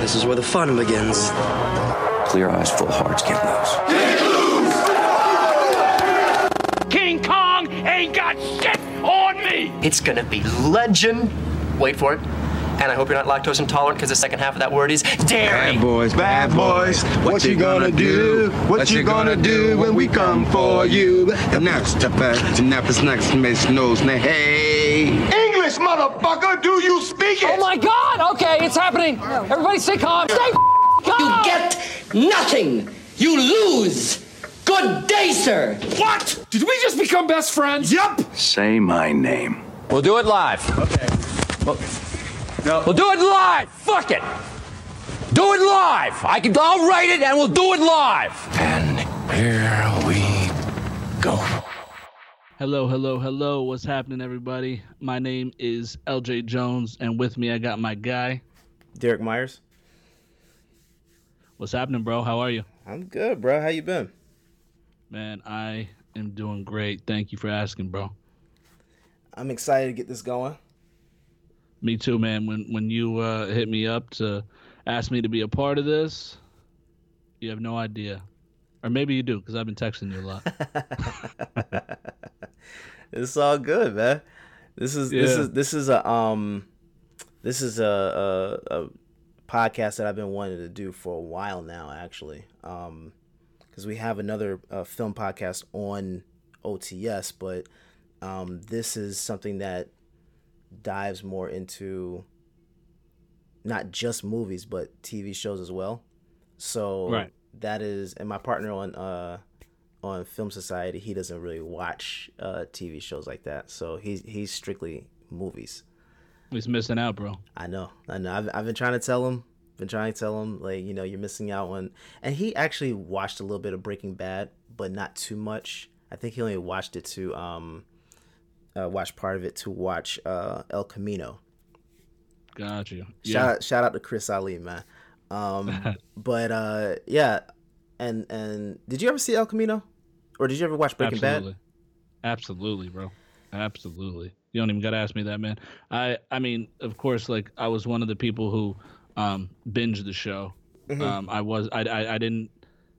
This is where the fun begins. Clear eyes, full hearts, can't lose. King Kong ain't got shit on me! It's gonna be legend. Wait for it. And I hope you're not lactose intolerant because the second half of that word is dairy. Bad boys, bad boys, what you gonna do? What you gonna do when we come for you? And next to back to nappers next Miss Nose Hey! English, motherfucker, do you speak it? Oh my god! Okay, it's happening. Everybody stay calm. Stay calm. You get nothing. You lose. Good day, sir. What? Did we just become best friends? Yup. Say my name. We'll do it live. Okay. No. We'll do it live. Fuck it. Do it live. I can. I'll write it, and we'll do it live. And here we go. Hello, hello, hello. What's happening, everybody? My name is LJ Jones, and with me, I got my guy. Derek Myers. What's happening, bro? How are you? I'm good, bro. How you been? Man, I am doing great. Thank you for asking, bro. I'm excited to get this going. Me too, man. When when you uh, hit me up to ask me to be a part of this, you have no idea, or maybe you do, because I've been texting you a lot. It's all good, man. This is this is this is a um this is a, a a podcast that I've been wanting to do for a while now, actually. Um, because we have another uh, film podcast on OTS, but um, this is something that dives more into not just movies but TV shows as well. So Right. That is, and my partner on uh on Film Society, he doesn't really watch uh TV shows like that. So he's he's strictly movies. He's missing out, bro. I know, I know. I've I've been trying to tell him, been trying to tell him like you know you're missing out on, and he actually watched a little bit of Breaking Bad, but not too much. I think he only watched it to um, uh, watch part of it to watch uh El Camino. Got you. Shout out, shout out to Chris Ali, man. Um, but uh, yeah, and and did you ever see El Camino, or did you ever watch Breaking Absolutely. Bad? Absolutely, bro. Absolutely. You don't even gotta ask me that, man. I I mean, of course, like I was one of the people who um binged the show. Mm-hmm. Um I was I, I I didn't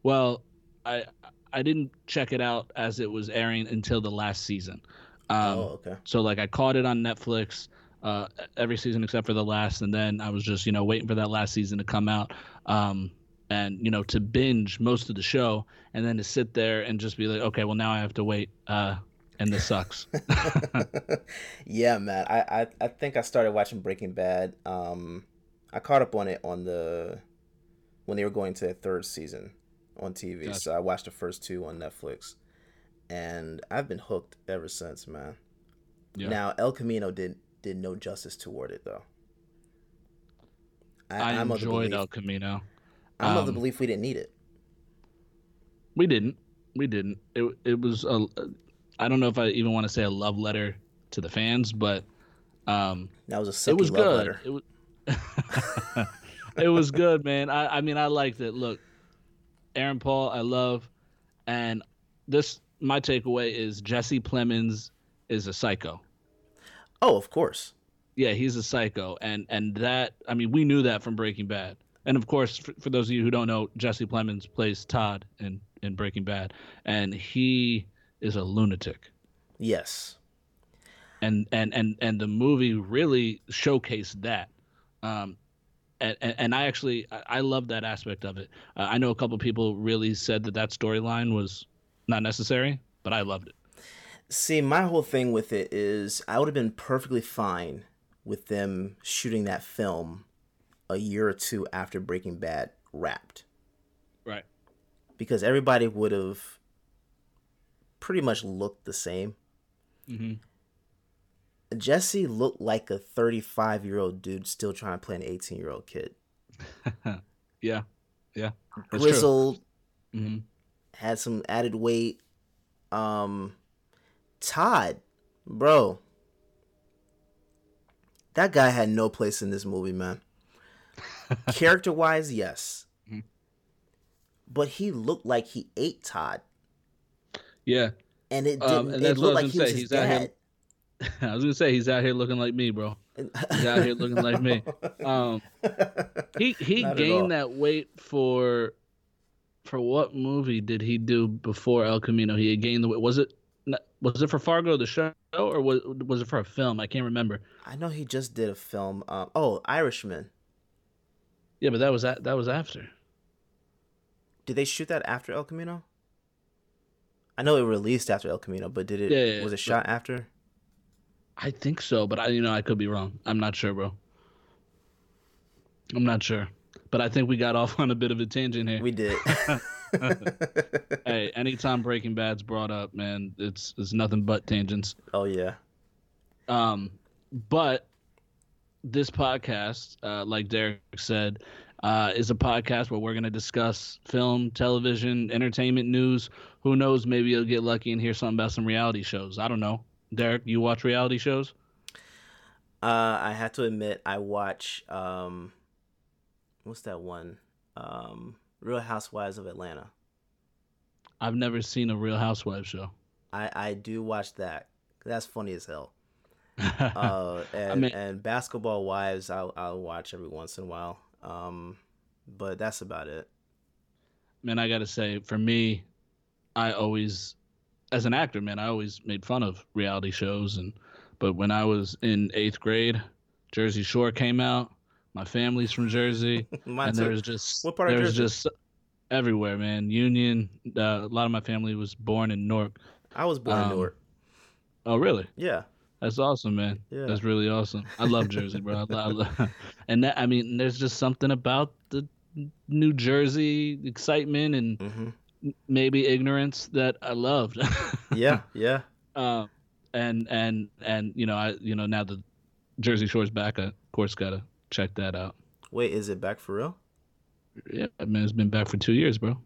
well, I I didn't check it out as it was airing until the last season. Um oh, okay. so like I caught it on Netflix uh every season except for the last and then I was just, you know, waiting for that last season to come out. Um and you know to binge most of the show and then to sit there and just be like okay well now i have to wait uh and this sucks yeah, man. I, I I think I started watching Breaking Bad. Um, I caught up on it on the when they were going to the third season on TV. Gotcha. So I watched the first two on Netflix, and I've been hooked ever since, man. Yeah. Now El Camino did did no justice toward it though. i, the enjoyed el camino. I'm of the um, belief we didn't need it. we didn't. We didn't. It, it was a i don't know if i even want to say a love letter to the fans but um That was a it was love good. letter. it was it was good man. I i mean i liked it. Look aaron paul i love and this my takeaway is jesse plemons is a psycho Oh, of course. yeah he's a psycho and and that i mean we knew that from breaking bad and of course for, for those of you who don't know jesse plemons plays todd in in breaking bad and he is a lunatic Yes. and and and and the movie really showcased that um and, and, I actually I, I love that aspect of it. Uh, I know a couple people really said that that storyline was not necessary, but I loved it. See, my whole thing with it is I would have been perfectly fine with them shooting that film a year or two after Breaking Bad wrapped Right. because everybody would have pretty much looked the same. hmm Jesse looked like a 35 year old dude still trying to play an 18 year old kid. Yeah. Yeah. Grizzled, hmm had some added weight. Um, Todd, bro, that guy had no place in this movie, man. Character wise, yes, Mhm. but he looked like he ate Todd, Yeah. and it didn't. Um, and it looked like he gonna was his He's out here- dad. I was gonna say he's out here looking like me, bro. He's out here looking like me. Um, he he Not gained that weight for for what movie did he do before El Camino? He had gained the weight. Was it was it for Fargo the show or was was it for a film? I can't remember. I know he just did a film. Um, oh, Irishman. Yeah, but that was that that was after. Did they shoot that after El Camino? I know it released after El Camino, but did it? Yeah, yeah, was it shot after? I think so, but I you know I could be wrong. I'm not sure, bro. I'm not sure, but I think we got off on a bit of a tangent here. We did. hey, anytime Breaking Bad's brought up, man, it's it's nothing but tangents. oh yeah. Um, but this podcast, uh, like Derek said, uh, is a podcast where we're going to discuss film, television, entertainment news. Who knows? Maybe you'll get lucky and hear something about some reality shows. I don't know. Derek, you watch reality shows? Uh, I have to admit, I watch um, what's that one? Um, Real Housewives of Atlanta. I've never seen a Real Housewives show. I I do watch that. That's funny as hell. Uh, and mean- and Basketball Wives, I'll I'll watch every once in a while. Um, but that's about it. man, I gotta say, for me, I always, as an actor, man, I always made fun of reality shows, and but when I was in eighth grade, Jersey Shore came out. My family's from Jersey, and too. there just What part of Jersey? just everywhere, man. Union. Uh, a lot of my family was born in Newark. I was born in Um, Newark. Oh, really? Yeah. That's awesome, man. Yeah. That's really awesome. I love Jersey, bro. I lo- I lo- and that, I mean, there's just something about the New Jersey excitement and m- maybe ignorance that I loved. Yeah, yeah. Um, and and and you know, I you know now the Jersey Shore's back. I, of course, gotta check that out. Wait, is it back for real? Yeah, man, it's been back for two years, bro.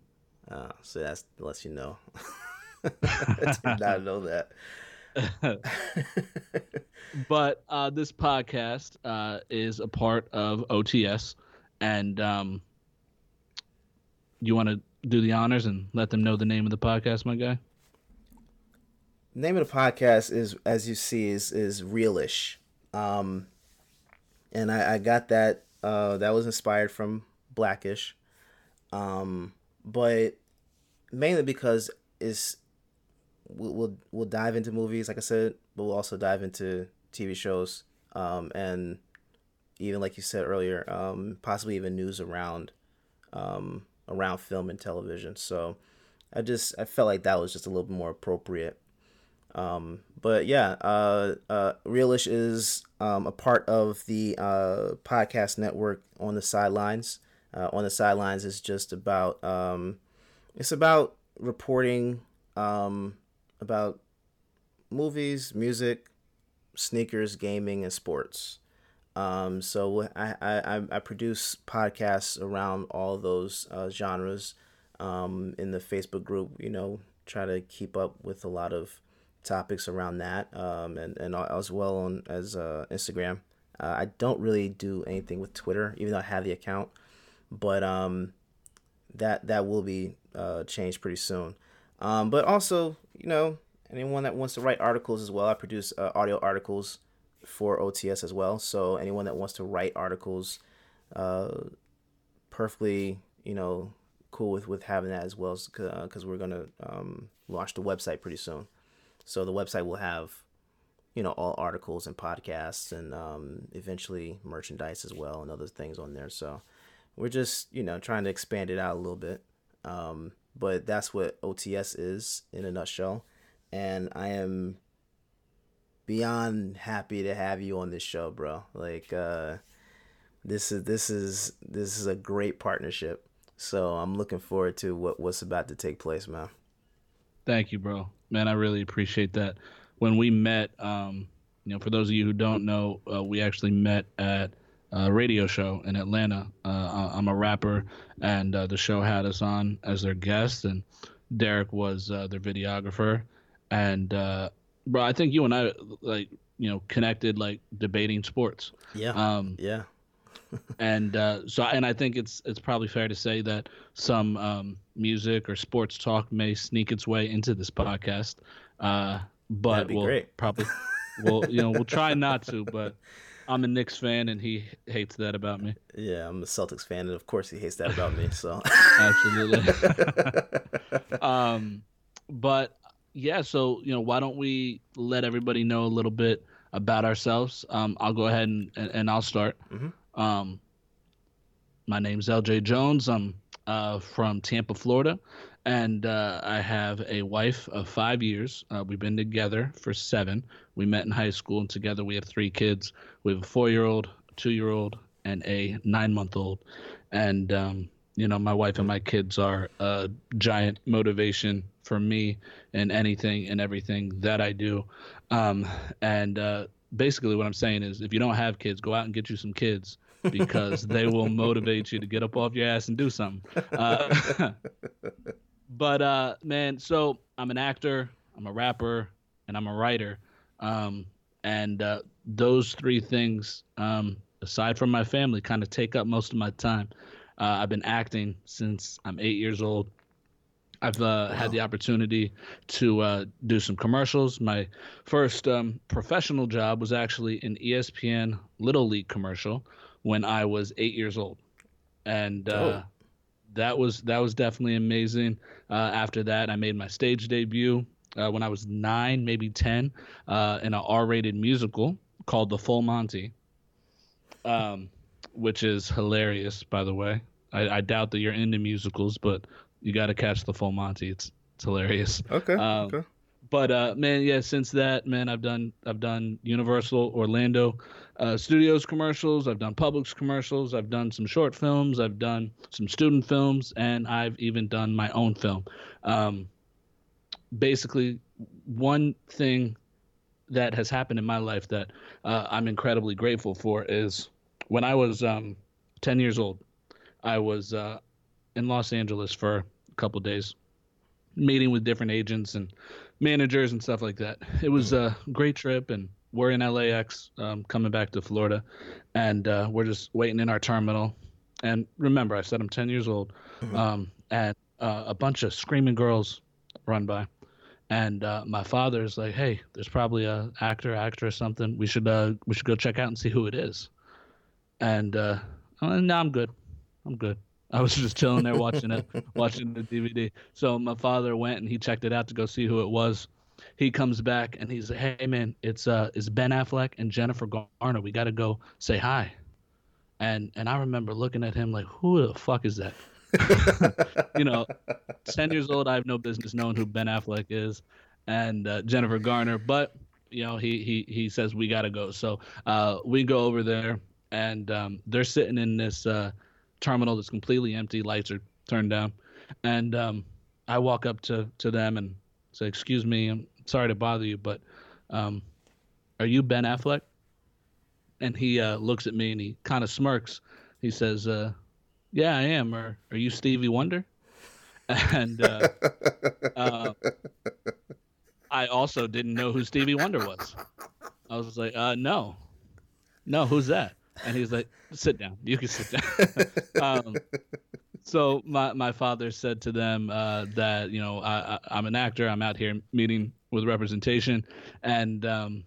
Uh, so that's lets you know. I did not know that. but uh, this podcast uh, is a part of OTS, and um, you want to do the honors and let them know the name of the podcast, my guy. name of the podcast is as you see is is realish um and i i got that uh that was inspired from blackish. Um but mainly because it's we'll we'll, dive into movies like i said but we'll also dive into tv shows um and even like you said earlier um possibly even news around um around film and television. So i just i felt like that was just a little bit more appropriate um, but yeah, uh, uh, Realish is um, a part of the uh, podcast network on the sidelines. Uh, on the sidelines is just about um, it's about reporting um, about movies, music, sneakers, gaming, and sports. Um, so I, I, I- produce podcasts around all those uh, genres um, in the Facebook group. You know, try to keep up with a lot of topics around that, um, and and as well on as uh, Instagram. Uh, I don't really do anything with Twitter, even though I have the account, but um, that that will be uh, changed pretty soon. Um, but also, you know, anyone that wants to write articles as well, I produce uh, audio articles for OTS as well. So anyone that wants to write articles, uh, perfectly, you know, cool with with having that as well, because we're gonna um, launch the website pretty soon. So the website will have, you know, all articles and podcasts and um, eventually merchandise as well and other things on there. So we're just, you know, trying to expand it out a little bit. Um, but that's what OTS is in a nutshell. And I am beyond happy to have you on this show, bro. Like, uh, this is this is this is a great partnership. So I'm looking forward to what what's about to take place, man. Thank you, bro. Man, I really appreciate that. When we met, um, you know, for those of you who don't know, uh, we actually met at a radio show in Atlanta. Uh, I'm a rapper, and uh, the show had us on as their guest, and Derek was uh, their videographer. And uh, bro, I think you and I like you know connected like debating sports. Yeah. Um, yeah. And uh, so and I think it's it's probably fair to say that some um, music or sports talk may sneak its way into this podcast, uh, but That'd be we'll great. probably we'll you know we'll try not to, but I'm a Knicks fan, and he hates that about me. Yeah, I'm a Celtics fan, and of course he hates that about me. So absolutely. um, but yeah, so you know, why don't we let everybody know a little bit about ourselves? Um, I'll go ahead and, and, and I'll start. Mm-hmm. Um, my name's LJ Jones. I'm uh, from Tampa, Florida, and uh, I have a wife of five years. Uh, we've been together for seven. We met in high school, and together we have three kids. We have a four-year-old, two-year-old, and a nine-month-old. And um, you know, my wife and my kids are a giant motivation for me in anything and everything that I do. Um, and uh, basically, what I'm saying is, if you don't have kids, go out and get you some kids because they will motivate you to get up off your ass and do something. Uh, but uh, man, so I'm an actor, I'm a rapper, and I'm a writer. Um, and uh, those three things, um, aside from my family, kind of take up most of my time. Uh, I've been acting since I'm eight years old. I've uh, wow. had the opportunity to uh, do some commercials. My first um, professional job was actually an ESPN Little League commercial when I was eight years old, and uh, oh. that was that was definitely amazing. Uh, after that, I made my stage debut uh, when I was nine, maybe ten, uh, in an R-rated musical called The Full Monty. Um, which is hilarious, by the way. I, I doubt that you're into musicals, but you got to catch the full Monty. It's it's hilarious. Okay. Um, okay. But uh, man, yeah. Since that, man, I've done I've done Universal Orlando uh, Studios commercials. I've done Publix commercials. I've done some short films. I've done some student films, and I've even done my own film. Um, basically, one thing that has happened in my life that uh, I'm incredibly grateful for is when I was um, 10 years old, I was uh, in Los Angeles for a couple days, meeting with different agents and managers and stuff like that. It was a great trip, and we're in LAX um, coming back to Florida, and uh, we're just waiting in our terminal. And remember, I said I'm 10 years old, mm-hmm. um, and uh, a bunch of screaming girls run by. And uh, my father's like, "Hey, there's probably a actor, actress, something. We should uh, we should go check out and see who it is." and uh, no, I'm good. I'm good. I was just chilling there watching it, watching the DVD. So my father went and he checked it out to go see who it was. He comes back and he's "Hey man, it's uh, it's Ben Affleck and Jennifer Garner. We got to go say hi." And and I remember looking at him like, "Who the fuck is that?" you know, ten years old, I have no business knowing who Ben Affleck is and uh, Jennifer Garner, but you know, he he he says we got to go. So uh, we go over there and um, they're sitting in this uh, terminal that's completely empty. Lights are turned down, and um, I walk up to to them and say, "Excuse me, I'm sorry to bother you, but um, are you Ben Affleck?" And he uh, looks at me and he kind of smirks. He says, uh, "Yeah, I am." Or are you Stevie Wonder? And uh, uh, I also didn't know who Stevie Wonder was. I was like, uh, "No, no, who's that?" And he's like, "Sit down. You can sit down." um, so my my father said to them uh, that you know I, I, am an actor. I'm out here meeting with representation, and um,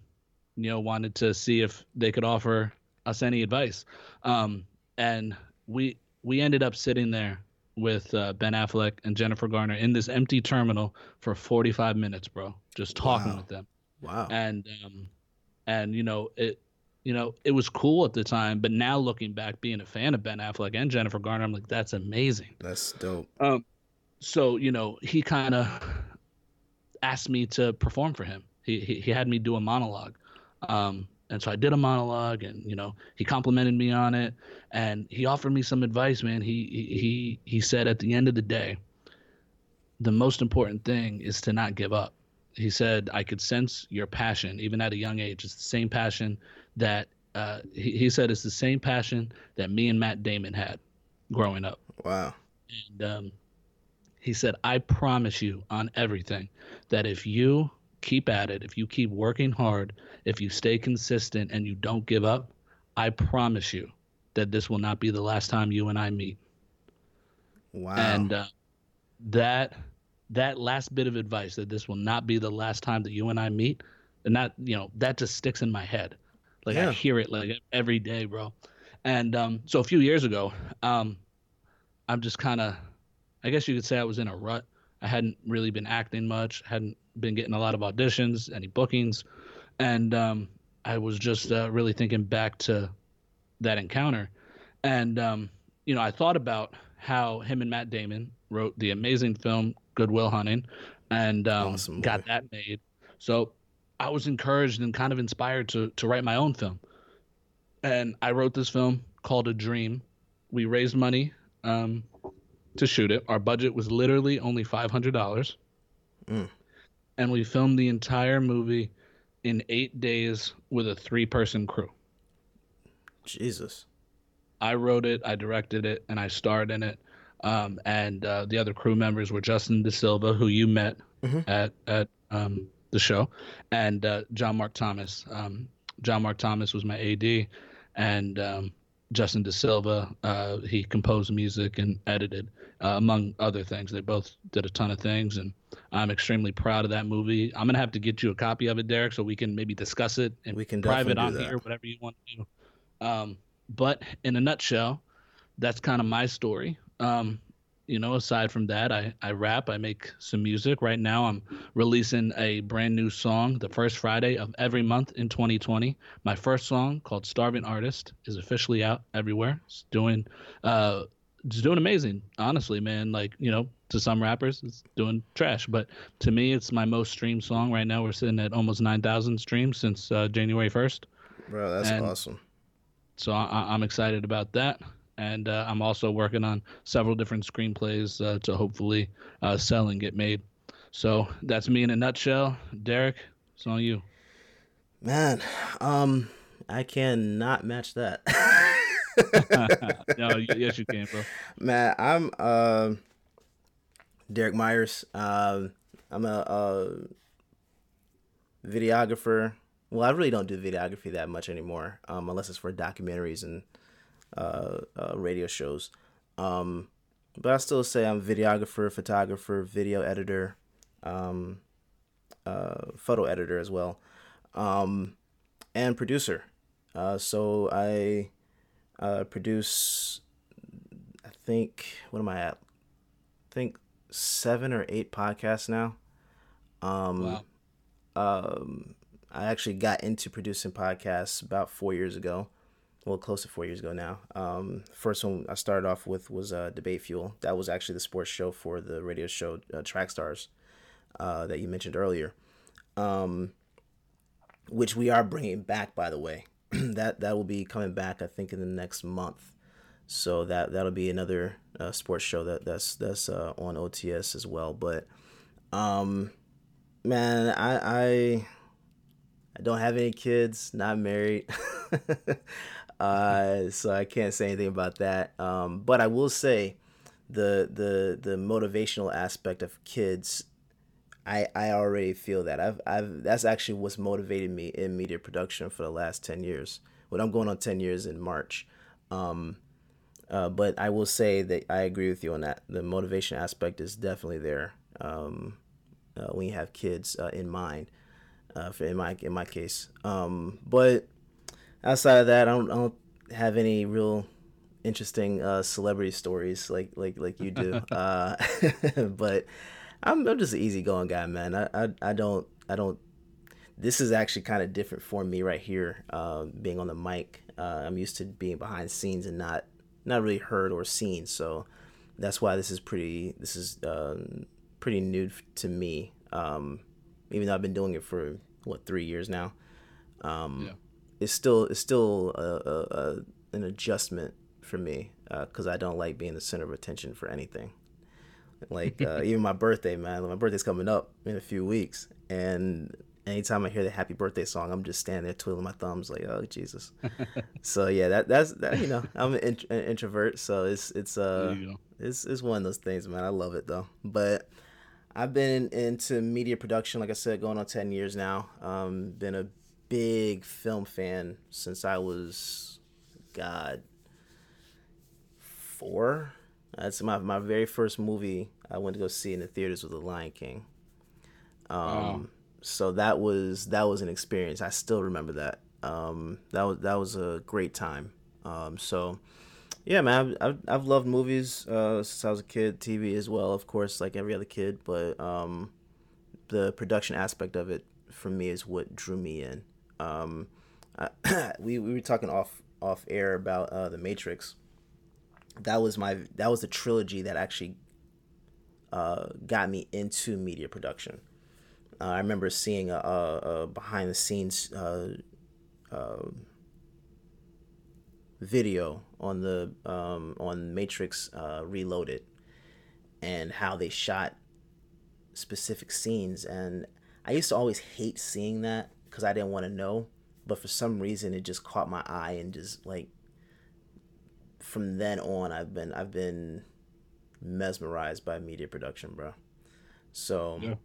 you know wanted to see if they could offer us any advice. Um, and we we ended up sitting there with uh, Ben Affleck and Jennifer Garner in this empty terminal for 45 minutes, bro, just talking wow. with them. Wow. And um, and you know it you know, it was cool at the time, but now looking back, being a fan of Ben Affleck and Jennifer Garner, I'm like, that's amazing. That's dope. Um, so you know, he kind of asked me to perform for him. He, he he had me do a monologue, um, and so I did a monologue, and you know, he complimented me on it, and he offered me some advice. Man, he he he said at the end of the day, the most important thing is to not give up. He said, I could sense your passion, even at a young age. It's the same passion that uh, he, he said it's the same passion that me and Matt Damon had growing up. Wow. And um, he said, I promise you on everything that if you keep at it, if you keep working hard, if you stay consistent and you don't give up, I promise you that this will not be the last time you and I meet. Wow. And uh, that that last bit of advice that this will not be the last time that you and I meet, and that you know that just sticks in my head Like Yeah. I hear it like every day, bro. And um, so a few years ago, um, I'm just kind of, I guess you could say I was in a rut. I hadn't really been acting much, hadn't been getting a lot of auditions, any bookings, and um, I was just uh, really thinking back to that encounter, and um, you know, I thought about how him and Matt Damon wrote the amazing film Good Will Hunting, and um, Awesome got that made. So I was encouraged and kind of inspired to to write my own film, and I wrote this film called A Dream. We raised money um, to shoot it. Our budget was literally only five hundred dollars, and we filmed the entire movie in eight days with a three person crew. Jesus. I wrote it, I directed it, and I starred in it. Um, and uh, the other crew members were Justin De Silva, who you met at at um, the show, and uh, John Mark Thomas. Um, John Mark Thomas was my AD, and um, Justin De Silva uh, he composed music and edited, uh, among other things. They both did a ton of things, and I'm extremely proud of that movie. I'm gonna have to get you a copy of it, Derek, so we can maybe discuss it and We can private on that. here, whatever you want to do. Um, but in a nutshell, that's kind of my story. Um, you know, aside from that, I, I rap, I make some music. Right now, I'm releasing a brand new song the first Friday of every month in 2020. My first song called Starving Artist is officially out everywhere. It's doing, uh, it's doing amazing, honestly, man. Like, you know, to some rappers, it's doing trash. But to me, it's my most streamed song right now. We're sitting at almost 9,000 streams since uh, January 1st. Bro, that's And- awesome. So I, I'm excited about that. And uh, I'm also working on several different screenplays uh, to hopefully uh, sell and get made. So that's me in a nutshell. Derek, it's on you. Man, um, I cannot match that. no, yes, you can, bro. Man, I'm uh, Derek Myers. Um, I'm a, uh videographer. Well, I really don't do videography that much anymore, um, unless it's for documentaries and uh, uh, radio shows. Um, but I still say I'm videographer, photographer, video editor, um, uh, photo editor as well, um, and producer. Uh, so I uh, produce I think what am I at? I think seven or eight podcasts now. Um, Wow. um, I actually got into producing podcasts about four years ago. Well, close to four years ago now. Um, first one I started off with was uh, Debate Fuel. That was actually the sports show for the radio show uh, Track Stars uh, that you mentioned earlier. Um, which we are bringing back, by the way. that that will be coming back, I think, in the next month. So that that'll be another uh, sports show that that's that's uh, on OTS as well. But um, man, I I I don't have any kids, not married. uh, so I can't say anything about that. Um, but I will say the the the motivational aspect of kids I, I already feel that. I've, I've that's actually what's motivated me in media production for the last 10 years. Well, I'm going on 10 years in March. Um, uh, but I will say that I agree with you on that. The motivation aspect is definitely there um, uh, when you have kids uh, in mind. Uh, for in my in my case, um, but outside of that, I don't, I don't have any real interesting uh, celebrity stories like like like you do. uh, but I'm I'm just an easygoing guy, man. I, I I don't I don't. This is actually kind of different for me right here, uh, being on the mic. Uh, I'm used to being behind scenes and not not really heard or seen. So that's why this is pretty. This is um, pretty new to me. Um, even though I've been doing it for what three years now. Um, Yeah. It's still it's still a, a, a, an adjustment for me because I don't like being the center of attention for anything. Like uh, even my birthday, man. My birthday's coming up in a few weeks, and anytime I hear the happy birthday song, I'm just standing there twiddling my thumbs, like, oh Jesus. so yeah, that that's that. You know, I'm an, int- an introvert, so it's it's uh There you go. it's it's one of those things, man. I love it though. But I've been into media production, like I said, going on ten years now. Um, been a big film fan since I was, God, four. That's my my very first movie I went to go see in the theaters was The Lion King. Um, so that was that was an experience. I still remember that. Um, that was that was a great time. Um, so yeah, man, I've, I've, I've loved movies uh, since I was a kid, TV as well, of course, like every other kid. But um, the production aspect of it for me is what drew me in. Um, I, we we were talking off off air about uh, the Matrix. That was my that was the trilogy that actually uh, got me into media production. Uh, I remember seeing a, a, a behind the scenes uh, uh, video on the um, on Matrix uh, Reloaded and how they shot specific scenes and I used to always hate seeing that because I didn't want to know but for some reason it just caught my eye and just like from then on I've been I've been mesmerized by media production bro so Yeah.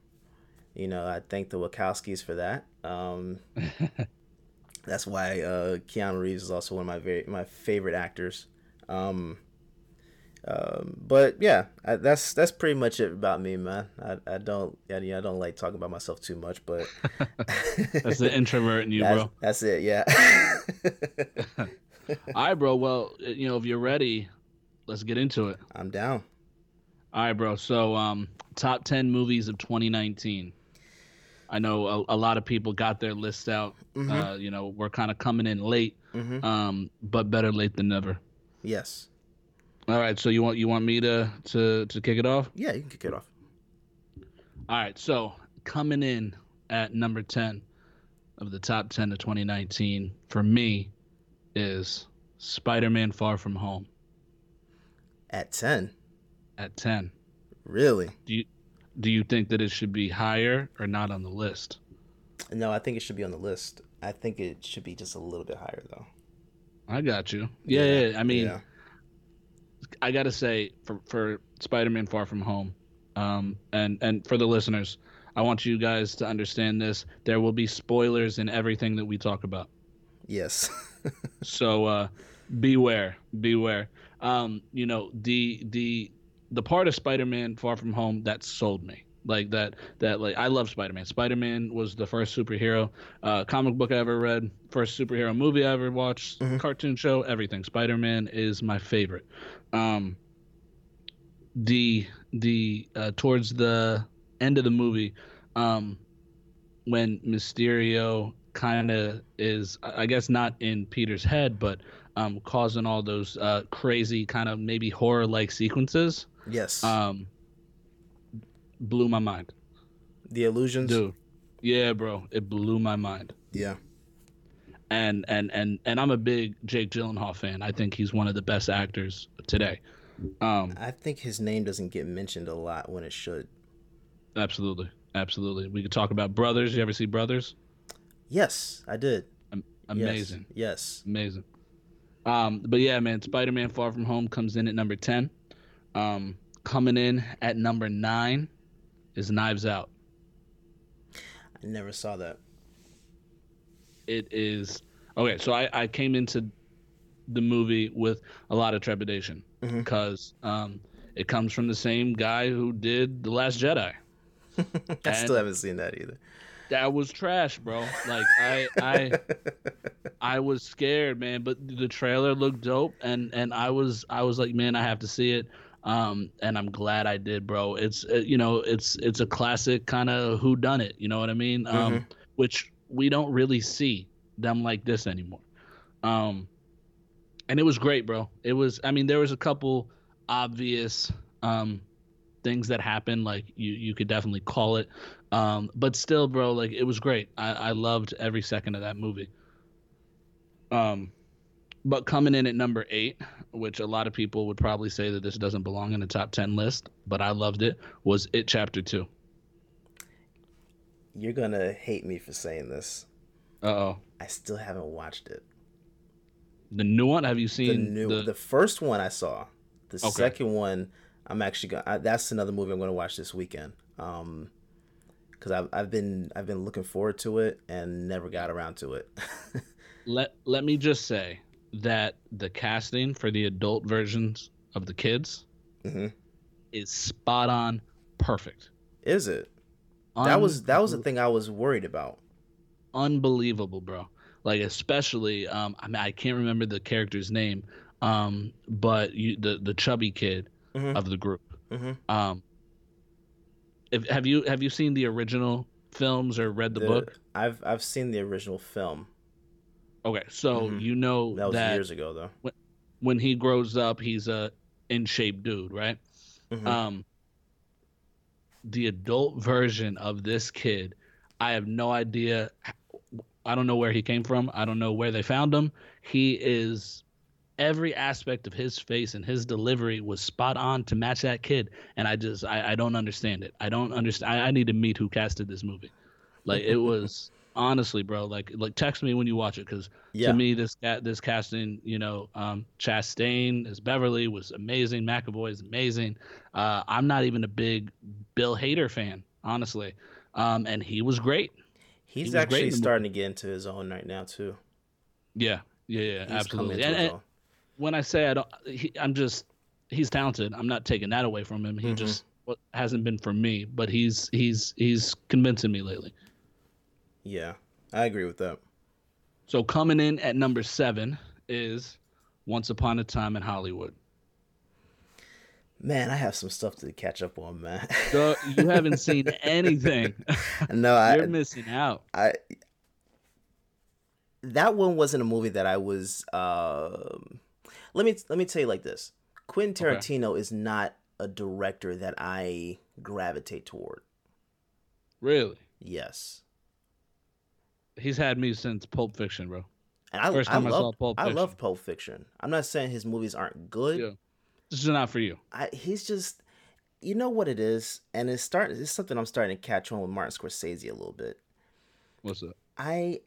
you know I thank the Wachowskis for that um that's why uh, Keanu Reeves is also one of my very my favorite actors. Um, um, but yeah, I, that's that's pretty much it about me, man. I, I don't I, I don't like talking about myself too much, but That's the introvert in you, that's, bro. that's it. Yeah. All right, bro. Well, you know, if you're ready, let's get into it. I'm down. All right, bro. So, um, top 10 movies of 2019. I know a, a lot of people got their lists out. Mhm. Uh, you know, we're kind of coming in late, Mhm. um, but better late than never. Yes. All right. So you want you want me to to to kick it off? Yeah, you can kick it off. All right. So coming in at number 10 of the top 10 of 2019 for me is Spider-Man: Far From Home At ten. at 10. Really? Do you do you think that it should be higher or not on the list? No, I think it should be on the list. I think it should be just a little bit higher though. I got you. Yeah, yeah. Yeah, I mean, yeah. I gotta say for for Spider-Man: Far From Home, um, and and for the listeners, I want you guys to understand this. There will be spoilers in everything that we talk about. Yes. so uh, beware, beware. Um, you know the the the part of Spider-Man: Far From Home that sold me. Like that, that like I love Spider-Man. Spider-Man was the first superhero uh, comic book I ever read, first superhero movie I ever watched, cartoon show, everything. Spider-Man is my favorite. Um, the the uh, towards the end of the movie, um, when Mysterio kind of is, I guess not in Peter's head, but um, causing all those uh, crazy kind of maybe horror like sequences. yes. Um, blew my mind, the illusions. dude. Yeah, bro, it blew my mind. Yeah. And and and and I'm a big Jake Gyllenhaal fan. I think he's one of the best actors today. Um, I think his name doesn't get mentioned a lot when it should. absolutely, absolutely. We could talk about Brothers. You ever see Brothers? Yes, I did. Am- Yes, amazing. Yes. Amazing. Um, but yeah, man, Spider Man Far From Home comes in at number 10. Um, coming in at number nine is Knives Out. I never saw that. It is okay. So I, I came into the movie with a lot of trepidation Mm-hmm. because um, it comes from the same guy who did The Last Jedi. I And- still haven't seen that either. That was trash, bro. Like I I I was scared, man, but the trailer looked dope and and I was I was like, man, I have to see it. Um and I'm glad I did, bro. It's uh, you know, it's it's a classic kind of who done it, you know what I mean? Um which we don't really see them like this anymore. Um and it was great, bro. It was I mean, there was a couple obvious um things that happened like you you could definitely call it um but still bro like it was great i i loved every second of that movie um but coming in at number eight which a lot of people would probably say that this doesn't belong in the top 10 list but i loved it was it chapter two You're gonna hate me for saying this. uh-oh I still haven't watched it. the new one have you seen The new, the, first one I saw. The Okay. second one, I'm actually gonna. That's another movie I'm gonna watch this weekend. Um, because I've I've been I've been looking forward to it and never got around to it. let let me just say that the casting for the adult versions of the kids Mhm. is spot on perfect Is it? That was that was the thing I was worried about. unbelievable, bro. like especially um, I mean I can't remember the character's name, um, but you the the chubby kid Mhm. of the group. Mhm. Um, if, have you have you seen the original films or read the, book? I've I've seen the original film. Okay, so Mhm. you know That was years ago, though. When, when he grows up, he's a in shape dude, right? Mhm. Um, the adult version of this kid, I have no idea. I don't know where he came from. I don't know where they found him. He is every aspect of his face and his delivery was spot on to match that kid, and I just I, I don't understand it. I don't understand. I, I need to meet who casted this movie. Like it was honestly, bro. Like like text me when you watch it because Yeah. to me this this casting, you know, um, Chastain as Beverly was amazing. McAvoy is amazing. Uh, I'm not even a big Bill Hader fan, honestly, um, and he was great. He He's was actually the starting to get into his own right now too. Yeah, yeah, yeah, He's absolutely. And, and when I say I don't, he, I'm just he's talented. I'm not taking that away from him. He Mhm. just what hasn't been for me, but he's he's he's convincing me lately. Yeah, I agree with that. So coming in at number seven is Once Upon a Time in Hollywood. Man, I have some stuff to catch up on, man. So you haven't seen anything. no, I You're missing out. I that one wasn't a movie that I was. Um, let me let me tell you like this: Quentin Okay. Tarantino is not a director that I gravitate toward. Really? Yes, He's had me since Pulp Fiction, bro. and I, First I time I, love saw Pulp I Fiction. love Pulp Fiction. I'm not saying his movies aren't good. Yeah. This is not for you. I, he's just, you know what it is, and it's starting. It's something I'm starting to catch on with Martin Scorsese a little bit. What's up? I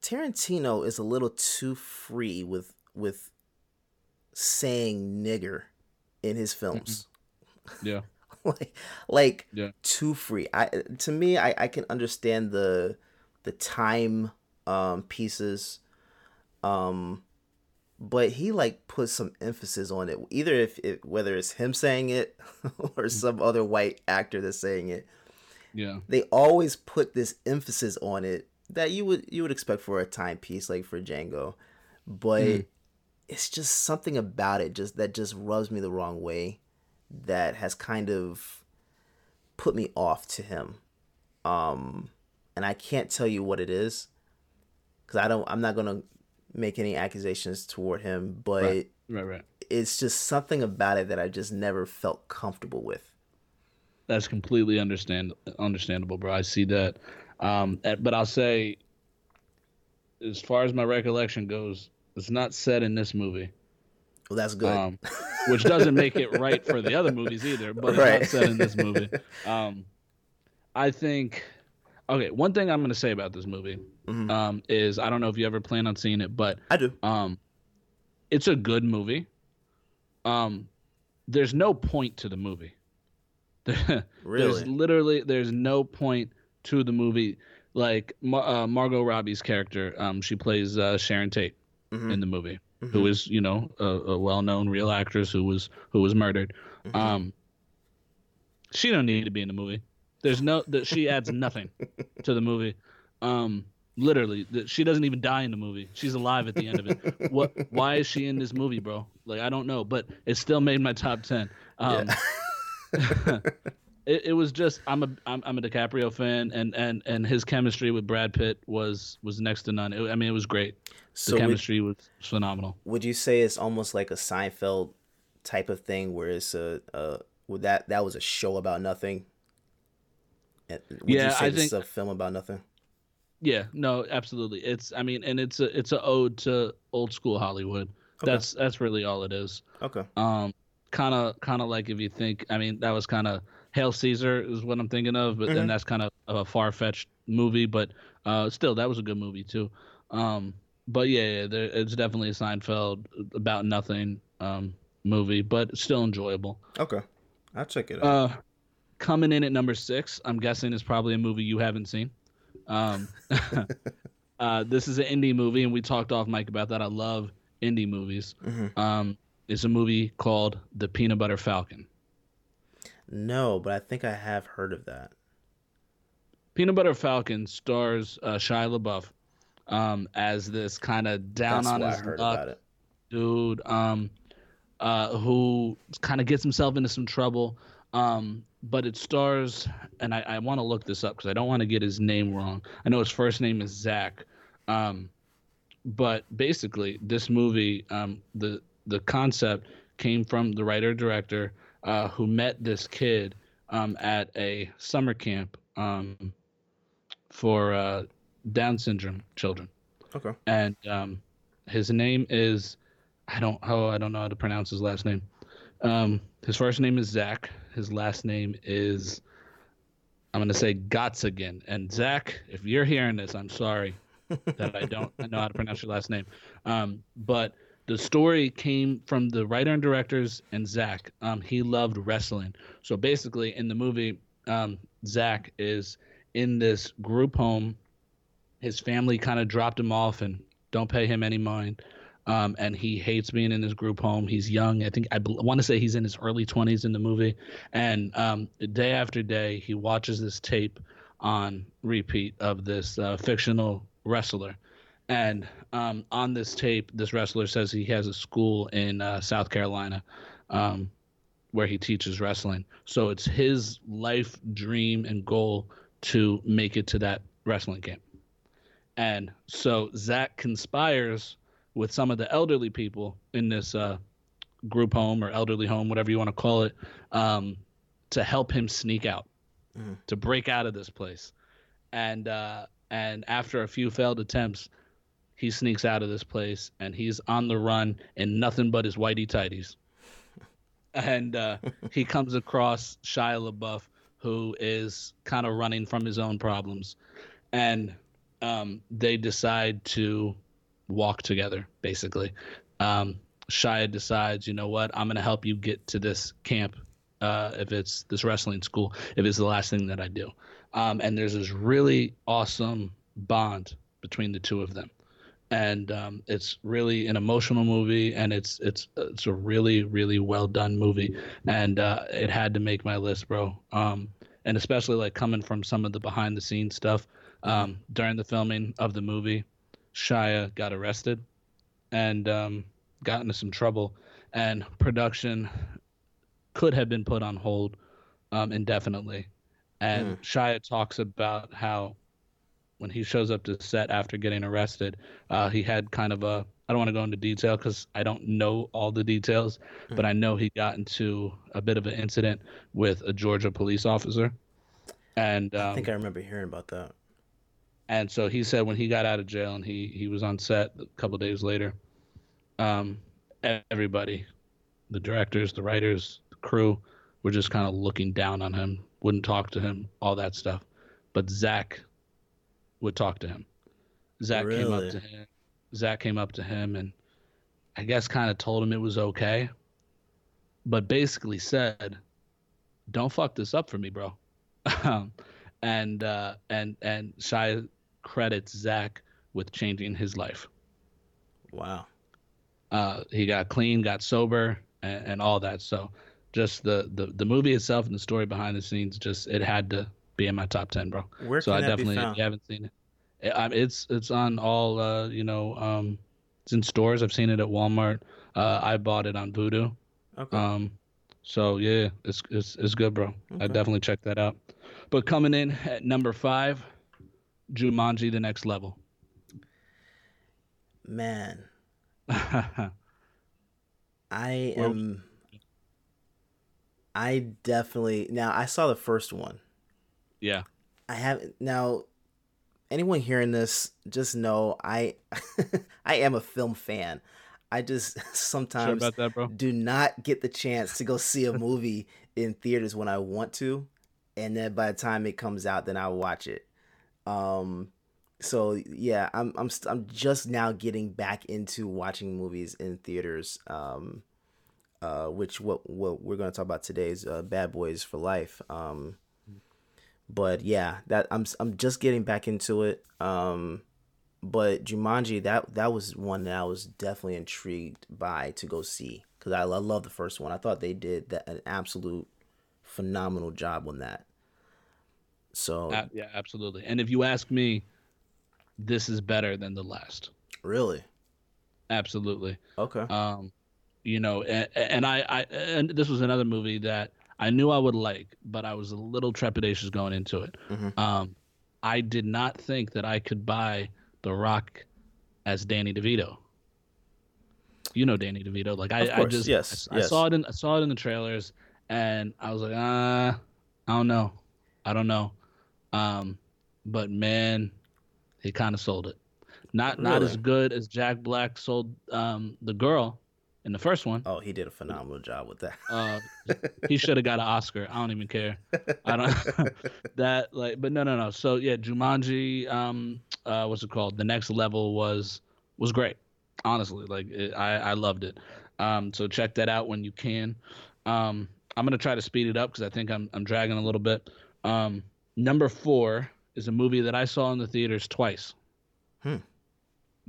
Tarantino is a little too free with with saying nigger in his films. Mm-hmm. Yeah. like like Yeah. too free. I to me I, I can understand the the time um pieces um but he like puts some emphasis on it either if it whether it's him saying it or some other white actor that's saying it Yeah. they always put this emphasis on it that you would you would expect for a timepiece like for Django, but Mhm. it's just something about it just that just rubs me the wrong way that has kind of put me off to him. Um and I can't tell you what it is cuz I don't I'm not going to make any accusations toward him, but Right. Right. Right. it's just something about it that I just never felt comfortable with. That's completely understand understandable, bro. I see that. Um, but I'll say, as far as my recollection goes, it's not said in this movie. Well, that's good. Um, which doesn't make it right for the other movies either, but it's Right. not set in this movie. Um, I think. Okay, one thing I'm going to say about this movie Mhm. um, is I don't know if you ever plan on seeing it, but I do. um, it's a good movie. Um, there's no point to the movie. There's Really? literally there's no point to the movie. Like uh, Margot Robbie's character, um, she plays uh, Sharon Tate Mhm. in the movie, Mhm. who is you know a, a well-known real actress who was who was murdered. Mm-hmm. Um, she don't need to be in the movie. There's no that she adds nothing to the movie. Um, literally, that she doesn't even die in the movie. She's alive at the end of it. What? Why is she in this movie, bro? Like I don't know, but it still made my top ten. Um, it, it was just I'm a I'm, I'm a DiCaprio fan, and and and his chemistry with Brad Pitt was was next to none. It, I mean, it was great. So the would- chemistry was phenomenal. Would you say it's almost like a Seinfeld type of thing, where it's a, a would that that was a show about nothing? And Would Yeah, you say I this is think- a film about nothing? Yeah, no, absolutely. It's I mean, and it's a it's a ode to old school Hollywood. Okay. That's that's really all it is. Okay. Um, kind of kind of like if you think, I mean, that was kind of Hail Caesar is what I'm thinking of, but Mhm. then that's kind of a far fetched movie, but uh, still that was a good movie too. Um, but yeah, yeah there, it's definitely a Seinfeld about nothing um movie, but still enjoyable. Okay. I'll check it out. Uh, coming in at number six, I'm guessing is probably a movie you haven't seen. Um, uh, this is an indie movie, and we talked off mic about that. I love indie movies. Mhm. Um, it's a movie called The Peanut Butter Falcon. No, but I think I have heard of that. Peanut Butter Falcon stars uh, Shia LaBeouf um, as this kind of down That's on his luck dude um, uh, who kind of gets himself into some trouble. Um, but it stars, and I, I want to look this up because I don't want to get his name wrong. I know his first name is Zach. Um, but basically, this movie, um, the the concept came from the writer director uh, who met this kid um, at a summer camp um, for uh, Down syndrome children, Okay. and um, his name is I don't oh I don't know how to pronounce his last name. Um, his first name is Zach. His last name is I'm gonna say Gottsigan. And Zach, if you're hearing this, I'm sorry that I don't know how to pronounce your last name. Um, but the story came from the writer and directors and Zach. Um, he loved wrestling. So basically, in the movie, um, Zach is in this group home. His family kind of dropped him off and don't pay him any mind. Um, and he hates being in this group home. He's young. I think I bel- want to say he's in his early 20s in the movie. And um, day after day, he watches this tape on repeat of this uh, fictional wrestler. And um, on this tape, this wrestler says he has a school in uh, South Carolina um, where he teaches wrestling. So it's his life dream and goal to make it to that wrestling camp. And so Zach conspires with some of the elderly people in this uh, group home or elderly home, whatever you want to call it, um, to help him sneak out, to break out of this place. And uh, and after a few failed attempts, he sneaks out of this place and he's on the run in nothing but his whitey tighties. And uh, he comes across Shia LaBeouf, who is kind of running from his own problems, and um, they decide to walk together. Basically, um, Shia decides, you know what, I'm going to help you get to this camp. Uh, if it's this wrestling school, if it's the last thing that I do, um, and there's this really awesome bond between the two of them and um, it's really an emotional movie and it's it's it's a really really well done movie and uh, it had to make my list bro. Um, and especially like coming from some of the behind the scenes stuff um, during the filming of the movie shia got arrested and um, got into some trouble and production could have been put on hold um, indefinitely. And shia talks about how when he shows up to set after getting arrested, uh, he had kind of a I don't want to go into detail because I don't know all the details, but I know he got into a bit of an incident with a Georgia police officer, and um, I think I remember hearing about that. and so he said when he got out of jail and he he was on set a couple days later, um, everybody, the directors, the writers, the crew, were just kind of looking down on him, wouldn't talk to him, all that stuff, but Zach would talk to him. Zach came up to him. Zach came up to him and I guess kind of told him it was okay, but basically said, "Don't fuck this up for me, bro." um, and uh, and and Shia credits Zach with changing his life. Wow. Uh, he got clean, got sober, and, and all that. So, just the, the the movie itself and the story behind the scenes, just it had to be in my top ten, bro. Where so can I that be definitely, if you haven't seen it, it um, it's it's on all uh, you know, um, it's in stores. I've seen it at Walmart. Uh, I bought it on Vudu. Okay. Um, so yeah, it's it's it's good, bro. I definitely check that out. But coming in at number five, Jumanji: The Next Level. Man, I am. I definitely now. I saw the first one. Yeah, I haven't now. Anyone hearing this, just know I, I am a film fan. I just sometimes about that, do not get the chance to go see a movie in theaters when I want to, and then by the time it comes out, then I watch it. Um, so yeah, I'm I'm st- I'm just now getting back into watching movies in theaters. Um, uh, which what what we're gonna talk about today is uh, Bad Boys for Life. Um, but yeah, that I'm I'm just getting back into it. Um, but Jumanji, that that was one that I was definitely intrigued by to go see because I, I love the first one. I thought they did that, an absolute phenomenal job on that. So Uh, yeah, absolutely. And if you ask me, this is better than the last. really, Absolutely. okay. Um, you know, and, and I, I, and this was another movie that I knew I would like, but I was a little trepidatious going into it. Mhm. Um, I did not think that I could buy The Rock as Danny DeVito. You know Danny DeVito, like I, Of I just, yes, I, I saw it in, I saw it in the trailers, and I was like, uh, I don't know, I don't know, um, but man, he kind of sold it. Not not as good as Jack Black sold um, the girl in the first one. oh, he did a phenomenal job with that. Uh, he should have got an Oscar. I don't even care. I don't that like, but no, no, no. So yeah, Jumanji. Um, uh, what's it called? The next level was was great. Honestly, like it, I I loved it. Um, so check that out when you can. Um, I'm gonna try to speed it up because I think I'm I'm dragging a little bit. Um, number four is a movie that I saw in the theaters twice. Hmm.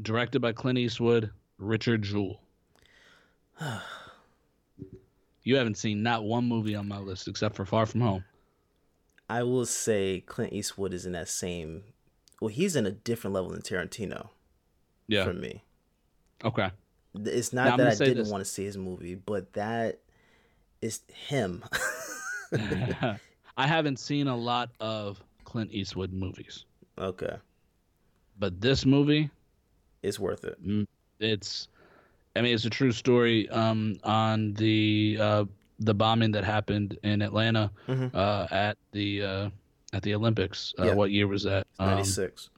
Directed by Clint Eastwood, Richard Jewell. You haven't seen not one movie on my list except for Far From Home. I will say Clint Eastwood is in that same. Well, he's in a different level than Tarantino Yeah. for me. Okay. It's not I'm that I didn't this. want to see his movie, but that is him. I haven't seen a lot of Clint Eastwood movies, okay, but this movie, is worth it. mm, it's, I mean, it's a true story um, on the uh, the bombing that happened in Atlanta Mhm. uh, at the uh, at the Olympics. Uh, Yeah. What year was that? Um, Ninety six.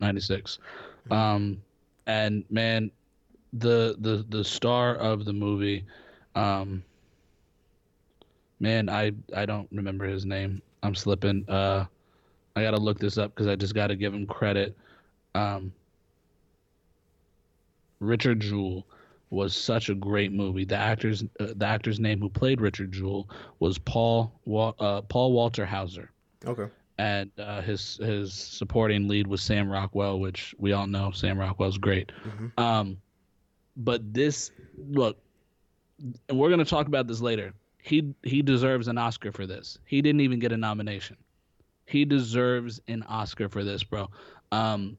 96 um and man the the the star of the movie um man i i don't remember his name i'm slipping uh i gotta look this up because i just gotta give him credit um richard jewell was such a great movie the actor's uh, the actor's name who played richard jewell was paul Wa- uh, paul walter hauser Okay. and uh, his his supporting lead was Sam Rockwell, which we all know Sam Rockwell's great. Um, but this look, and we're gonna talk about this later. He he deserves an Oscar for this. He didn't even get a nomination. He deserves an Oscar for this, bro. Um,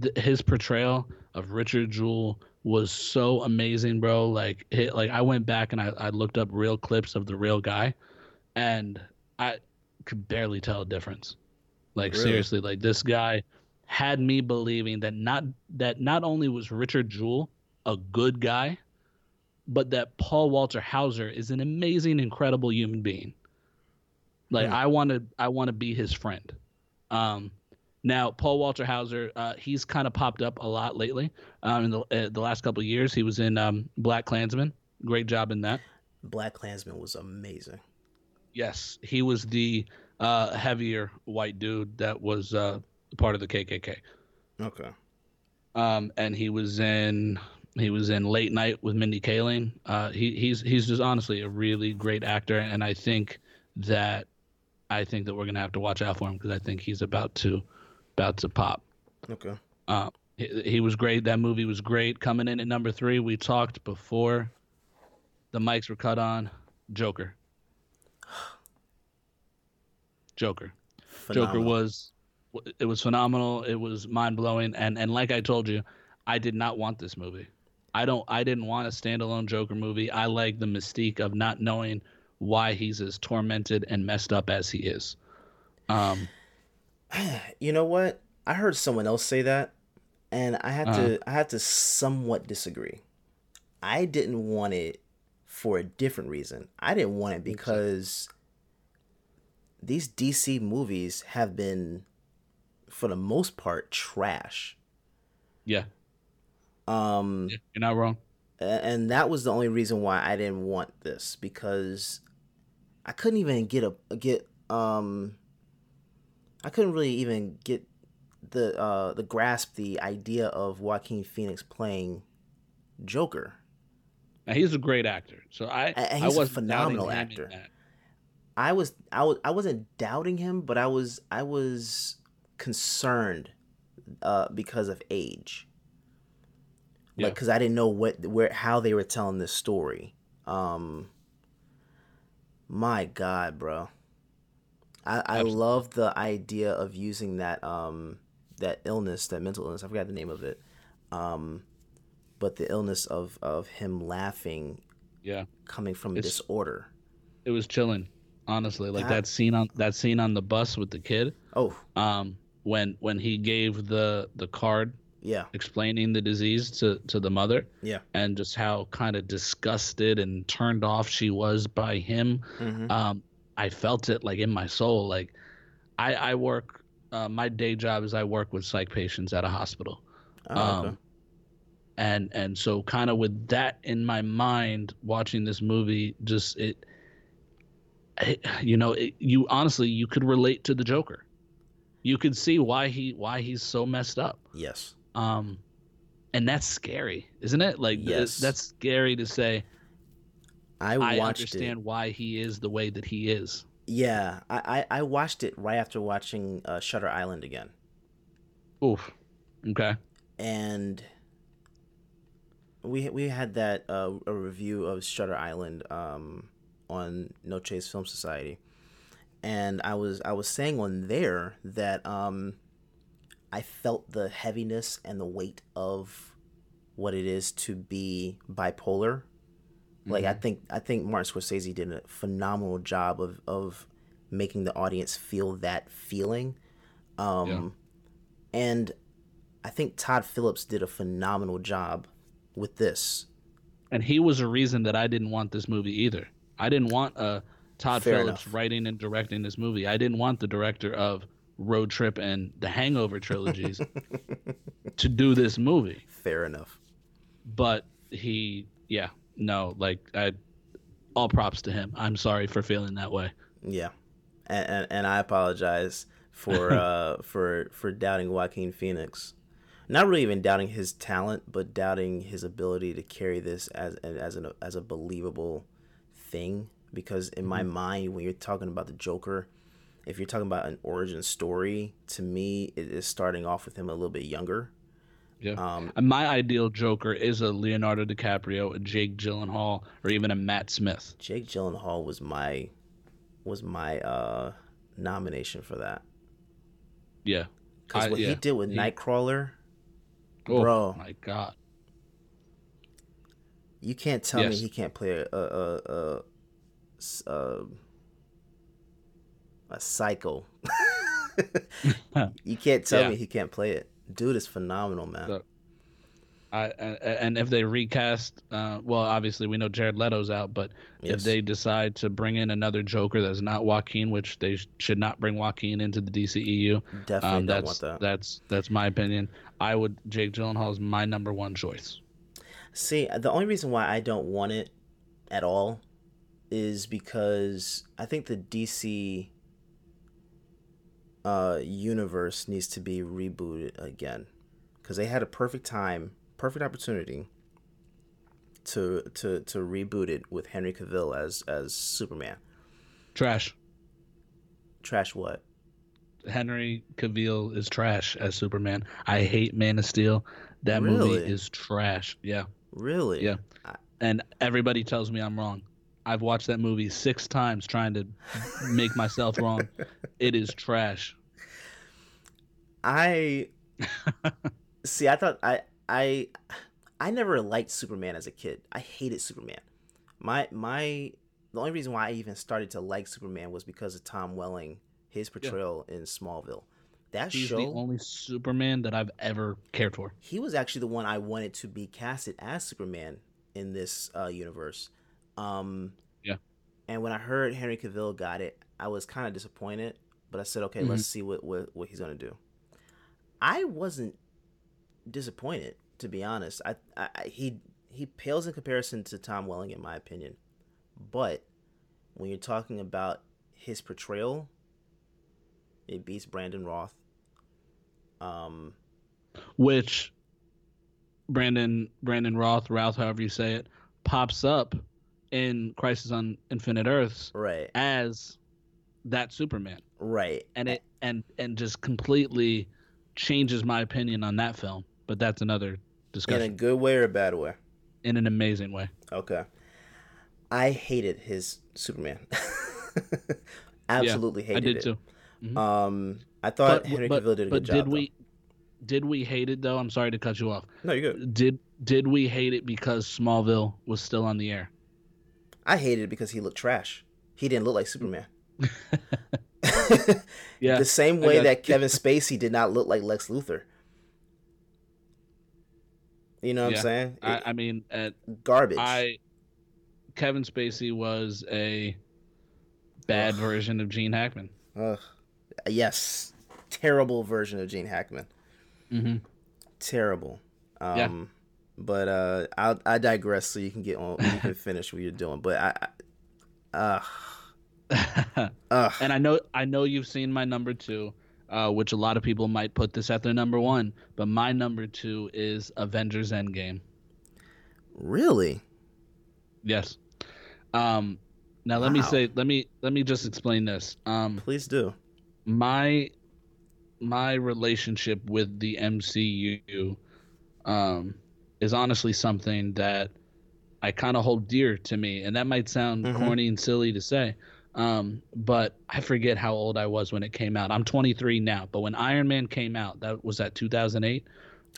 th- his portrayal of Richard Jewell was so amazing, bro. Like, it, like I went back and I, I looked up real clips of the real guy, and I could barely tell a difference. Like Really? seriously, like this guy had me believing that not that not only was Richard Jewell a good guy, but that Paul Walter Hauser is an amazing, incredible human being. Like Hmm. I want to I want to be his friend. Um, now Paul Walter Hauser, uh, he's kind of popped up a lot lately. Um, in the uh, the last couple of years, he was in um, Black Klansman. Great job in that. Black Klansman was amazing. Yes, he was the uh, heavier white dude that was uh, part of the KKK. Okay. Um, and he was in he was in Late Night with Mindy Kaling. Uh, he he's he's just honestly a really great actor, and I think that I think that we're gonna have to watch out for him because I think he's about to about to pop. Okay. Uh, he, he was great. That movie was great. Coming in at number three, we talked before the mics were cut on. Joker. Joker. Joker was it was phenomenal. It was mind blowing, and and like I told you, I did not want this movie. I don't. I didn't want a standalone Joker movie. I like the mystique of not knowing why he's as tormented and messed up as he is. Um, You know what? I heard someone else say that, and I had Uh-huh. to I had to somewhat disagree. I didn't want it for a different reason. I didn't want it because these DC movies have been, for the most part, trash. yeah, Um, you're not wrong. and that was the only reason why I didn't want this because I couldn't even get a get um I couldn't really even get the uh the grasp the idea of Joaquin Phoenix playing Joker. Now, he's a great actor, so I And- and I he's a phenomenal doubting him in actor. I was I was I wasn't doubting him, but I was I was concerned uh because of age. Yeah. Like cuz I didn't know what where how they were telling this story. Um my god, bro. I, I love the idea of using that um that illness, that mental illness. I forgot the name of it. Um, but the illness of of him laughing Yeah. coming from It's- disorder. It was chilling, honestly. Like That- that scene on that scene on the bus with the kid. Oh, Um, when when he gave the the card yeah, explaining the disease to to the mother. yeah. and just how kind of disgusted and turned off she was by him. Mhm. Um, I felt it like in my soul. Like I, I work, uh, my day job is I work with psych patients at a hospital. Oh, okay. Um, and and so kind of with that in my mind, watching this movie, just it, it you know, it, you honestly you could relate to the Joker. You could see why he why he's so messed up yes. um and that's scary isn't it like Yes. that's scary to say I i understand it. why he is the way that he is. Yeah, I, I I watched it right after watching uh, Shutter Island again, oof. Okay. And we we had that uh, a review of Shutter Island um, on No Chase Film Society, and I was I was saying on there that um, I felt the heaviness and the weight of what it is to be bipolar. Like I think I think Martin Scorsese did a phenomenal job of of making the audience feel that feeling. Um, and I think Todd Phillips did a phenomenal job with this. and he was a reason that i didn't want this movie either i didn't want uh todd Fair phillips enough. writing and directing this movie i didn't want the director of road trip and the hangover trilogies to do this movie Fair enough. but he yeah no like i all props to him i'm sorry for feeling that way Yeah, and and, and I apologize for uh for for doubting Joaquin Phoenix. Not really even doubting his talent, but doubting his ability to carry this as as an as a believable thing. Because in my mind, when you're talking about the Joker, if you're talking about an origin story, to me, it is starting off with him a little bit younger. Yeah. Um, my ideal Joker is a Leonardo DiCaprio, a Jake Gyllenhaal, or even a Matt Smith. Jake Gyllenhaal was my was my uh nomination for that. Yeah. Because what yeah. he did with He- Nightcrawler, Oh Bro. my God. you can't tell me he can't play a a a, a, s- a, a psycho. you can't tell Yeah. me he can't play it. Dude is phenomenal, man. So- I, a- and if they recast, uh, well, obviously we know Jared Leto's out, but Yes. if they decide to bring in another Joker that's not Joaquin, which they sh- should not bring Joaquin into the DCEU, Definitely um, don't that's want that. that's that's my opinion. I would Jake Gyllenhaal is my number one choice. See, the only reason why I don't want it at all is because I think the DC uh, universe needs to be rebooted again because they had a perfect time, perfect opportunity to to to reboot it with Henry Cavill as as Superman. Trash. Trash what? Henry Cavill is trash as Superman. I hate Man of Steel. That movie is trash. Yeah. Really? Yeah. And everybody tells me I'm wrong. I've watched that movie six times trying to make myself wrong. It is trash. I see. I thought I I I never liked Superman as a kid. I hated Superman. My my the only reason why I even started to like Superman was because of Tom Welling, his portrayal in Smallville. That He's show, the only Superman that I've ever cared for. he was actually the one I wanted to be casted as Superman in this uh, universe. Um, Yeah. And when I heard Henry Cavill got it, I was kind of disappointed. But I said, okay, let's see what, what what he's gonna do. I wasn't disappointed, to be honest. I, I I- he he pales in comparison to Tom Welling, in my opinion. But when you're talking about his portrayal, it beats Brandon Roth. Um, Which Brandon Brandon Roth, Routh, however you say it, pops up in Crisis on Infinite Earths right, as that Superman. right. And it and and just completely changes my opinion on that film. But that's another discussion. In a good way or a bad way? in an amazing way. Okay. I hated his Superman. Absolutely I hated it. I did it. too. Mhm. Um, I thought But, Henry but, Cavill did a but good job. did though. we did we hate it though? I'm sorry to cut you off. No, you're good. Did did we hate it because Smallville was still on the air? I hated it because he looked trash. He didn't look like Superman. Yeah. the same way that. Kevin Spacey did not look like Lex Luthor. You know what Yeah. I'm saying? I, I mean, at Garbage. I Kevin Spacey was a bad version of Gene Hackman. Ugh. Yes. Terrible version of Gene Hackman. Mm-hmm. Terrible. Um, Yeah. But uh, I I digress, so you can get on. You can finish what you're doing. But I, I uh, Ugh. And I know I know you've seen my number two, uh, which a lot of people might put this at their number one, but my number two is Avengers Endgame. really, Yes. Um, now let me say let me let me just explain this. Um, please do. my my relationship with the MCU um, is honestly something that I kind of hold dear to me, and that might sound Mhm. corny and silly to say, um, but I forget how old I was when it came out. I'm 23 now, but when Iron Man came out, that was at 2008.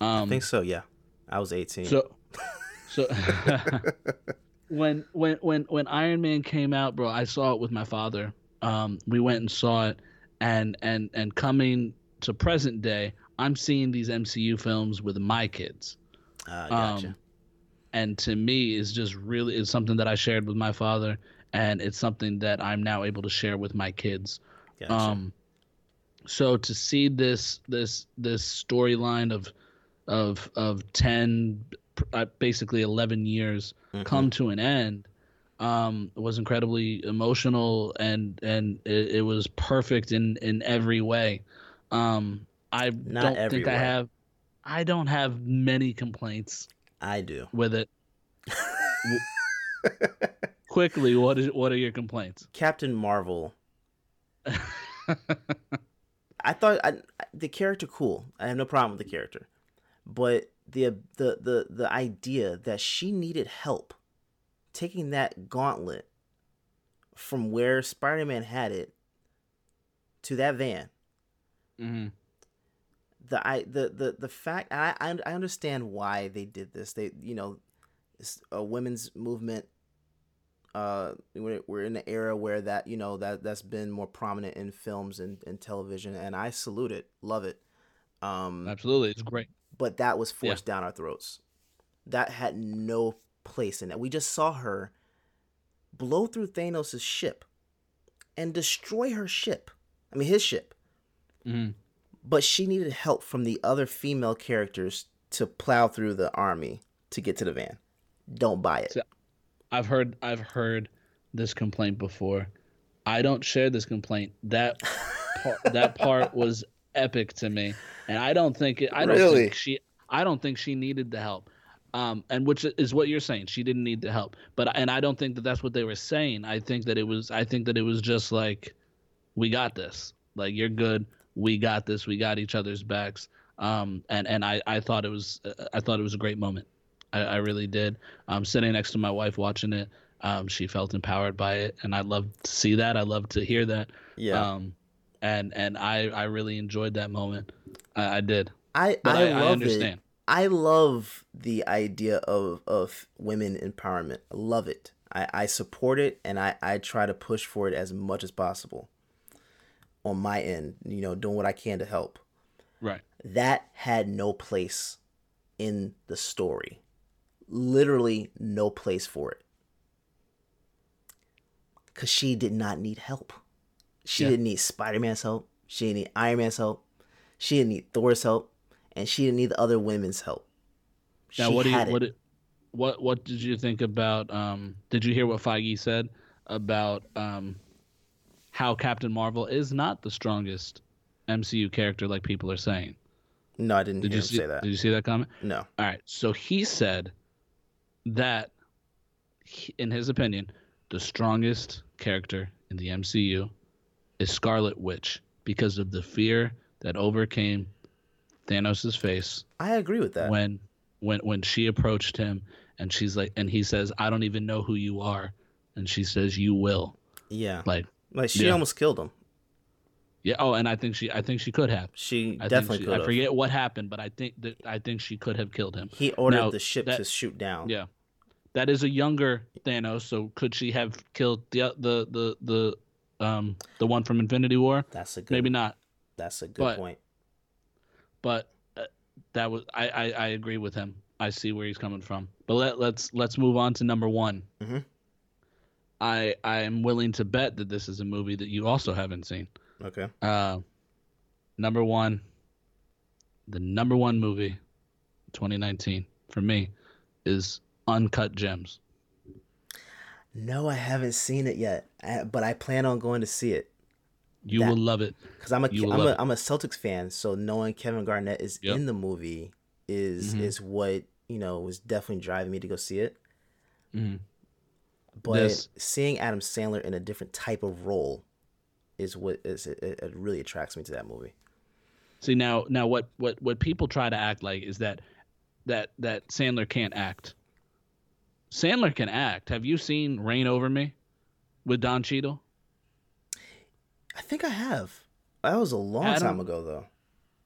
Um, I think so. Yeah, I was 18. so, so when when when when Iron Man came out, bro, I saw it with my father. Um, we went and saw it, and and and coming to present day, I'm seeing these MCU films with my kids. Ah, gotcha. Um, and to me, is just really is something that I shared with my father, and it's something that I'm now able to share with my kids. Gotcha. Um, so to see this this this storyline of of of ten, uh, basically eleven years Mhm. come to an end, um, was incredibly emotional and and it, it was perfect in in every way. Um, I Not don't think I have. I don't have many complaints I do. with it. Quickly, what is what are your complaints? Captain Marvel. I thought I, the character cool. I have no problem with the character, but the the the the idea that she needed help taking that gauntlet from where Spider-Man had it to that van. hmm The I the the the fact I I I understand why they did this. They you know, it's a women's movement. Uh, we're, we're in an era where that you know that that's been more prominent in films and, and television, and I salute it, love it. Um, Absolutely, it's great. but that was forced down our throats. That had no place in it. We just saw her blow through Thanos' ship and destroy her ship. I mean, his ship. hmm But she needed help from the other female characters to plow through the army to get to the van. Don't buy it. So- I've heard I've heard this complaint before. I don't share this complaint. That part, that part was epic to me, and I don't think it, I don't Really? think she I don't think she needed the help. Um, and which is what you're saying. She didn't need the help, but and I don't think that that's what they were saying. I think that it was. I think that it was just like, we got this. Like you're good. We got this. We got each other's backs. Um, and and I I thought it was I thought it was a great moment. I, I really did. Um, sitting next to my wife watching it, um, she felt empowered by it, and I love to see that. I love to hear that. Yeah. Um, and and I I really enjoyed that moment. I, I did. I But I, I, I understand. it. I love the idea of of women empowerment. I love it. I, I support it and I, I try to push for it as much as possible on my end, you know, doing what I can to help. Right. That had no place in the story. Literally no place for it. Cause she did not need help. She Yeah. didn't need Spider Man's help. She didn't need Iron Man's help. She didn't need Thor's help, and she didn't need the other women's help. Now, she what do you it. what did- what what did you think about? Um, did you hear what Feige said about um, how Captain Marvel is not the strongest MCU character like people are saying? No, I didn't Did you see say that. Did you see that comment? No. All right. So he said that, he- in his opinion, the strongest character in the MCU is Scarlet Witch because of the fear that overcame Thanos' face I agree with that. when when when she approached him and she's like and he says I don't even know who you are and she says you will yeah. like Like she Yeah. almost killed him. Yeah. Oh, and I think she I think she could have. She I definitely she- could I forget what happened, but I think that I think she could have killed him. He ordered Now, the ship that- to shoot down. Yeah, that is a younger Thanos. So could she have killed the the the the um the one from Infinity War? That's a good. Maybe not, That's a good but- point. but uh, that was I, I I agree with him. I see where he's coming from. But let let's let's move on to number one. Mhm. I I am willing to bet that this is a movie that you also haven't seen. Okay. Uh, number one, the number one movie, 2019 for me, is Uncut Gems. No, I haven't seen it yet, but I plan on going to see it You That- will love it. because I'm a You will I'm love a it. I'm a Celtics fan. So knowing Kevin Garnett is Yep. in the movie is Mhm. is what you know was definitely driving me to go see it. Mhm. But This- seeing Adam Sandler in a different type of role is what is it, it really attracts me to that movie. See now, now what what what people try to act like is that that that Sandler can't act. Sandler can act. Have you seen Reign Over Me with Don Cheadle? I think I have. That was a long Adam- time ago though.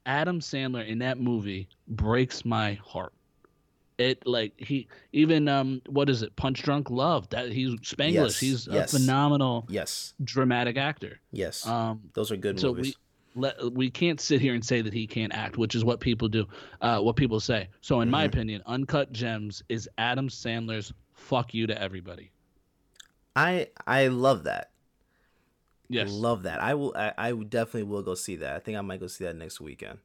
Adam Sandler in that movie breaks my heart. It like he even um what is it Punch Drunk Love that he's Spanglish Yes, he's yes. a phenomenal Yes. dramatic actor. Yes. Um, Those are good so movies. we let, we can't sit here and say that he can't act, which is what people do, uh, what people say. So in Mm-hmm. my opinion, Uncut Gems is Adam Sandler's "fuck you" to everybody. I I love that. Yes, Love that. I will. I, I definitely will go see that. I think I might go see that next weekend.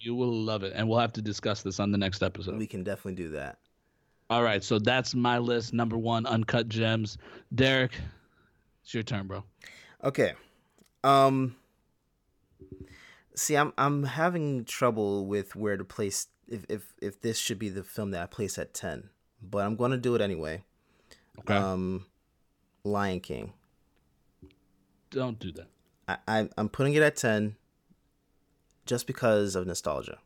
You will love it, and we'll have to discuss this on the next episode. We can definitely do that. All right, so that's my list. Number one, Uncut Gems. Derek, it's your turn, bro. Okay. Um. See, I'm I'm having trouble with where to place if if if this should be the film that I place at ten, but I'm going to do it anyway. Okay, Um, Lion King. don't do that. I, I I'm putting it at ten, just because of nostalgia.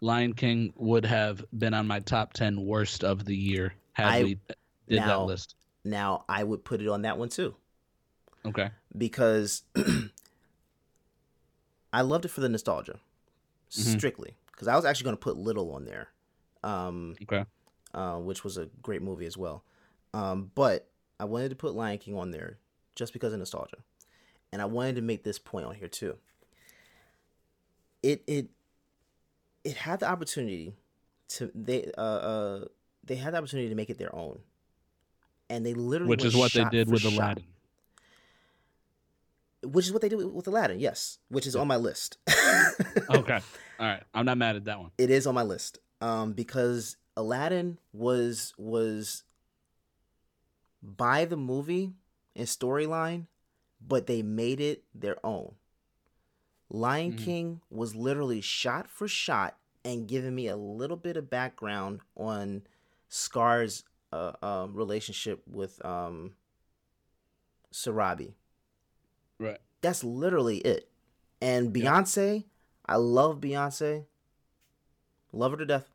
Lion King would have been on my top ten worst of the year had I- we did that list. Now I would put it on that one too. Okay. because I loved it for the nostalgia, strictly. Because I was actually going to put Little on there, um, Okay. uh, which was a great movie as well. Um, but I wanted to put Lion King on there just because of nostalgia, and I wanted to make this point on here too. It it it had the opportunity to they uh, uh they had the opportunity to make it their own, and they literally Which is what they did with shot Aladdin. which is what they did with, with Aladdin. Yes, which is on my list. Okay. All right. I'm not mad at that one. it is on my list um, because Aladdin was was by the movie and storyline, but they made it their own. Lion King was literally shot for shot and giving me a little bit of background on Scar's uh, uh, relationship with um, Sarabi. Right. That's literally it. And Beyonce, I love Beyonce. Love her to death.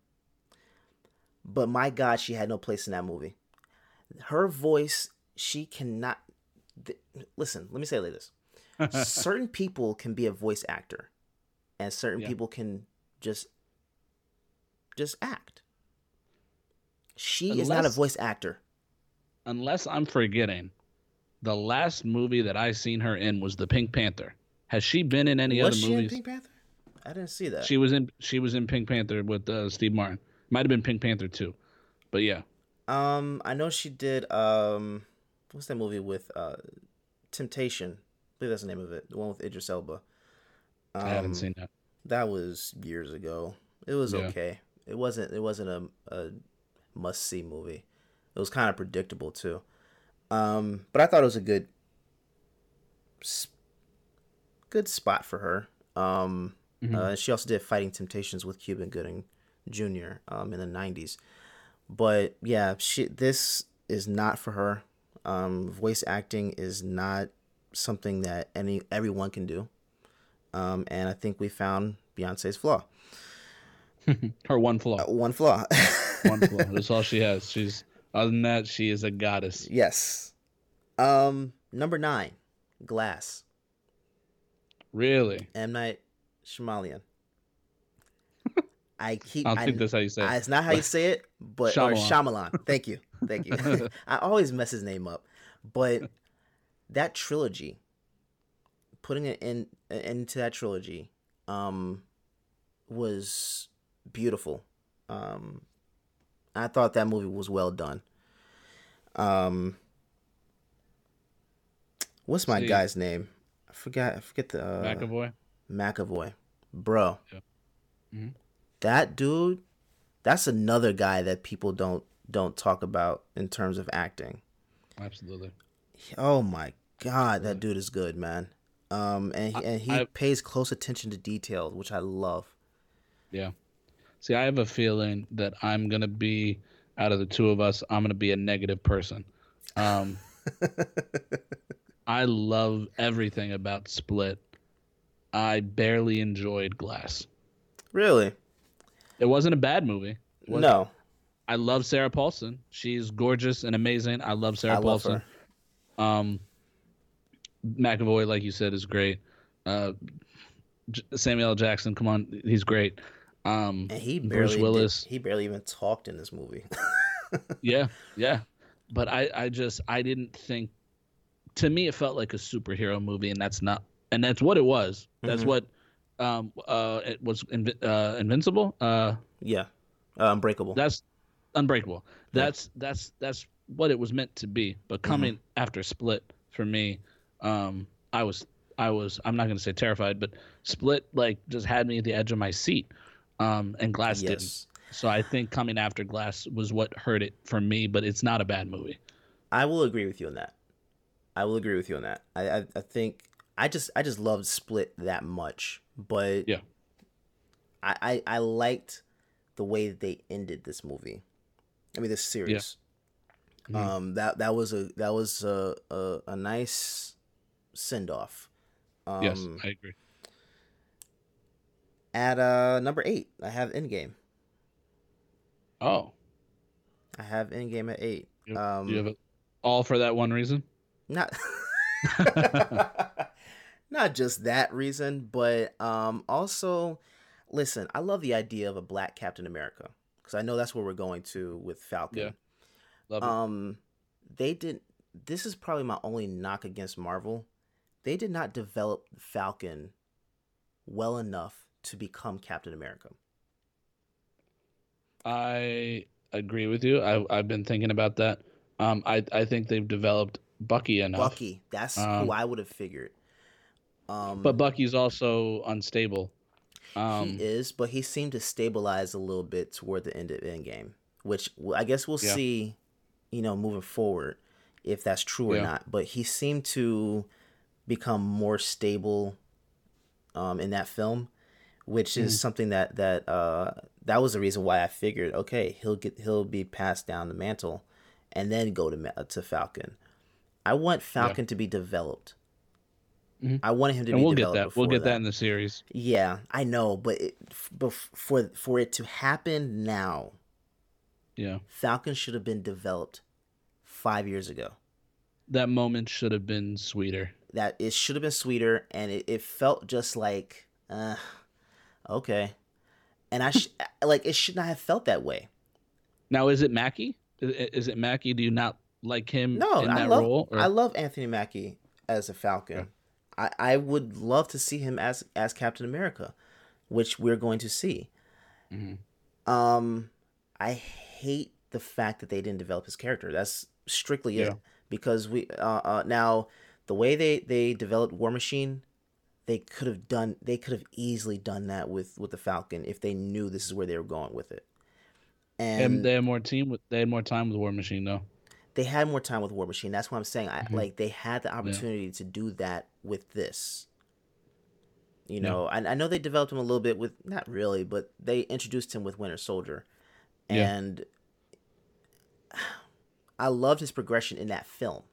But my God, she had no place in that movie. Her voice, she cannot. th- Listen, let me say it like this certain people can be a voice actor, and certain Yeah. people can just just act. She is not a voice actor. Unless I'm forgetting, the last movie that I seen her in was the Pink Panther. Has she been in any Was other she movies? in Pink Panther? I didn't see that. She was in she was in Pink Panther with uh, Steve Martin. Might have been Pink Panther too, but yeah. Um, I know she did. Um, what's that movie with uh, Temptation? Believe that's the name of it. The one with Idris Elba. Um, I haven't seen that. That was years ago. It was Yeah. okay. It wasn't. It wasn't a, a must see movie. It was kind of predictable too. Um, but I thought it was a good, good spot for her. Um, uh, she also did Fighting Temptations with Cuban Gooding Jr. Um, in the '90s. But yeah, she this is not for her. Um, voice acting is not something that any everyone can do. Um, and I think we found Beyonce's flaw. Her one flaw. One flaw. one flaw. That's all she has. She's other than that, she is a goddess. yes. Um, number nine. Glass. Really? M Night Shyamalan. I keep. I don't think that's how you say it. I- It's not how you say it, but or Shyamalan. Shyamalan. Thank you, thank you. I always mess his name up, but that trilogy, putting it in into that trilogy, um, was beautiful. Um, I thought that movie was well done. Um, what's my See. guy's name? I forgot. I forget the uh, McAvoy. McAvoy, bro. Yeah. Mhm. That dude, that's another guy that people don't don't talk about in terms of acting. Absolutely. Oh my god, that dude is good, man. Um, and he, and he I- pays close attention to detail, which I love. Yeah. See, I have a feeling that I'm gonna be out of the two of us. I'm gonna be a negative person. Um, I love everything about Split. I barely enjoyed Glass. Really? It wasn't a bad movie. It No, I love Sarah Paulson. She's gorgeous and amazing. I love Sarah I love Paulson. Um, McAvoy, like you said, is great. Uh, J- Samuel L. Jackson, come on, he's great. Um, and he Bruce barely did- Willis. he barely even talked in this movie. yeah, yeah. But I, I just, I didn't think. To me, it felt like a superhero movie, and that's not, and that's what it was. That's Mhm. what, um, uh, it was Invi- uh, Invincible. Uh, yeah, uh, Unbreakable. that's Unbreakable. That's that's that's what it was meant to be. But coming after Split for me, um, I was I was I'm not gonna say terrified, but Split like just had me at the edge of my seat, um, and Glass didn't. So I think coming after Glass was what hurt it for me. But it's not a bad movie. I will agree with you on that. I will agree with you on that. I, I I think I just I just loved Split that much, but Yeah. I I, I liked the way that they ended this movie. I mean, this series. Mm-hmm. Um, that that was a that was a a, a nice send off. Um, yes, I agree. At uh number eight, I have Endgame. Oh, I have Endgame at eight. Um, you have it all for that one reason. not not just that reason, but um also listen, I love the idea of a black Captain America because I know that's where we're going to with Falcon. Yeah. Love it. Um they didn't. this is probably my only knock against Marvel. They did not develop Falcon well enough to become Captain America. I agree with you. I I've been thinking about that. Um, I I think they've developed Bucky enough. Bucky, that's Um, who I would have figured. Um But Bucky's also unstable. Um, he is, but he seemed to stabilize a little bit toward the end of Endgame, which I guess we'll Yeah. see, you know, moving forward if that's true or not. But he seemed to become more stable um, in that film, which is Mm. something that that uh, that was the reason why I figured, okay, he'll get he'll be passed down the mantle, and then go to to Falcon. I want Falcon to be developed. Mhm. I wanted him to and be we'll get that. We'll get that in the series. yeah, I know, but it, bef- for for it to happen now, Yeah, Falcon should have been developed five years ago. that moment should have been sweeter. That it should have been sweeter, and it, it felt just like, uh, okay, and I sh- like it should not have felt that way. Now, is it Mackie? Is, is it Mackie? Do you not like him No, in I love role? I love Anthony Mackie as a Falcon. I, I would love to see him as as Captain America, which we're going to see. Mm-hmm. Um, I hate the fact that they didn't develop his character. That's strictly Yeah. it because we uh, uh now the way they they developed War Machine, they could have done they could have easily done that with with the Falcon if they knew this is where they were going with it. and And they had more team. With, they had more time with War Machine though. they had more time with War Machine. That's what I'm saying. Mm-hmm. Like they had the opportunity to do that with this. You know, I, I know they developed him a little bit with not really, but they introduced him with Winter Soldier, Yeah. and I loved his progression in that film.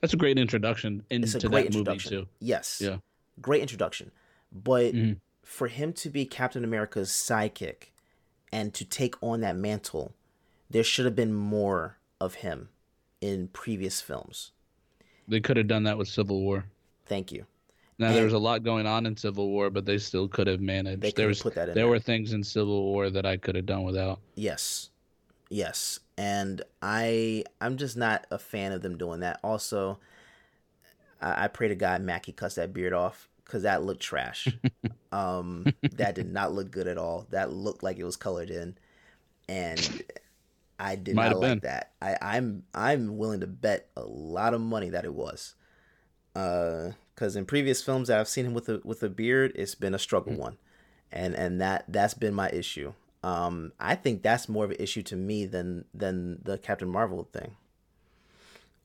That's a great introduction It's into a great that movie too. Yes, Yeah. great introduction. But Mhm. for him to be Captain America's sidekick and to take on that mantle, there should have been more of him in previous films. They could have done that with Civil War. Thank you. Now there was a lot going on in Civil War, but they still could have managed. They there could've was put that in there there. were things in Civil War that I could have done without. Yes. Yes. And I I'm just not a fan of them doing that. Also, I, I pray to God Mackie cuts that beard off because that looked trash. um, that did not look good at all. That looked like it was colored in, and I did Might not like been. that. I, I'm I'm willing to bet a lot of money that it was. Uh, Because in previous films that I've seen him with a with a beard, it's been a struggle one, and and that that's been my issue. Um, I think that's more of an issue to me than than the Captain Marvel thing.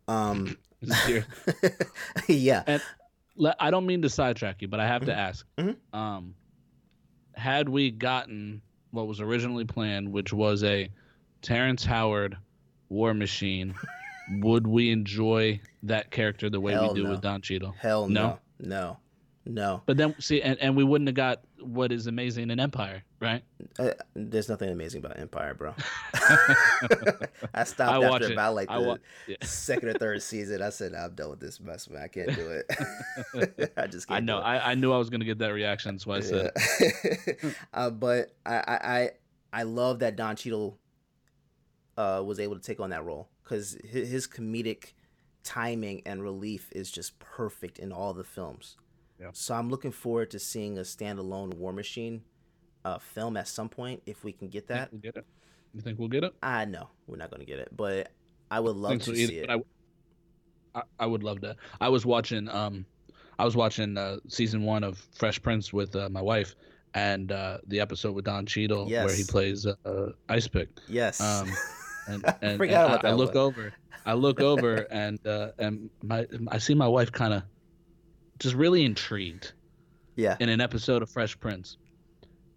Um, yeah, And I don't mean to sidetrack you, but I have Mm-hmm. to ask: um, Had we gotten what was originally planned, which was a Terrence Howard War Machine, would we enjoy that character the way Hell we do no. with Don Cheadle? hell no, no, no. But then see, and, and we wouldn't have got what is amazing in Empire, right? Uh, there's nothing amazing about Empire, bro. I stopped I after it. about like I the wa- yeah. second or third season. I said, I'm done with this mess, man. I can't do it. I just can't. I know. I, I knew I was gonna get that reaction, so I said, uh, but I, I I I love that Don Cheadle uh, was able to take on that role because his, his comedic timing and relief is just perfect in all the films. Yeah. So I'm looking forward to seeing a standalone War Machine uh, film at some point if we can get that. "We'll get it." You think we'll get it? I know we're not going to get it, but I would love think to so either, see it. I, I, I would love to. I was watching um, I was watching uh, season one of Fresh Prince with uh, my wife, and uh, the episode with Don Cheadle where he plays uh, Ice Pick. yes. Um, and, and, and about I, I look one. over, I look over, and uh, and my I see my wife kind of just really intrigued yeah. in an episode of Fresh Prince,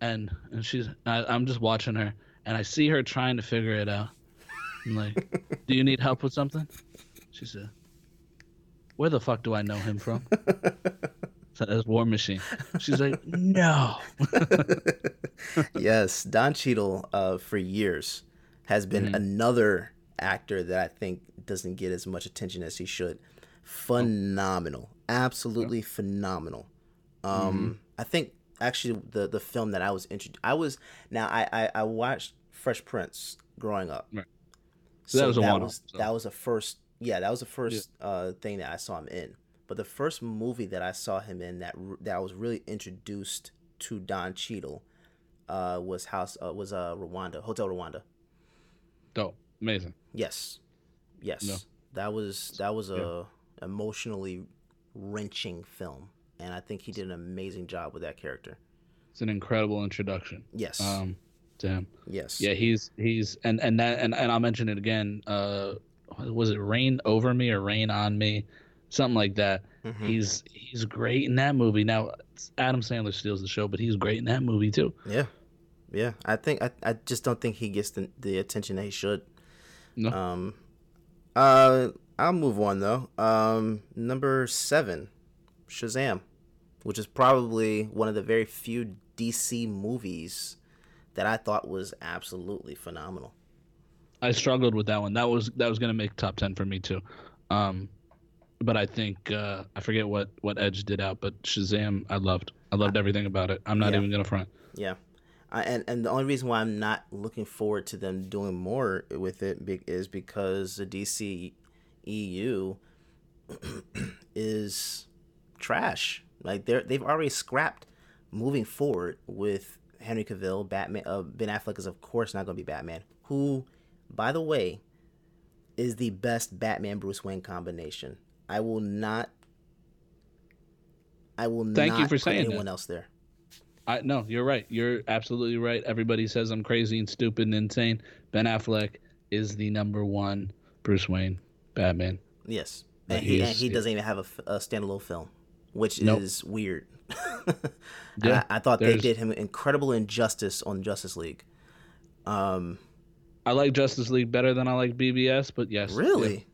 and and she's I, I'm just watching her, and I see her trying to figure it out. I'm like, "Do you need help with something?" She said, "Where the fuck do I know him from?" So that's War Machine. She's like, "No." yes, Don Cheadle uh, for years has been Mm-hmm. another actor that I think doesn't get as much attention as he should. Phenomenal, absolutely phenomenal. Um, Mm-hmm. I think actually the the film that I was introduced, I was now I, I I watched Fresh Prince growing up. Right. So that was a that was so. that was a first yeah that was the first uh, thing that I saw him in. But the first movie that I saw him in that that I was really introduced to Don Cheadle uh, was House uh, was uh, Rwanda Hotel Rwanda. Dope, amazing. Yes, yes, No. that was that was a emotionally wrenching film, and I think he did an amazing job with that character. It's an incredible introduction. Yes, Um, to him. yes, Yeah, he's he's and and that and, and I'll mention it again. Uh, was it Reign Over Me or Rain on Me, something like that. Mm-hmm. He's he's great in that movie. Now Adam Sandler steals the show, but he's great in that movie too. yeah, yeah. I think I, I just don't think he gets the, the attention that he should. No, Um, uh, I'll move on though. Um, number seven, Shazam, which is probably one of the very few DC movies that I thought was absolutely phenomenal. I struggled with that one. That was that was gonna make top ten for me too. Um, but I think uh, I forget what what Edge did out, but Shazam I loved. I loved everything about it. I'm not Yeah. even gonna front. Yeah. Uh, and and the only reason why I'm not looking forward to them doing more with it be- is because the DC EU is trash. Like they're they've already scrapped moving forward with Henry Cavill, Batman. Uh, ben Affleck is of course not going to be Batman. Who, by the way, is the best Batman Bruce Wayne combination. I will not. I will Thank not you for put saying anyone that. else there. I no, you're right. You're absolutely right. Everybody says I'm crazy and stupid and insane. Ben Affleck is the number one Bruce Wayne Batman. Yes, and he, and he doesn't even have a, a standalone film, which Nope. is weird. Yeah, I, I thought they did him incredible injustice on Justice League. Um, I like Justice League better than I like BVS, but yes, Really,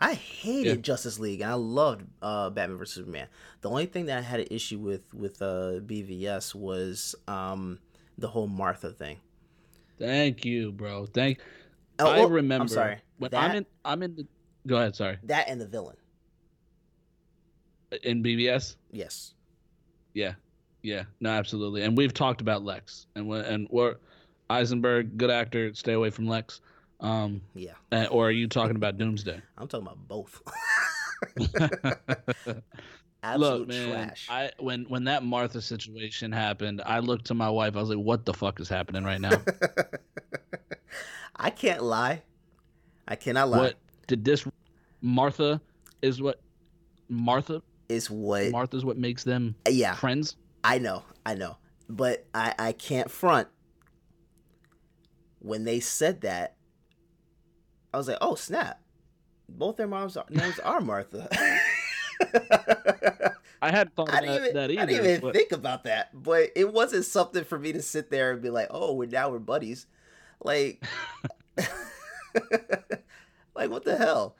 I hated Yeah. Justice League, and I loved uh, Batman vs Superman. The only thing that I had an issue with with uh, BVS was um, the whole Martha thing. Thank you, bro. Thank. Oh, I oh, remember. I'm sorry. When That- I'm in, I'm in. The, go ahead. Sorry. That and the villain. in BVS. Yes. Yeah, yeah, no, absolutely. And we've talked about Lex, and and we're Eisenberg, good actor. Stay away from Lex. Um, Yeah. uh, or are you talking about Doomsday? I'm talking about both. Look, Absolute man, trash. I when when that Martha situation happened, I looked to my wife. I was like, "What the fuck is happening right now? I can't lie. I cannot lie. what did this Martha is what Martha is what Martha's what makes them uh, yeah friends? I know, I know. But I, I can't front. When they said that, I was like, oh snap. Both their moms' are, names are Martha. I hadn't thought I that, didn't even, that either. I didn't even but- think about that. But it wasn't something for me to sit there and be like, oh, we're now we're buddies. Like like what the hell?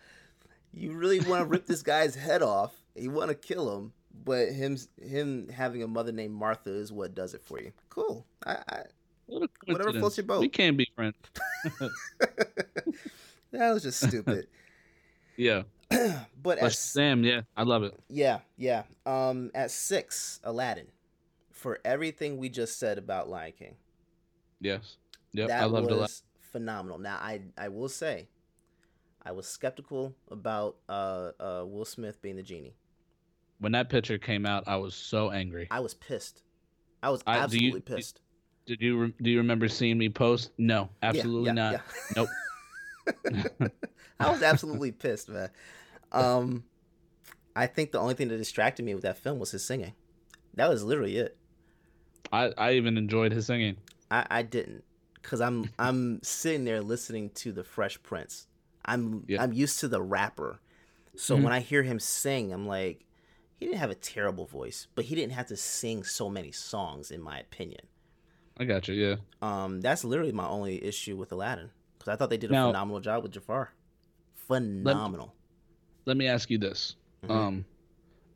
You really want to rip this guy's head off. You want to kill him, but him him having a mother named Martha is what does it for you. Cool. I, I What a Whatever floats your boat. We can't be friends. that was just stupid. yeah. But Shazam, yeah, I love it. Yeah, yeah. Um, at six, Aladdin. For everything we just said about Lion King, Yes. Yep. that I loved was it a lot. phenomenal. Now, I I will say, I was skeptical about uh, uh, Will Smith being the genie. When that picture came out, I was so angry. I was pissed. I was I- do absolutely you- pissed. Did you re- do you remember seeing me post? No, absolutely yeah, not. yeah. Nope. I was absolutely pissed, man. Um, I think the only thing that distracted me with that film was his singing. That was literally it. I I even enjoyed his singing. I, I didn't because I'm I'm sitting there listening to the Fresh Prince. I'm Yeah. I'm used to the rapper, so Mhm. when I hear him sing, I'm like, he didn't have a terrible voice, but he didn't have to sing so many songs, in my opinion. I got you. Yeah. Um, that's literally my only issue with Aladdin because I thought they did a Now- phenomenal job with Jafar. Phenomenal. Let me ask you this. Mm-hmm. Um,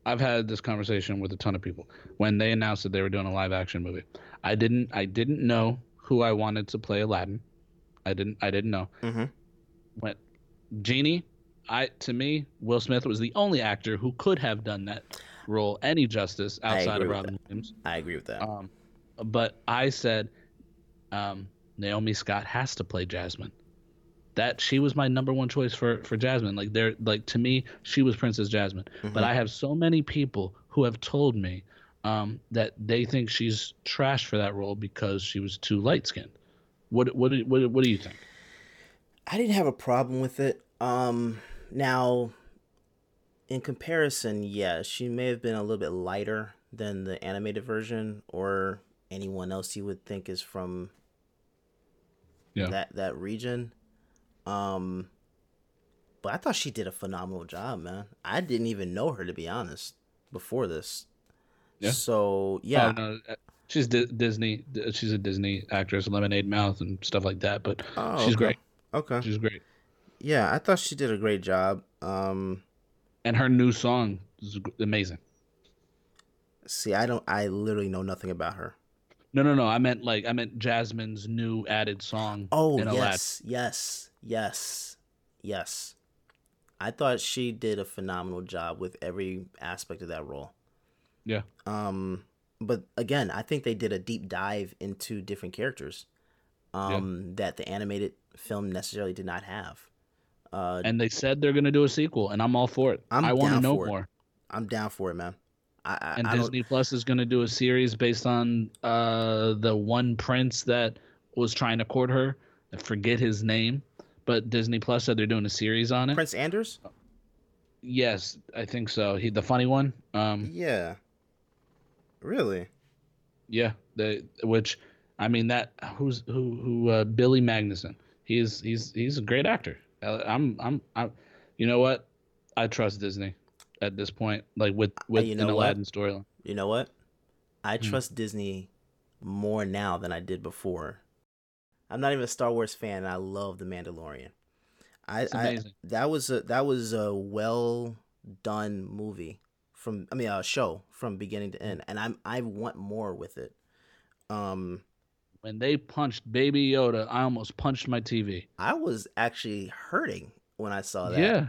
I've had this conversation with a ton of people when they announced that they were doing a live action movie. I didn't. I didn't know who I wanted to play Aladdin. I didn't. I didn't know. Mm-hmm. When Genie, I to me, Will Smith was the only actor who could have done that role any justice outside of Robin. Williams. I agree with that. Um, but I said, um, Naomi Scott has to play Jasmine. That she was my number one choice for for Jasmine. Like there, like to me, she was Princess Jasmine. But I have so many people who have told me um, that they think she's trash for that role because she was too light skinned. What what what what do you think? I didn't have a problem with it. Um, now, in comparison, yeah, she may have been a little bit lighter than the animated version or anyone else you would think is from Yeah. that that region. Um, but I thought she did a phenomenal job, man. I didn't even know her to be honest before this. Yeah. So yeah, Oh, no, uh, she's Di- Disney. She's a Disney actress, Lemonade Mouth, and stuff like that. But Oh, she's okay. great. Okay. She's great. yeah, I thought she did a great job. Um, And her new song is amazing. see, I don't, I literally know nothing about her. No, no, no. I meant like I meant Jasmine's new added song. Oh yes, yes, yes, yes. I thought she did a phenomenal job with every aspect of that role. Yeah. Um, but again, I think they did a deep dive into different characters, um, that the animated film necessarily did not have. Uh, And they said they're gonna do a sequel, and I'm all for it. I'm I want to know it. more. I'm down for it, man. I, I, And I Disney Plus is gonna do a series based on uh the one prince that was trying to court her. I forget his name, but Disney Plus said they're doing a series on it. Prince Anders. Yes, I think so. He the funny one. Um, Yeah. Really? yeah, the which I mean that who's who who uh, Billy Magnussen. He's he's he's a great actor. Uh, I'm I'm I, you know what? I trust Disney at this point, like with with you an know what? Aladdin storyline. You know what? I Hmm. trust Disney more now than I did before. I'm not even a Star Wars fan, and I love The Mandalorian. I, I that was a that was a well done movie from I mean a show from beginning to end, and I'm I want more with it. Um, When they punched Baby Yoda, I almost punched my TV. I was actually hurting when I saw that. Yeah.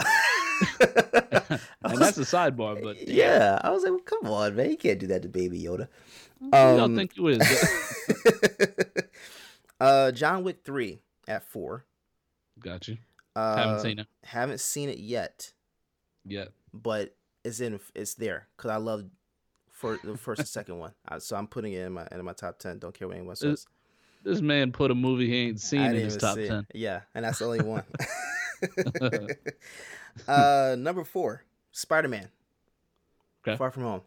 and that's a sidebar, but damn, Yeah, I was like, well, come on, man, you can't do that to Baby Yoda. who y'all Um, think you is? uh, John Wick three at four. Got you. Uh, Haven't seen it Haven't seen it yet, yet. but it's in. It's there because I love for the first and second one. Uh, So I'm putting it in my in my top ten. Don't care what anyone says. This man put a movie he ain't seen in his top it. ten. Yeah, and that's the only one. uh, number four, Spider Man. Okay. Far From Home,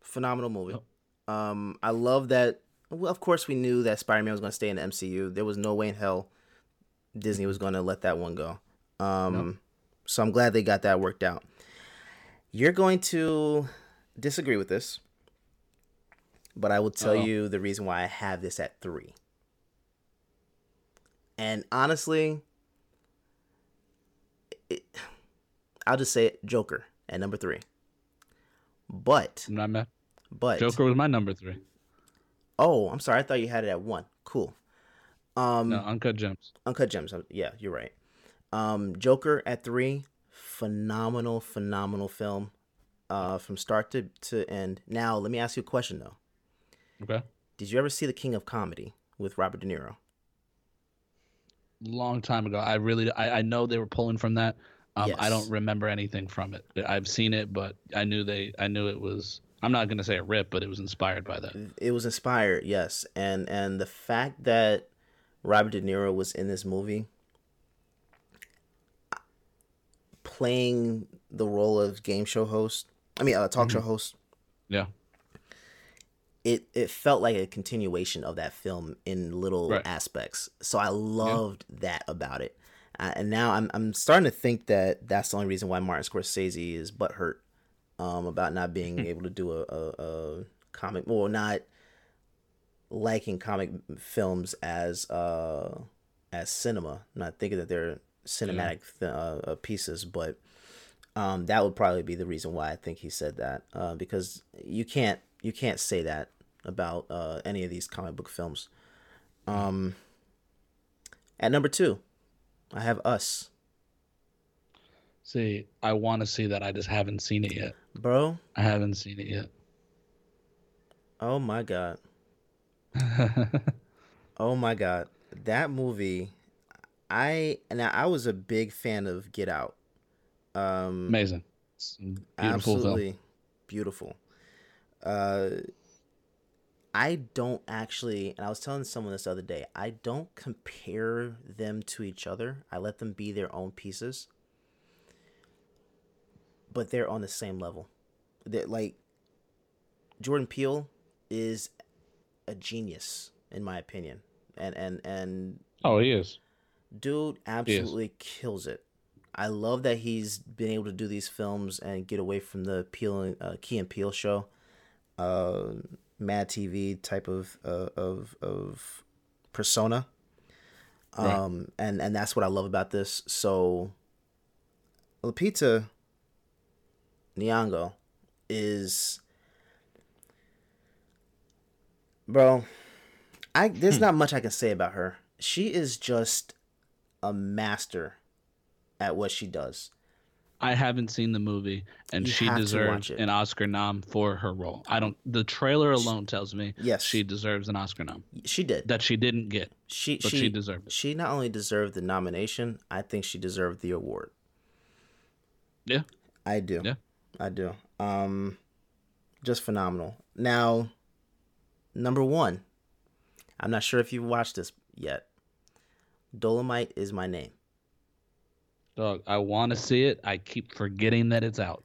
phenomenal movie. Um, I love that. Well, of course, we knew that Spider Man was going to stay in the MCU. There was no way in hell Disney was going to let that one go. Um, so I'm glad they got that worked out. You're going to disagree with this, but I will tell Uh-oh. you the reason why I have this at three. And honestly, it, I'll just say it, Joker at number three. But I'm not mad. but Joker was my number three. oh, I'm sorry, I thought you had it at one. Cool. Um, No, Uncut Gems. Uncut Gems. Yeah, you're right. Um, Joker at three, phenomenal, phenomenal film, uh, from start to to end. Now, let me ask you a question though. Okay. Did you ever see The King of Comedy with Robert De Niro? Long time ago. I really I, I know they were pulling from that. Um, I don't remember anything from it. I've seen it, but I knew they I knew it was I'm not gonna say a rip, but it was inspired by that. It was inspired, yes, and and the fact that Robert De Niro was in this movie, playing the role of game show host. I mean, uh, talk show host. Yeah. It it felt like a continuation of that film in little Right. aspects. So I loved that about it. Uh, and now I'm I'm starting to think that that's the only reason why Martin Scorsese is butthurt um, about not being able to do a, a, a comic, well, not liking comic films as uh as cinema. Not thinking that they're cinematic th- uh, uh, pieces, but um, that would probably be the reason why I think he said that uh, because you can't you can't say that about uh, any of these comic book films. Um, at number two, I have Us, See, I want to see that. I just haven't seen it yet. bro. I haven't seen it yet. Oh my god. oh my god, that movie. I now I was a big fan of Get Out. Um, Amazing. Beautiful absolutely film. beautiful. Uh, I don't actually, and I was telling someone this the other day. I don't compare them to each other. I let them be their own pieces, but they're on the same level. They're like Jordan Peele is a genius in my opinion, and and and Oh, he is. dude absolutely kills it. I love that he's been able to do these films and get away from the Peele uh, Key and Peele show, uh, Mad TV type of uh, of of persona. Right. Um, and and that's what I love about this. So, Lupita Nyong'o is, bro. I there's not much I can say about her. She is just a master at what she does. I haven't seen the movie, and You she deserves an Oscar nom for her role. I don't. The trailer alone tells me Yes. she deserves an Oscar nom She did. that she didn't get. She but she, she deserved it. She not only deserved the nomination, I think she deserved the award. Yeah. I do. Yeah. I do. Um just phenomenal. Now number 1. I'm not sure if you've watched this yet. Dolomite is my name. Dog, I want to see it. I keep forgetting that it's out.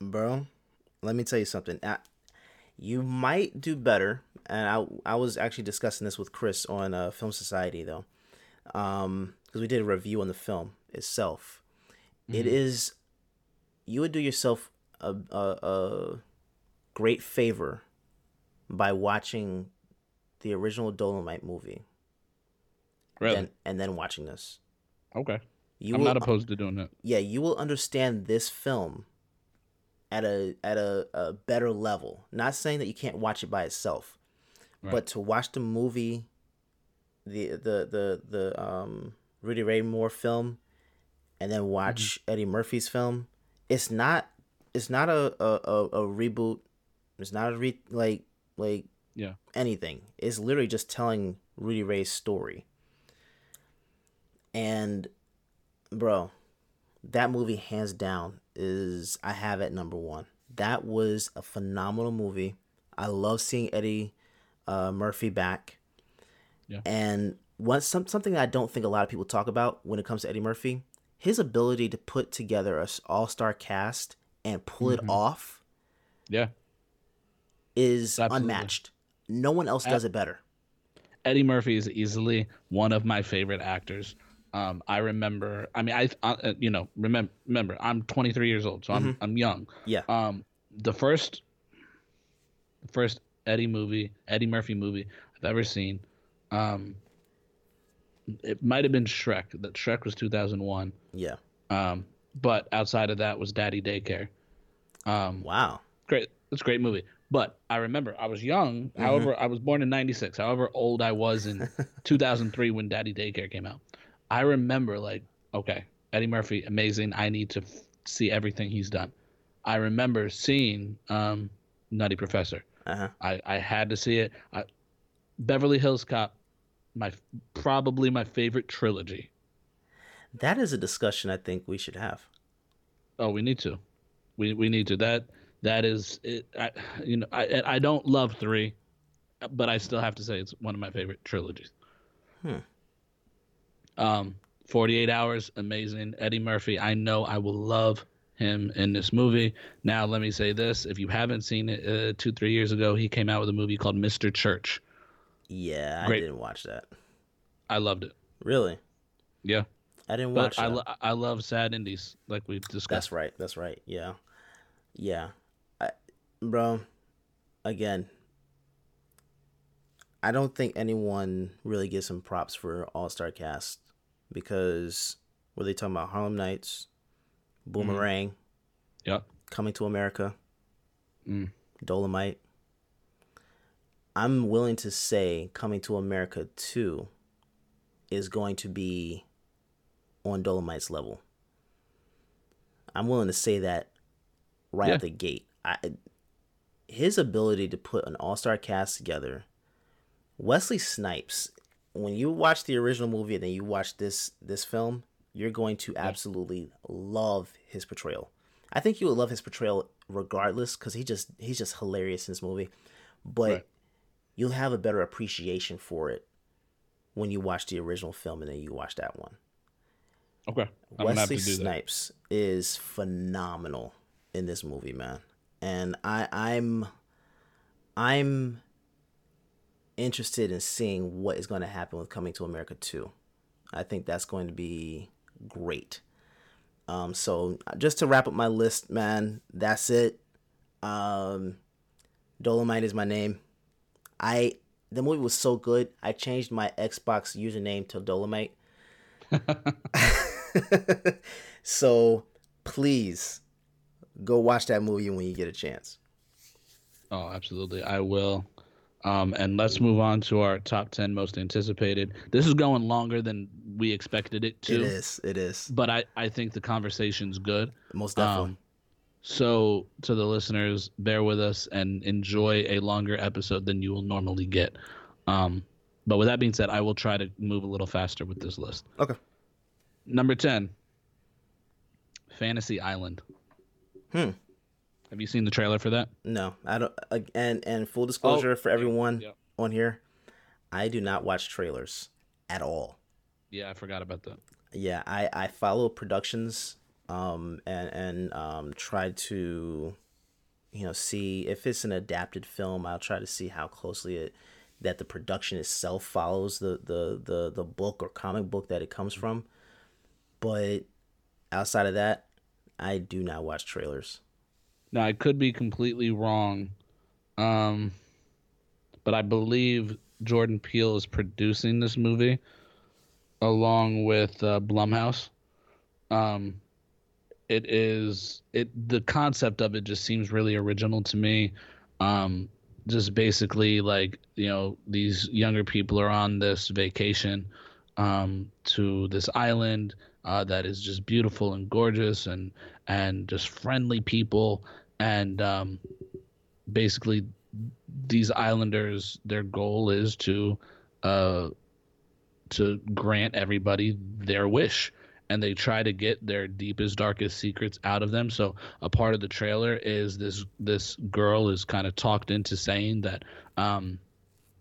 Bro, let me tell you something. I, you might do better, and I I was actually discussing this with Chris on uh, Film Society though, um, because we did a review on the film itself. It is, you would do yourself a a, a great favor by watching the original Dolomite movie, Really? then, and then watching this. okay. You I'm will, not opposed to doing that. yeah, you will understand this film at a at a, a better level. Not saying that you can't watch it by itself, but to watch the movie, the the the the um Rudy Ray Moore film, and then watch Eddie Murphy's film, it's not it's not a a, a, a reboot. It's not a re like like Yeah. anything. It's literally just telling Rudy Ray's story. And bro, that movie hands down is I have at number one. That was a phenomenal movie. I love seeing Eddie uh, Murphy back. Yeah. And once some something I don't think a lot of people talk about when it comes to Eddie Murphy, his ability to put together a all star cast and pull it off Yeah. is Absolutely. unmatched. No one else does it better. Eddie Murphy is easily one of my favorite actors. Um, I remember. I mean, I, uh, you know, remember, remember, I'm 23 years old, so I'm I'm young. Yeah. Um, the first, the first Eddie movie, Eddie Murphy movie I've ever seen, um, it might have been Shrek. That Shrek was 2001. Yeah. Um, but outside of that was Daddy Daycare. Um, Wow. great. It's a great movie. But I remember I was young. However, I was born in '96. However old I was in 2003 when Daddy Daycare came out, I remember like, okay, Eddie Murphy, amazing. I need to f- see everything he's done. I remember seeing um, Nutty Professor. Uh-huh. I, I had to see it. I, Beverly Hills Cop, my probably my favorite trilogy. That is a discussion I think we should have. Oh, we need to. We we need to. That that is it. I, you know, I I don't love three, but I still have to say it's one of my favorite trilogies. Hmm. Um, Forty Eight Hours, amazing. Eddie Murphy. I know I will love him in this movie. Now, let me say this: if you haven't seen it, uh, two three years ago, he came out with a movie called Mr. Church. Yeah, Great. I didn't watch that. I loved it. Really? Yeah, I didn't watch but I lo- I love sad indies like we discussed. That's right. That's right. Yeah. Yeah. I, bro, again, I don't think anyone really gives him props for All Star Cast because were they talking about Harlem Nights, Boomerang, Yep. Coming to America, Mm. Dolomite? I'm willing to say Coming to America 2 is going to be on Dolomite's level. I'm willing to say that right Yeah. out the gate. I, his ability to put an all-star cast together. Wesley Snipes, when you watch the original movie and then you watch this this film, you're going to absolutely love his portrayal. I think you will love his portrayal regardless because he just he's just hilarious in this movie. But Right. you'll have a better appreciation for it when you watch the original film and then you watch that one. Okay. I'm Wesley to do. Snipes is phenomenal in this movie, man. And I I'm I'm interested in seeing what is going to happen with Coming to America 2. I think that's going to be great. Um so just to wrap up my list, man, that's it. Um Dolomite is my name. I the movie was so good. I changed my Xbox username to Dolomite. so please go watch that movie when you get a chance. Oh, absolutely. I will. Um, and let's move on to our top 10 most anticipated. This is going longer than we expected it to. It is. It is. But I, I think the conversation's good. Most definitely. Um, so, to the listeners, bear with us and enjoy a longer episode than you will normally get. Um, but with that being said, I will try to move a little faster with this list. Okay. Number 10, Fantasy Island. Hmm. Have you seen the trailer for that? No, I don't. And and full disclosure Oh, for everyone yeah. on here, I do not watch trailers at all. Yeah, I forgot about that. Yeah, I I follow productions, um, and and um, try to, you know, see if it's an adapted film. I'll try to see how closely it that the production itself follows the the the the book or comic book that it comes from. But outside of that, I do not watch trailers. Now I could be completely wrong, um, but I believe Jordan Peele is producing this movie along with uh, Blumhouse. Um, it is it the concept of it just seems really original to me. Um, just basically like you know these younger people are on this vacation um, to this island. uh, that is just beautiful and gorgeous and and just friendly people and um, basically these islanders their goal is to uh, to grant everybody their wish. And they try to get their deepest darkest secrets out of them. So a part of the trailer is this this girl is kind of talked into saying that um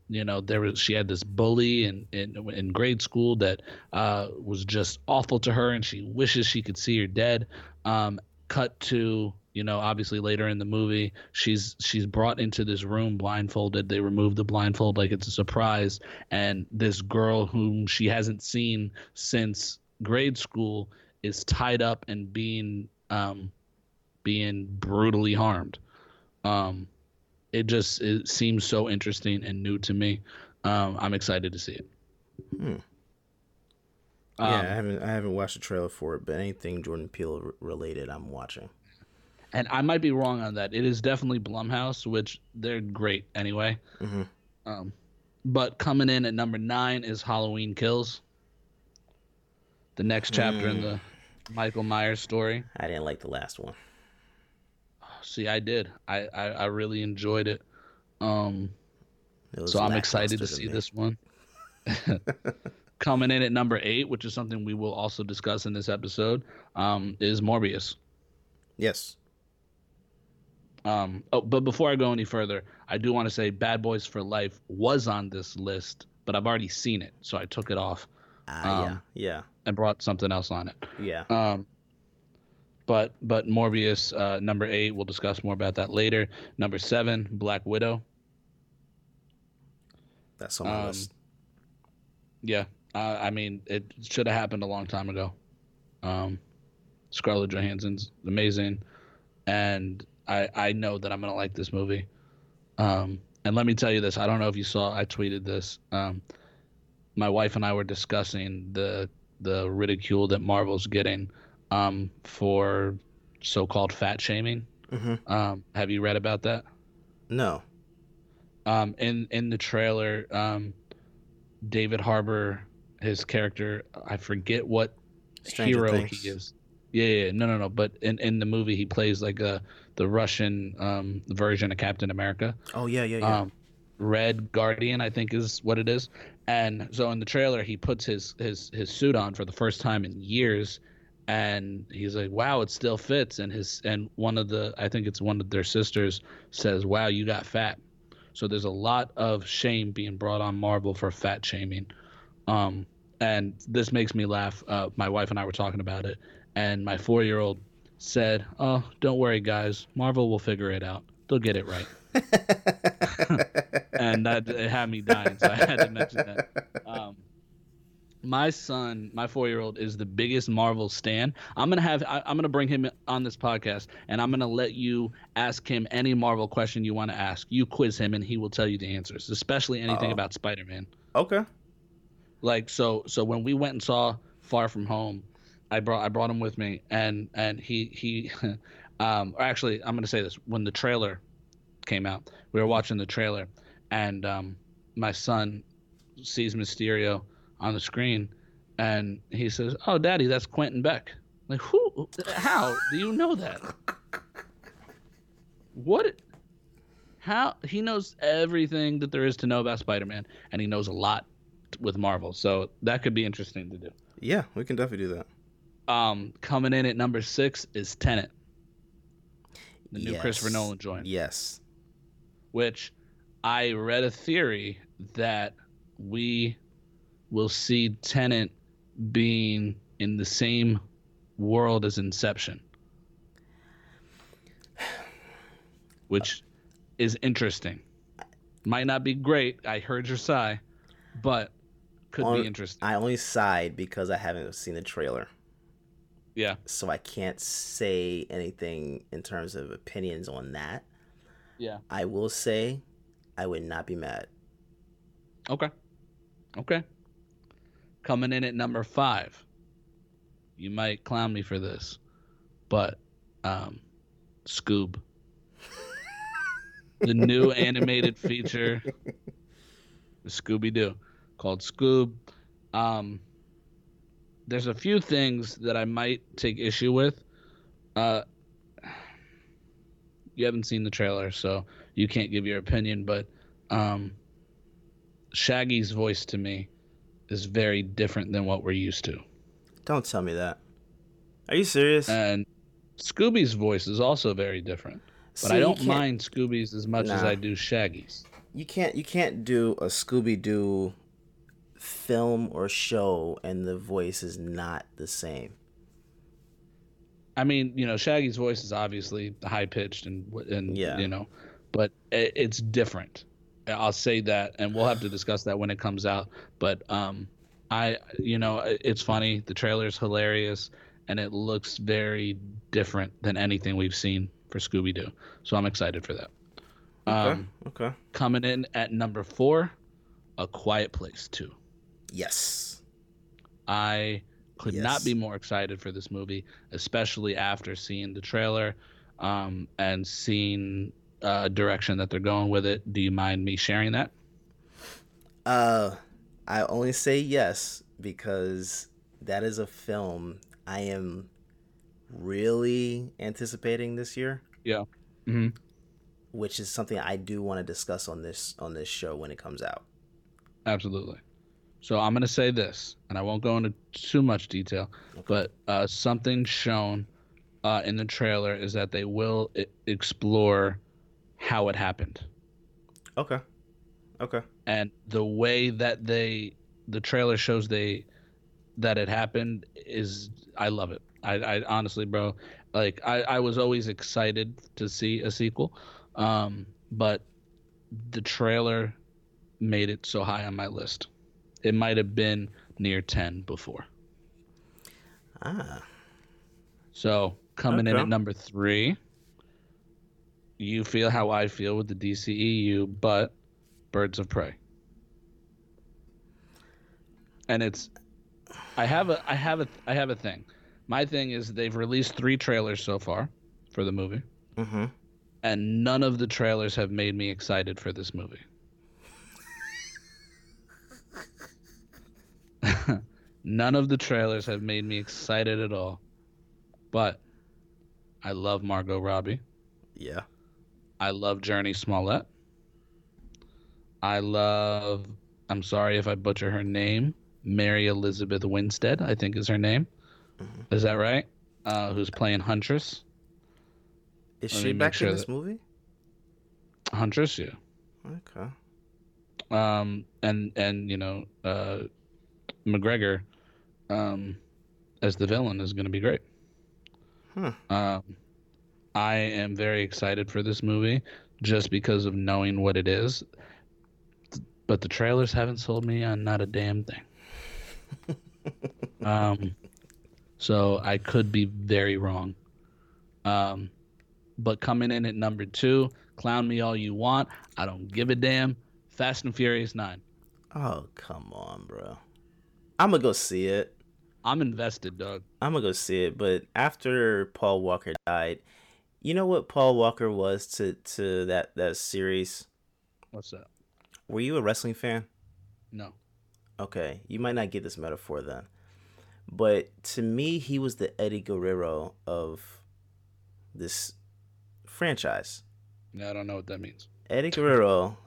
you know there was she had this bully in in, in grade school that uh was just awful to her and she wishes she could see her dead. Um cut to you know obviously later in the movie she's she's brought into this room blindfolded. They remove the blindfold like it's a surprise. And this girl whom she hasn't seen since grade school is tied up and being um being brutally harmed. Um it just it seems so interesting and new to me. Um i'm excited to see it. Hmm. Um, yeah, I haven't I haven't watched the trailer for it, but anything Jordan Peele related, I'm watching. And I might be wrong on that. It is definitely Blumhouse, which they're great anyway. Mhm. Um, but coming in at number nine is Halloween Kills, the next chapter in Mm. the Michael Myers story. I didn't like the last one. See, I did. I I, I really enjoyed it. Um, It so I'm excited to see this one. Coming in at number eight, which is something we will also discuss in this episode, um, is Morbius. Yes. Um, oh, but before I go any further, I do want to say Bad Boys for Life was on this list, but I've already seen it, so I took it off Ah, Um, yeah, and brought something else on it. yeah, Um, but but Morbius, uh, number eight, we'll discuss more about that later. Number seven, Black Widow. That's on my um, list. Yeah, uh, I mean, it should have happened a long time ago. Um, Scarlett Johansson's amazing, and I I know that I'm gonna like this movie. Um, and let me tell you this: I don't know if you saw, I tweeted this. Um, my wife and I were discussing the the ridicule that Marvel's getting um, for so-called fat shaming. Mhm. Um, have you read about that? No. um, in in the trailer, um, David Harbour, his character, I forget what Stranger hero Things. he is. Yeah, yeah, yeah, no, no, no. But in, in the movie, he plays like a the Russian um, version of Captain America. Oh yeah, yeah, yeah. Um, Red Guardian, I think, is what it is. And so in the trailer, he puts his his his suit on for the first time in years, and he's like, "Wow, it still fits." And his and one of the I think it's one of their sisters says, "Wow, you got fat." So there's a lot of shame being brought on Marvel for fat shaming, um, and this makes me laugh. Uh, my wife and I were talking about it, and my four year old said, "Oh, don't worry, guys. Marvel will figure it out. They'll get it right." and that it had me dying, so I had to mention that. Um, my son, my four-year-old, is the biggest Marvel stan. I'm gonna have, I, I'm gonna bring him on this podcast, and I'm gonna let you ask him any Marvel question you want to ask. You quiz him, and he will tell you the answers, especially anything Uh-oh. about Spider-Man. Okay. Like so, so when we went and saw Far From Home, I brought I brought him with me, and and he he, um, or actually, I'm gonna say this: when the trailer came out, we were watching the trailer, and um, my son sees Mysterio on the screen, and he says, "Oh, Daddy, that's Quentin Beck." Like, who? How do you know that? What? How he knows everything that there is to know about Spider-Man, and he knows a lot with Marvel. So that could be interesting to do. Yeah, we can definitely do that. Um, coming in at number six is Tenet, the new Christopher Yes. Nolan joint. Yes. which I read a theory that we will see Tenet being in the same world as Inception, which is interesting. Might not be great. I heard your sigh, but could On- be interesting. I only sighed because I haven't seen the trailer, Yeah, so I can't say anything in terms of opinions on that. yeah. I will say, I would not be mad. Okay. Okay. Coming in at number five. You might clown me for this, but um, Scoob. the new animated feature, Scooby Doo, called Scoob. Um, there's a few things that I might take issue with. Uh, you haven't seen the trailer, so you can't give your opinion. But um, Shaggy's voice to me is very different than what we're used to. Don't tell me that. Are you serious? And Scooby's voice is also very different. But See, I don't mind Scooby's as much as I do Shaggy's. you can't you can't do a Scooby Doo film or show and the voice is not the same. I mean, you know, Shaggy's voice is obviously high pitched and and Yeah. you know, but i it's different. I'll say that, and we'll have to discuss that when it comes out. But um, I, you know, it's funny. The trailer's hilarious, and it looks very different than anything we've seen for Scooby Doo. So I'm excited for that. Um, okay. coming in at number four, A Quiet Place Two. Yes. I could Yes. not be more excited for this movie, especially after seeing the trailer um, and seeing uh, direction that they're going with it. Do you mind me sharing that? Uh I only say yes because that is a film I am really anticipating this year, Yeah. hmm which is something I do want to discuss on this on this show when it comes out. Absolutely. So I'm going to say this, and I won't go into too much detail, but uh, something shown uh, in the trailer is that they will I- explore how it happened. Okay. Okay. and the way that they the trailer shows they that it happened is i love it i, I honestly bro like I, I was always excited to see a sequel um but the trailer made it so high on my list it might have been near 10 before. Ah. so coming in at number three you feel how i feel with the dceu but birds of prey. And it's i have a i have a i have a thing. My thing is they've released three trailers so far for the movie. Mhm. and none of the trailers have made me excited for this movie none of the trailers have made me excited at all but i love margot robbie Yeah. I love Jurnee Smollett. I love, I'm sorry if I butcher her name, Mary Elizabeth Winstead, I think is her name. Is that right? Uh, who's playing Huntress? Is Let she back sure in this that- movie? Huntress, yeah. Okay. Um, and and you know, uh, McGregor, um, as the villain is going to be great. Hmm. Um, I am very excited for this movie just because of knowing what it is. But the trailers haven't sold me on not a damn thing. um, so I could be very wrong. Um, but coming in at number two, clown me all you want. I don't give a damn. Fast and Furious 9. Oh, come on, bro. I'm gonna go see it. I'm invested, Doug. I'm gonna go see it, but after Paul Walker died, you know what Paul Walker was to to that that series? What's that? Were you a wrestling fan? No. Okay, you might not get this metaphor then. But to me, he was the Eddie Guerrero of this franchise. Yeah, I don't know what that means. Eddie Guerrero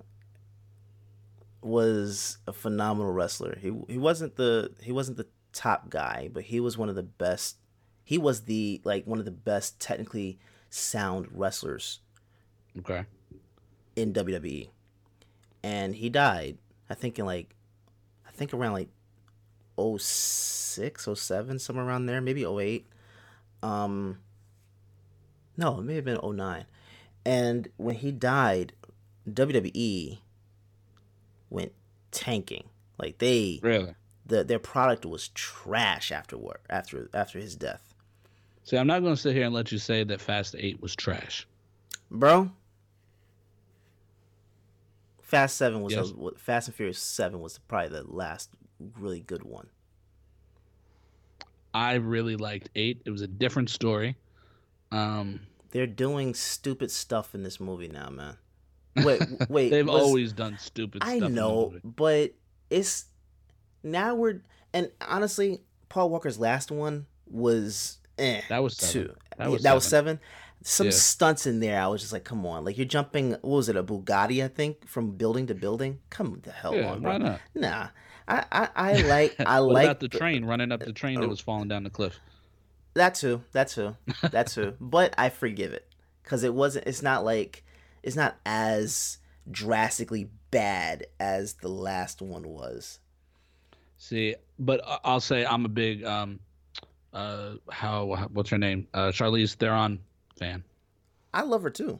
was a phenomenal wrestler. He he wasn't the he wasn't the top guy, but he was one of the best. He was the like one of the best technically sound wrestlers Okay. in WWE. And he died, I think in like I think around like 06, 07, somewhere around there, maybe 08. Um no, it may have been 09. And when he died, WWE went tanking. Like they Really? the their product was trash afterward after after his death. See, I'm not going to sit here and let you say that Fast 8 was trash. Bro, Fast 7 was Yes. a, Fast and Furious 7 was probably the last really good one. I really liked 8. It was a different story. Um, They're doing stupid stuff in this movie now, man. Wait, wait. they've was- always done stupid I the know, but it's now we're and honestly, Paul Walker's last one was eh. That was seven. two. That was that was seven. seven. Some Yeah. stunts in there. I was just like, come on, like you're jumping. What was it? A Bugatti, I think, from building to building. Come the hell Yeah, on, bro. not? Nah, I I, I like I what like about the train running up the train Oh. that was falling down the cliff? that too. That too. That too. but I forgive it because it wasn't. It's not like it's not as drastically bad as the last one was. See, but I'll say I'm a big um, uh, how what's her name? Uh, Charlize Theron fan. I love her too.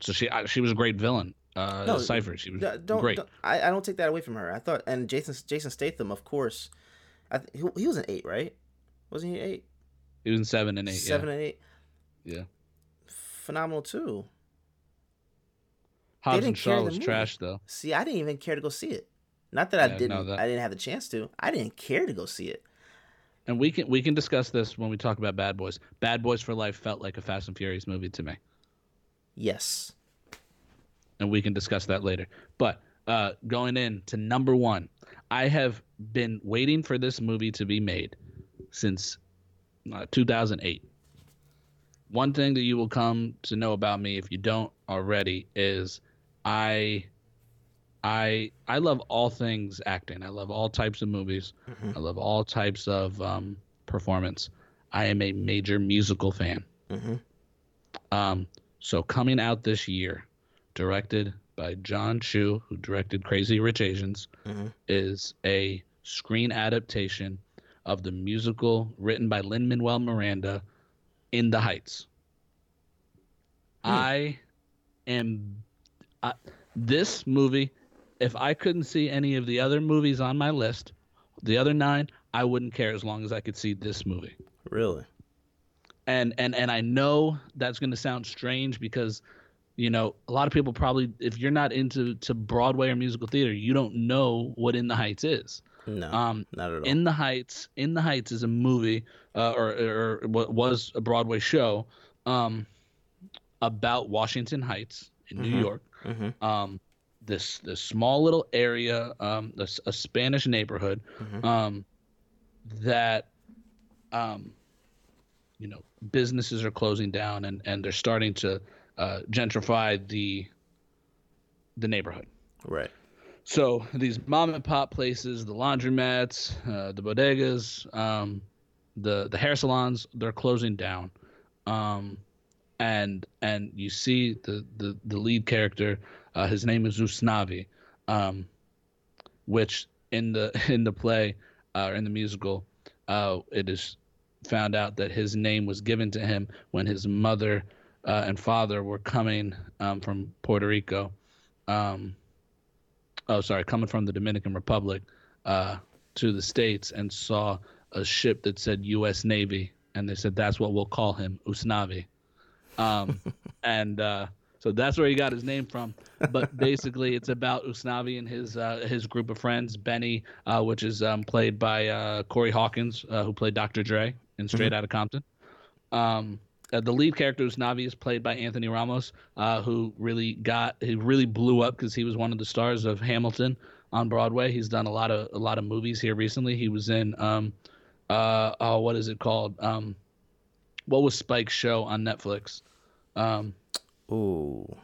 So she I, she was a great villain. Uh, No, Cipher. She was don't, great. don't- I, I don't take that away from her. I thought, and Jason Jason Statham, of course. I th- he, he was an eight, right? Wasn't he eight? He was in seven and eight. Seven yeah. and eight. yeah. Phenomenal too. Hobbs and didn't carry Shaw the was movie. trash though. See, I didn't even care to go see it. Not that I Yeah, no, didn't. that- I didn't have the chance to. I didn't care to go see it. And we can we can discuss this when we talk about Bad Boys. Bad Boys for Life felt like a Fast and Furious movie to me, Yes. and we can discuss that later. But uh, going in to number one, I have been waiting for this movie to be made since uh, 2008. One thing that you will come to know about me if you don't already is I I I love all things acting. I love all types of movies. I love all types of um, performance. I am a major musical fan. Mhm. Um, so coming out this year, directed by Jon Chu, who directed Crazy Rich Asians, Mhm. is a screen adaptation of the musical written by Lin Manuel Miranda, In the Heights. I am I, this movie. If I couldn't see any of the other movies on my list, the other nine, I wouldn't care as long as I could see this movie Really. and and and I know that's going to sound strange because you know a lot of people probably if you're not into to Broadway or musical theater you don't know what In the Heights is. No. Um, not at all. In the Heights, In the Heights is a movie uh, or or what was a Broadway show um, about Washington Heights in New Mhm. York. Mhm. Um, this this small little area, um, this, a Spanish neighborhood, Mhm. um, that um, you know businesses are closing down and and they're starting to uh, gentrify the the neighborhood. right. So these mom and pop places, the laundromats, uh, the bodegas, um, the the hair salons, they're closing down, um, and and you see the the, the lead character, uh, his name is Usnavi, um, which in the in the play uh, or in the musical, uh, it is found out that his name was given to him when his mother uh, and father were coming um, from Puerto Rico. Um, oh sorry coming from the dominican republic uh, to the states and saw a ship that said u.s navy and they said that's what we'll call him usnavi um, and uh, so that's where he got his name from but basically it's about usnavi and his uh, his group of friends benny uh, which is um, played by uh, corey hawkins uh, who played dr dre in straight Mhm. outta compton um, uh, the lead character Usnavi is played by Anthony Ramos, uh, who really got he really blew up because he was one of the stars of Hamilton on Broadway. He's done a lot of a lot of movies here recently. He was in um, uh, oh, what is it called? Um, what was Spike's show on Netflix? Um, Ooh.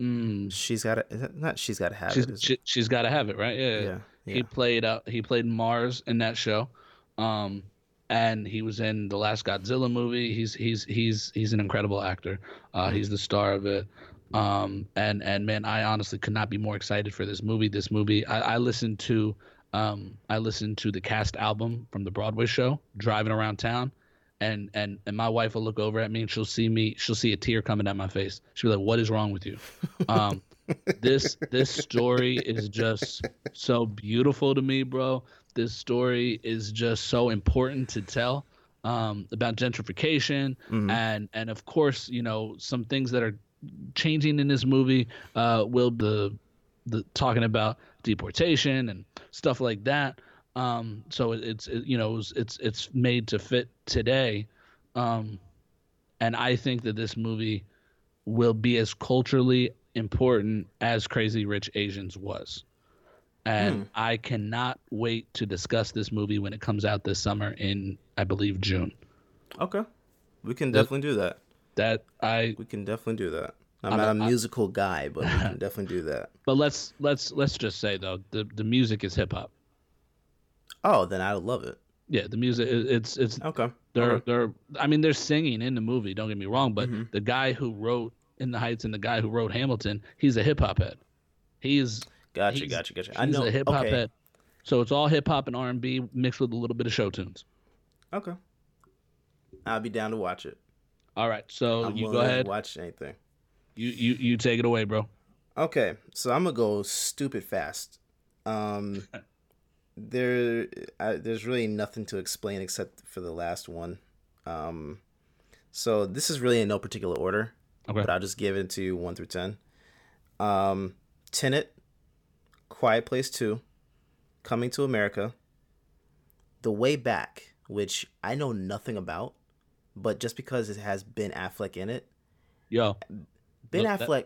mm, She's got to. Not. She's got to have she's it. she, she's got to have it, right? Yeah. Yeah, He played uh, he played Mars in that show. Um, and he was in the last Godzilla movie. He's he's he's he's an incredible actor. Uh, he's the star of it. Um, and and man, I honestly could not be more excited for this movie. This movie, I, I listened to um, I listened to the cast album from the Broadway show, driving around town, and and and my wife will look over at me and she'll see me, she'll see a tear coming down my face. She'll be like, "What is wrong with you?" Um, this this story is just so beautiful to me, bro. This story is just so important to tell um, about gentrification Mhm. and and of course, you know, some things that are changing in this movie. Uh, will the the talking about deportation and stuff like that. Um, so it, it's it, you know it's, it's it's made to fit today, um, and I think that this movie will be as culturally important as Crazy Rich Asians was. and Hmm. I cannot wait to discuss this movie when it comes out this summer in I believe June. Okay, we can definitely do that. That I We can definitely do that. I'm, I'm not a- a I- musical guy, but we can definitely do that. but let's let's let's just say though the the music is hip hop. Oh, then I would love it. Yeah, the music it's it's Okay. they're okay. they're I mean they're singing in the movie. Don't get me wrong, but Mm-hmm. the guy who wrote In the Heights and the guy who wrote Hamilton, he's a hip hop head. He's Gotcha, he's- gotcha, gotcha. I know. a hip hop okay. head. So it's all hip hop and R and B mixed with a little bit of show tunes. Okay. I'll be down to watch it. All right, so I'm you go ahead. watch anything. You you you take it away, bro. Okay, so I'm gonna go stupid fast. Um, there, I, there's really nothing to explain except for the last one. Um, so this is really in no particular order, Okay. but I'll just give it to you one through ten. Um, Tenet, Quiet Place Two, Coming to America, The Way Back, which I know nothing about, but just because it has Ben Affleck in it, Yo, Ben Look, that- Affleck,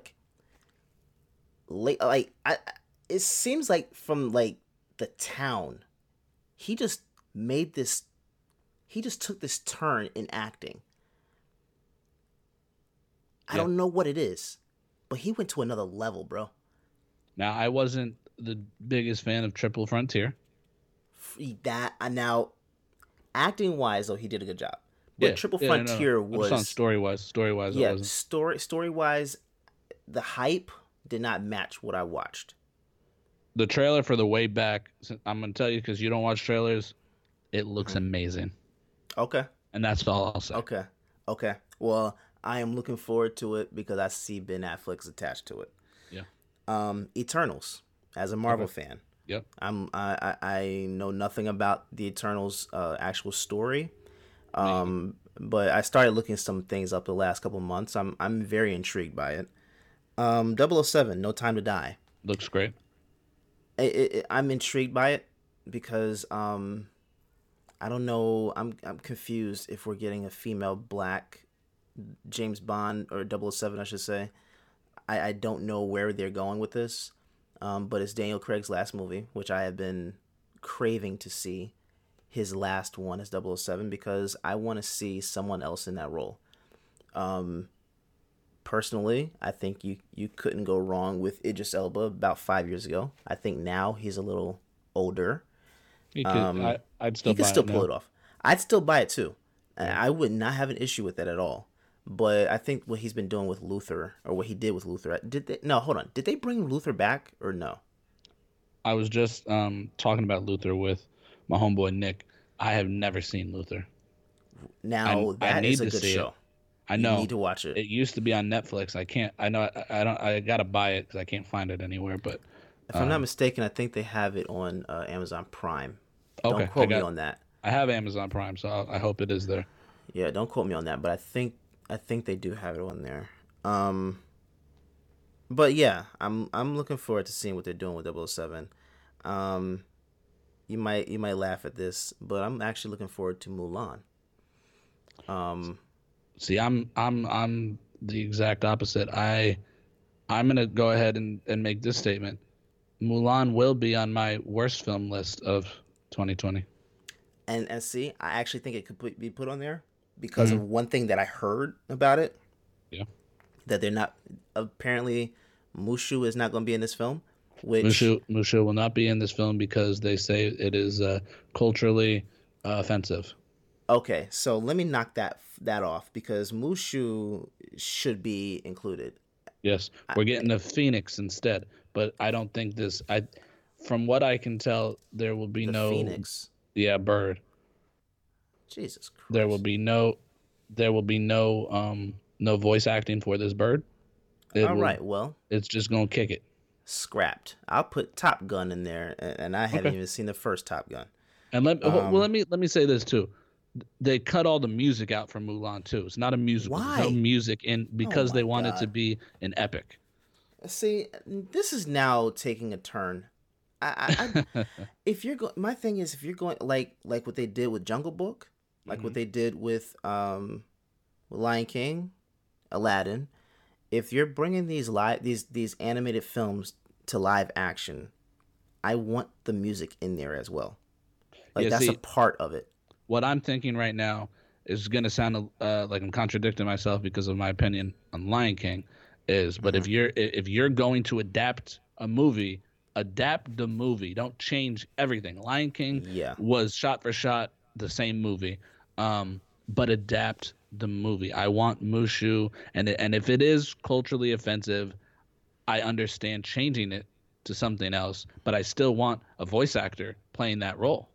late like I, I- it seems like from like the town, he just made this. He just took this turn in acting. I Yeah. don't know what it is, but he went to another level, bro. now I wasn't the biggest fan of Triple Frontier. That I now, acting wise though, he did a good job. But Triple yeah, no, no. Frontier just on was story wise. Story wise, yeah story story wise, the hype did not match what I watched. The trailer for the way back. I'm gonna tell you because you don't watch trailers. It looks Mm-hmm. amazing, Okay. and that's all I'll say. Okay. Okay. Well, I am looking forward to it because I see Ben Affleck's attached to it. Yeah. Um, Eternals. As a Marvel fan, Yep. I'm I, I I know nothing about the Eternals uh, actual story. Um, but I started looking some things up the last couple months. I'm I'm very intrigued by it. Um, 007, No Time to Die. Looks great. I, I, I'm intrigued by it because um, I don't know. I'm I'm confused if we're getting a female black James Bond or 007, I should say. I, I don't know where they're going with this, um, but it's Daniel Craig's last movie, which I have been craving to see his last one as 007 because I want to see someone else in that role. Um, personally, I think you you couldn't go wrong with Idris Elba about five years ago. I think now he's a little older. He could, Um, I, I'd still he could still it pull now. it off. I'd still buy it too. I would not have an issue with that at all. But I think what he's been doing with Luther, or what he did with Luther, did they? No, hold on. Did they bring Luther back or no? I was just um, talking about Luther with my homeboy Nick. I have never seen Luther. Now I that need is a to good see it. I You know need to watch it. It used to be on Netflix. I can't. I know. I, I don't. I gotta buy it because I can't find it anywhere. But If I'm not mistaken, I think they have it on uh, Amazon Prime. Okay, Don't quote me on that. I have Amazon Prime, so I, I hope it is there. Yeah, don't quote me on that, but I think I think they do have it on there. Um but yeah, I'm I'm looking forward to seeing what they're doing with 007. Um you might you might laugh at this, but I'm actually looking forward to Mulan. Um See, I'm I'm I'm the exact opposite. I I'm gonna go ahead and, and make this statement. Mulan will be on my worst film list of 2020. and and see, I actually think it could be put on there because of one thing that I heard about it. Yeah. That they're not apparently Mushu is not going to be in this film, which Mushu Mushu will not be in this film because they say it is uh, culturally uh, offensive. Okay, so let me knock that that off because Mushu should be included. Yes, we're getting a phoenix instead, but I don't think this. I, from what I can tell, there will be The no Phoenix. Yeah, bird. Jesus Christ. There will be no, there will be no um no voice acting for this bird. It All will- right, well, it's just gonna kick it. scrapped. I'll put Top Gun in there, and I haven't Okay. even seen the first Top Gun. And let Um, well let me let me say this too. They cut all the music out from Mulan too. It's not a musical. Why? Oh no music in because they my want it to be an epic. See, this is now taking a turn. I, I, I if you're going, my thing is if you're going like like what they did with Jungle Book, like Mm-hmm. what they did with um, Lion King, Aladdin. If you're bringing these live these these animated films to live action, I want the music in there as well. Like Yeah, that's see- a part of it. What I'm thinking right now is going to sound uh, like I'm contradicting myself because of my opinion on Lion King. Is but if Mm-hmm. you're if you're going to adapt a movie, adapt the movie. Don't change everything. Lion King Yeah. was shot for shot the same movie, um, but adapt the movie. I want Mushu, and and if it is culturally offensive, I understand changing it to something else, but I still want a voice actor playing that role.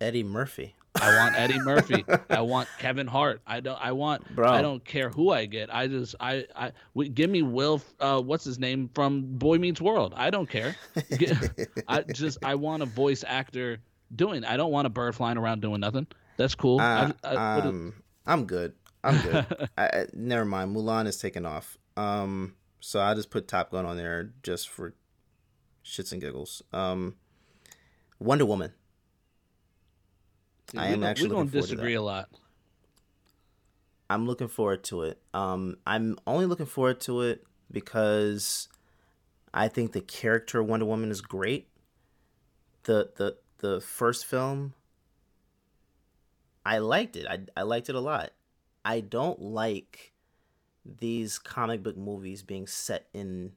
Eddie Murphy. I want Eddie Murphy. I want Kevin Hart. I don't. I want. Bro. I don't care who I get. I just. I. I. We, give me Will. Uh, what's his name from Boy Meets World? I don't care. I just. I want a voice actor doing. I don't want a bird flying around doing nothing. That's cool. Uh, I, I, um, I'm good. I'm good. I, I, never mind. Mulan is taken off. Um, so I just put Top Gun on there just for shits and giggles. Um, Wonder Woman. I we am gon- actually We're gonna looking forward to disagree that. a lot. I'm looking forward to it. Um, I'm only looking forward to it because I think the character of Wonder Woman is great. The the the first film, I liked it. I I liked it a lot. I don't like these comic book movies being set in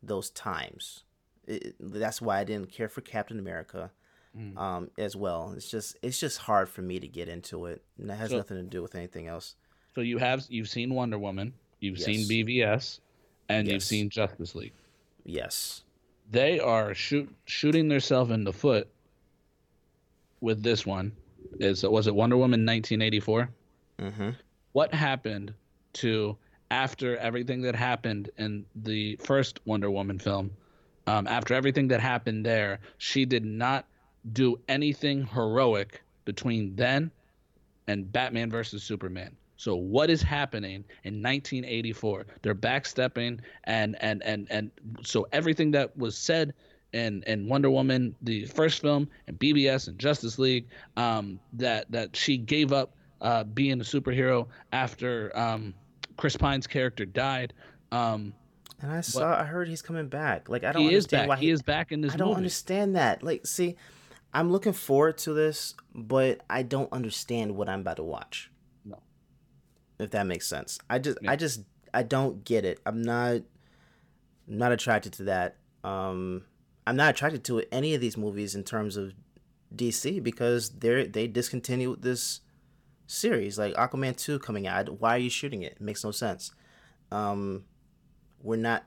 those times. It, that's why I didn't care for Captain America um, as well. It's just it's just hard for me to get into it. And that has So- nothing to do with anything else. So you have you've seen Wonder Woman, you've seen BVS, and you've seen Justice League. Yes. they are shoot shooting themselves in the foot with this one. Is was it Wonder Woman 1984? Mm-hmm. What happened to after everything that happened in the first Wonder Woman film? Um, after everything that happened there, she did not do anything heroic between then and Batman versus Superman. So what is happening in 1984? They're backstepping and and and and so everything that was said in in Wonder Woman, the first film, and BVS and Justice League, um, that that she gave up uh, being a superhero after um, Chris Pine's character died. Um, And I saw, I heard he's coming back. Like I don't he is understand back. why He is back in this I don't movie. understand that. Like, see, I'm looking forward to this, but I don't understand what I'm about to watch. No. If that makes sense, I just, I just, I don't get it. I'm not, I'm not attracted to that. Um, I'm not attracted to any of these movies in terms of DC because they're they discontinued this series. Like Aquaman two coming out. Why are you shooting it? It makes no sense. Um, we're not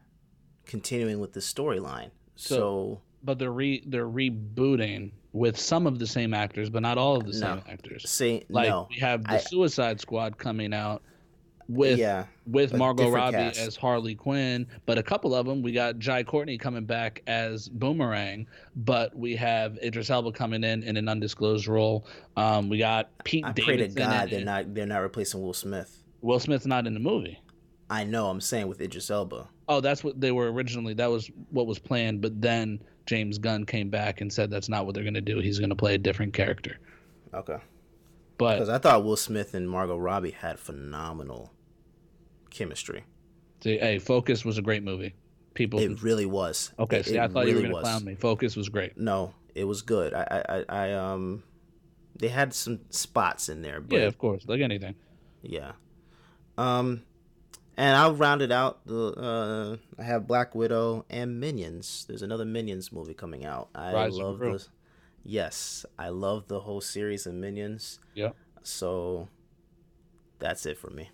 continuing with the storyline. So- So, but they're re they're rebooting with some of the same actors, but not all of the same No. actors. see, Like no, we have the I- Suicide Squad coming out with Yeah, with Margot Robbie cast. as Harley Quinn, but a couple of them we got Jai Courtney coming back as Boomerang, but we have Idris Elba coming in in an undisclosed role. Um, we got Pete I pray to God they're it. not they're not replacing Will Smith. Will Smith's not in the movie. I know. I'm saying with Idris Elba. Oh, that's what they were originally. That was what was planned, but then James Gunn came back and said that's not what they're going to do. He's going to play a different character. Okay. But Because I thought Will Smith and Margot Robbie had phenomenal chemistry. See, hey, Focus was a great movie. People, It really was. okay. It- See, I thought you were going to clown me. Focus was great. No, it was good. I, I, I, I um, they had some spots in there, but yeah, of course, like anything. Yeah. Um, and I'll round it out. The uh, I have Black Widow and Minions. There's another Minions movie coming out. I Rise love the. Yes, I love the whole series of Minions. Yeah. So, that's it for me.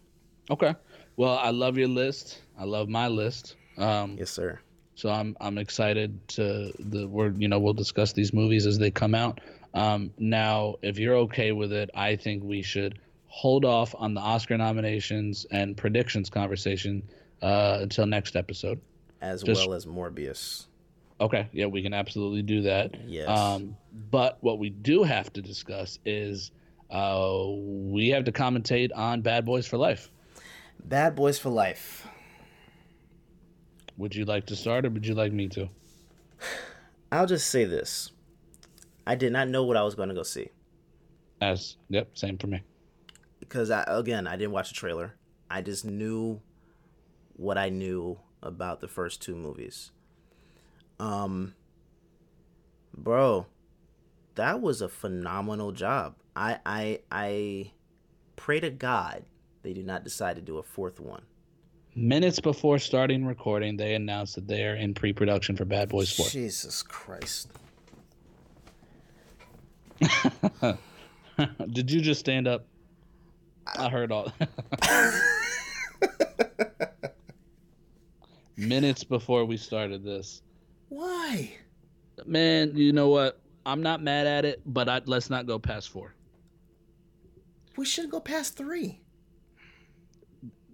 Okay. Well, I love your list. I love my list. Um, Yes, sir. so I'm I'm excited to the word. You know, we'll discuss these movies as they come out. Um, now, if you're okay with it, I think we should hold off on the Oscar nominations and predictions conversation uh, until next episode. As Just- well as Morbius. Okay, yeah, we can absolutely do that. Yes. Um, but what we do have to discuss is uh, we have to commentate on Bad Boys for Life. Bad Boys for Life. Would you like to start, or would you like me to? I'll just say this. I did not know what I was going to go see. As yep, same for me. Because I, again, I didn't watch the trailer. I just knew what I knew about the first two movies. Um, bro, that was a phenomenal job. I I I pray to God they do not decide to do a fourth one. Minutes before starting recording, they announced that they are in pre-production for Bad Boys 4. Jesus Christ. Did you just stand up? I heard all. Minutes before we started this. Why? Man, you know what? I'm not mad at it, but I, let's not go past four. We should go past three.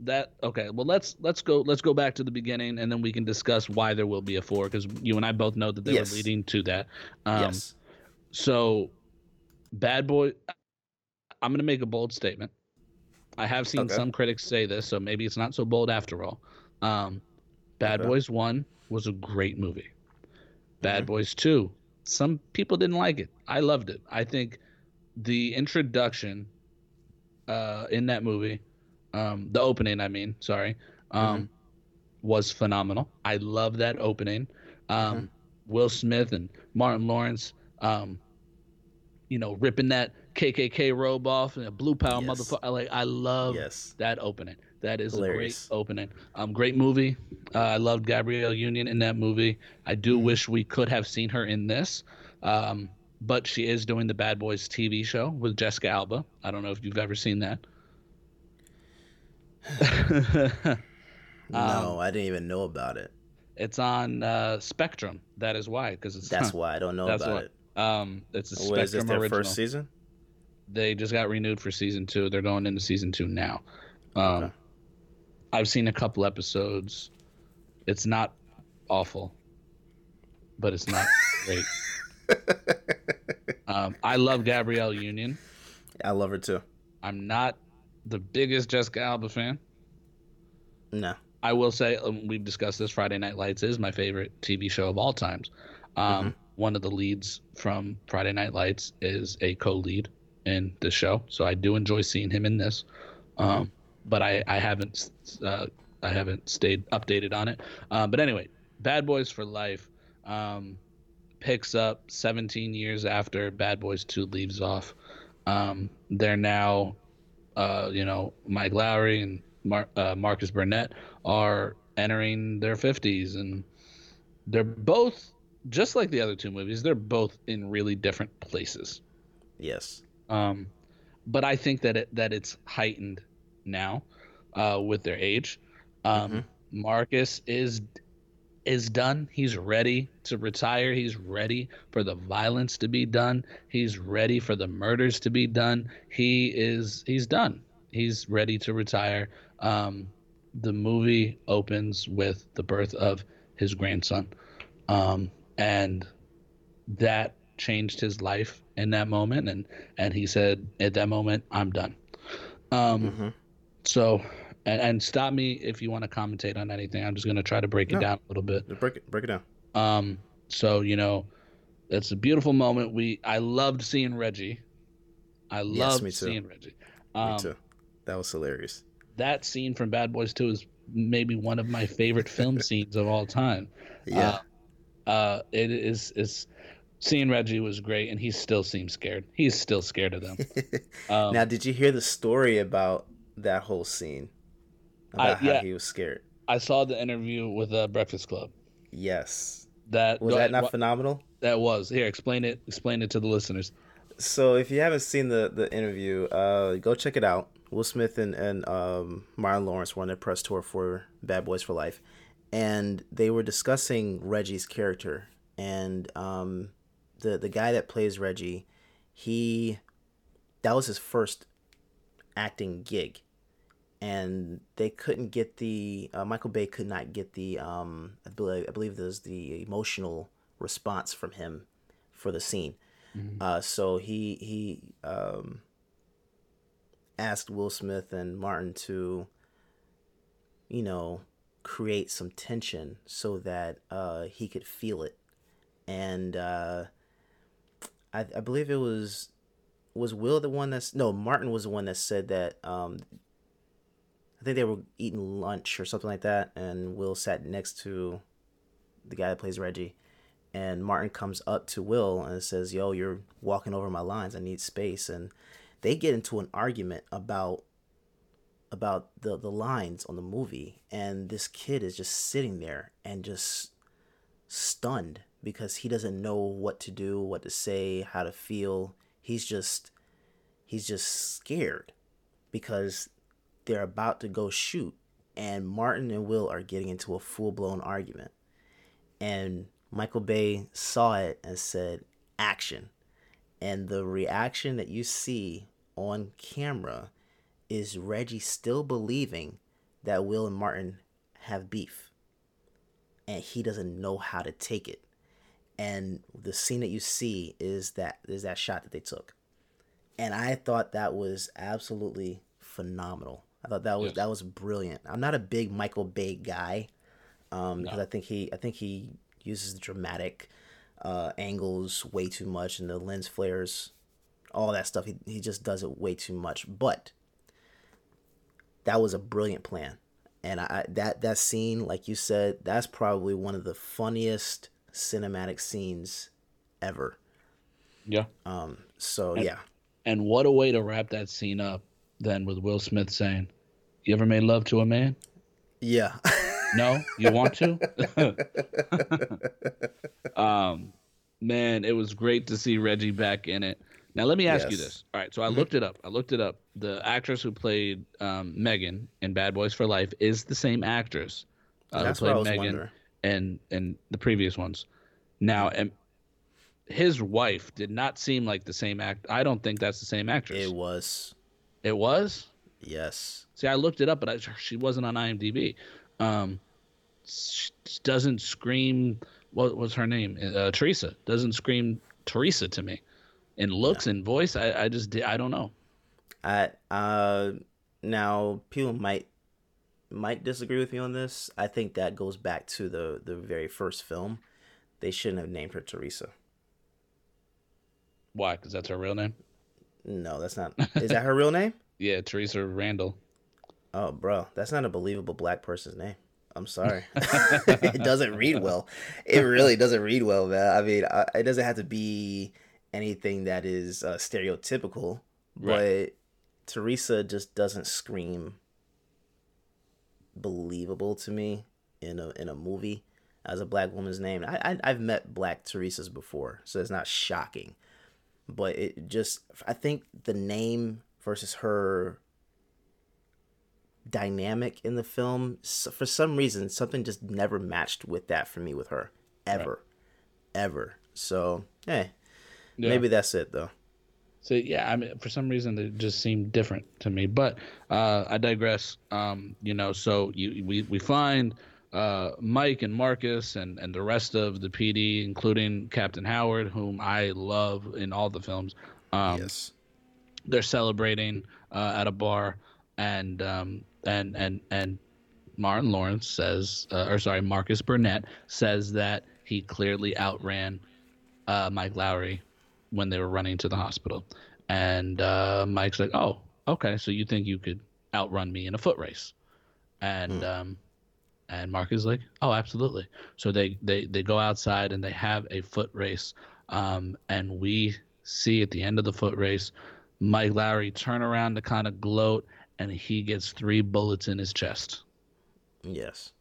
That okay. Well, let's let's go let's go back to the beginning, and then we can discuss why there will be a four because you and I both know that they Yes. were leading to that. Um, yes. So, Bad Boy, I'm going to make a bold statement. I have seen Okay. some critics say this, so maybe it's not so bold after all. Um, Bad Okay. Boys 1 was a great movie. Bad Mhm. Boys 2, some people didn't like it. I loved it. I think the introduction uh, in that movie, um, the opening, I mean, sorry, um, was phenomenal. I love that opening. Um, Will Smith and Martin Lawrence, um, you know, ripping that KKK robe off and a blue power Yes. motherfucker. Like I love Yes. that opening. That is Hilarious. a great opening. Um, great movie. Uh, I loved Gabrielle Union in that movie. I do Mm-hmm. wish we could have seen her in this. Um, but she is doing the Bad Boys TV show with Jessica Alba. I don't know if you've ever seen that. No, I didn't even know about it. It's on uh, Spectrum. That is why, because it's That's why I don't know That's about why. it. Um, it's a What is this Spectrum their original. first season? They just got renewed for season two. They're going into season two now. Um, Okay. I've seen a couple episodes. It's not awful, but it's not great. Um, I love Gabrielle Union. I love her too. I'm not the biggest Jessica Alba fan. No. I will say um, we've discussed this. Friday Night Lights is my favorite TV show of all times. Um, One of the leads from Friday Night Lights is a co-lead in the show, so I do enjoy seeing him in this. Um, but I I haven't uh, I haven't stayed updated on it. Uh, but anyway, Bad Boys for Life um, picks up 17 years after Bad Boys 2 leaves off. Um, they're now uh, you know, Mike Lowrey and Mar- uh, Marcus Burnett are entering their 50s, and they're both just like the other two movies. They're both in really different places. Yes. Um, but I think that it that it's heightened now uh, with their age. Um, Marcus is is done. He's ready to retire. He's ready for the violence to be done. He's ready for the murders to be done. He is he's done. He's ready to retire. Um, the movie opens with the birth of his grandson, um, and that changed his life in that moment. And and he said at that moment, I'm done. Um, Mm-hmm. so, and, and stop me if you want to commentate on anything. I'm just gonna try to break it down a little bit. Break it. Break it down. Um, so you know, it's a beautiful moment. We I loved seeing Reggie. I loved me too. seeing Reggie. Um, Me too. That was hilarious. That scene from Bad Boys 2 is maybe one of my favorite film scenes of all time. Yeah. Uh, uh, it is is seeing Reggie was great, and he still seems scared. He's still scared of them. Um, now, did you hear the story about that whole scene? I- About how yeah. he was scared. I saw the interview with uh, Breakfast Club. Yes. That Was that not phenomenal? That was here. Explain it. Explain it to the listeners. So if you haven't seen the the interview, uh, go check it out. Will Smith and and um, Martin Lawrence were on their press tour for Bad Boys for Life, and they were discussing Reggie's character. And um, the the guy that plays Reggie, he that was his first acting gig, and they couldn't get the uh, Michael Bay could not get the um, I believe I believe there's the emotional response from him for the scene. Uh, so he he um, asked Will Smith and Martin to, you know, create some tension so that uh, he could feel it, and uh, I, I believe it was was Will the one that's no Martin was the one that said that um, I think they were eating lunch or something like that, and Will sat next to the guy that plays Reggie, and Martin comes up to Will and says, "Yo, you're walking over my lines. I need space." And they get into an argument about about the the lines on the movie, and this kid is just sitting there and just stunned because he doesn't know what to do, what to say, how to feel. He's just he's just scared because they're about to go shoot and Martin and Will are getting into a full-blown argument. And Michael Bay saw it and said, "Action." And the reaction that you see on camera is Reggie still believing that Will and Martin have beef. And he doesn't know how to take it. And the scene that you see is that is that shot that they took. And I thought that was absolutely phenomenal. I thought that was Yes. that was brilliant. I'm not a big Michael Bay guy um, because I think he I think he uses the dramatic uh, angles way too much and the lens flares, all that stuff. He he just does it way too much. But that was a brilliant plan, and I- that that scene, like you said, that's probably one of the funniest cinematic scenes ever. Yeah. Um. So And- yeah. And what a way to wrap that scene up then with Will Smith saying, You ever made love to a man? Yeah. No? You want to? um man, it was great to see Reggie back in it. Now let me ask you this. All right, so I Mhm. looked it up. I looked it up. The actress who played um, Megan in Bad Boys for Life is the same actress uh, That's who what I played was Megan wondering. And and the previous ones. Now, and his wife did not seem like the same act. I don't think that's the same actress. It was. It was. Yes. See, I looked it up, but I, she wasn't on IMDb. Um, doesn't scream. What was her name? Uh, Teresa doesn't scream Teresa to me. In looks and voice, I, I just I don't know. I uh now people might might disagree with me on this. I think that goes back to the the very first film. They shouldn't have named her Teresa. Why? Because that's her real name. No, that's not. Is that her real name? Yeah, Theresa Randle. Oh, bro, that's not a believable black person's name. I'm sorry. it doesn't read well. It really doesn't read well, man. I mean, I, it doesn't have to be anything that is uh, stereotypical, but Teresa just doesn't scream believable to me in a in a movie as a black woman's name. I, I I've met black Teresas before, so it's not shocking. But it just I think the name versus her dynamic in the film s for some reason something just never matched with that for me with her ever ever so hey Yeah. maybe that's it though So yeah, I mean, for some reason they just seem different to me. But uh, I digress. Um, you know, so you we we find uh, Mike and Marcus and and the rest of the PD, including Captain Howard, whom I love in all the films. Um, yes. They're celebrating uh, at a bar, and um, and and and Martin Lawrence says, uh, or sorry, Marcus Burnett says that he clearly outran uh, Mike Lowrey when they were running to the hospital. And uh, Mike's like, "Oh, okay, so you think you could outrun me in a foot race?" And um, and Mark is like, "Oh, absolutely." So they they they go outside and they have a foot race. Um, and we see at the end of the foot race, Mike Lowrey turn around to kind of gloat, and he gets three bullets in his chest yes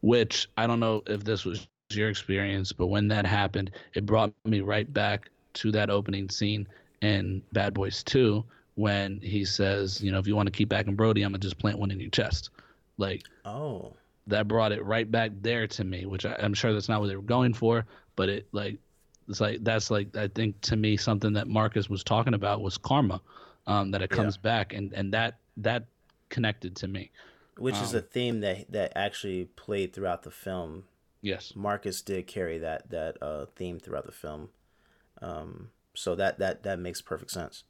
which I don't know if this was your experience, but when that happened, it brought me right back to that opening scene in Bad Boys 2 when he says, you know, if you want to keep back in Brody, I'm going to just plant one in your chest. Like, oh that brought it right back there to me, which I, I'm sure that's not what they were going for, but it, like, it's like, that's like, I think to me, something that Marcus was talking about was karma, um, that it comes back. And, and that, that connected to me. which is Um, a theme that that actually played throughout the film Yes. marcus did carry that that uh theme throughout the film um so that that that makes perfect sense.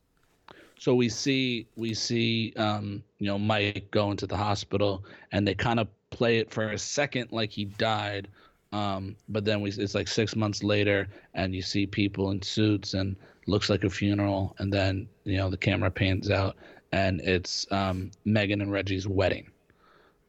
So we see we see um, you know Mike go into the hospital, and they kind of play it for a second like he died, um, but then we it's like six months later, and you see people in suits and looks like a funeral, and then you know the camera pans out, and it's um, Megan and Reggie's wedding.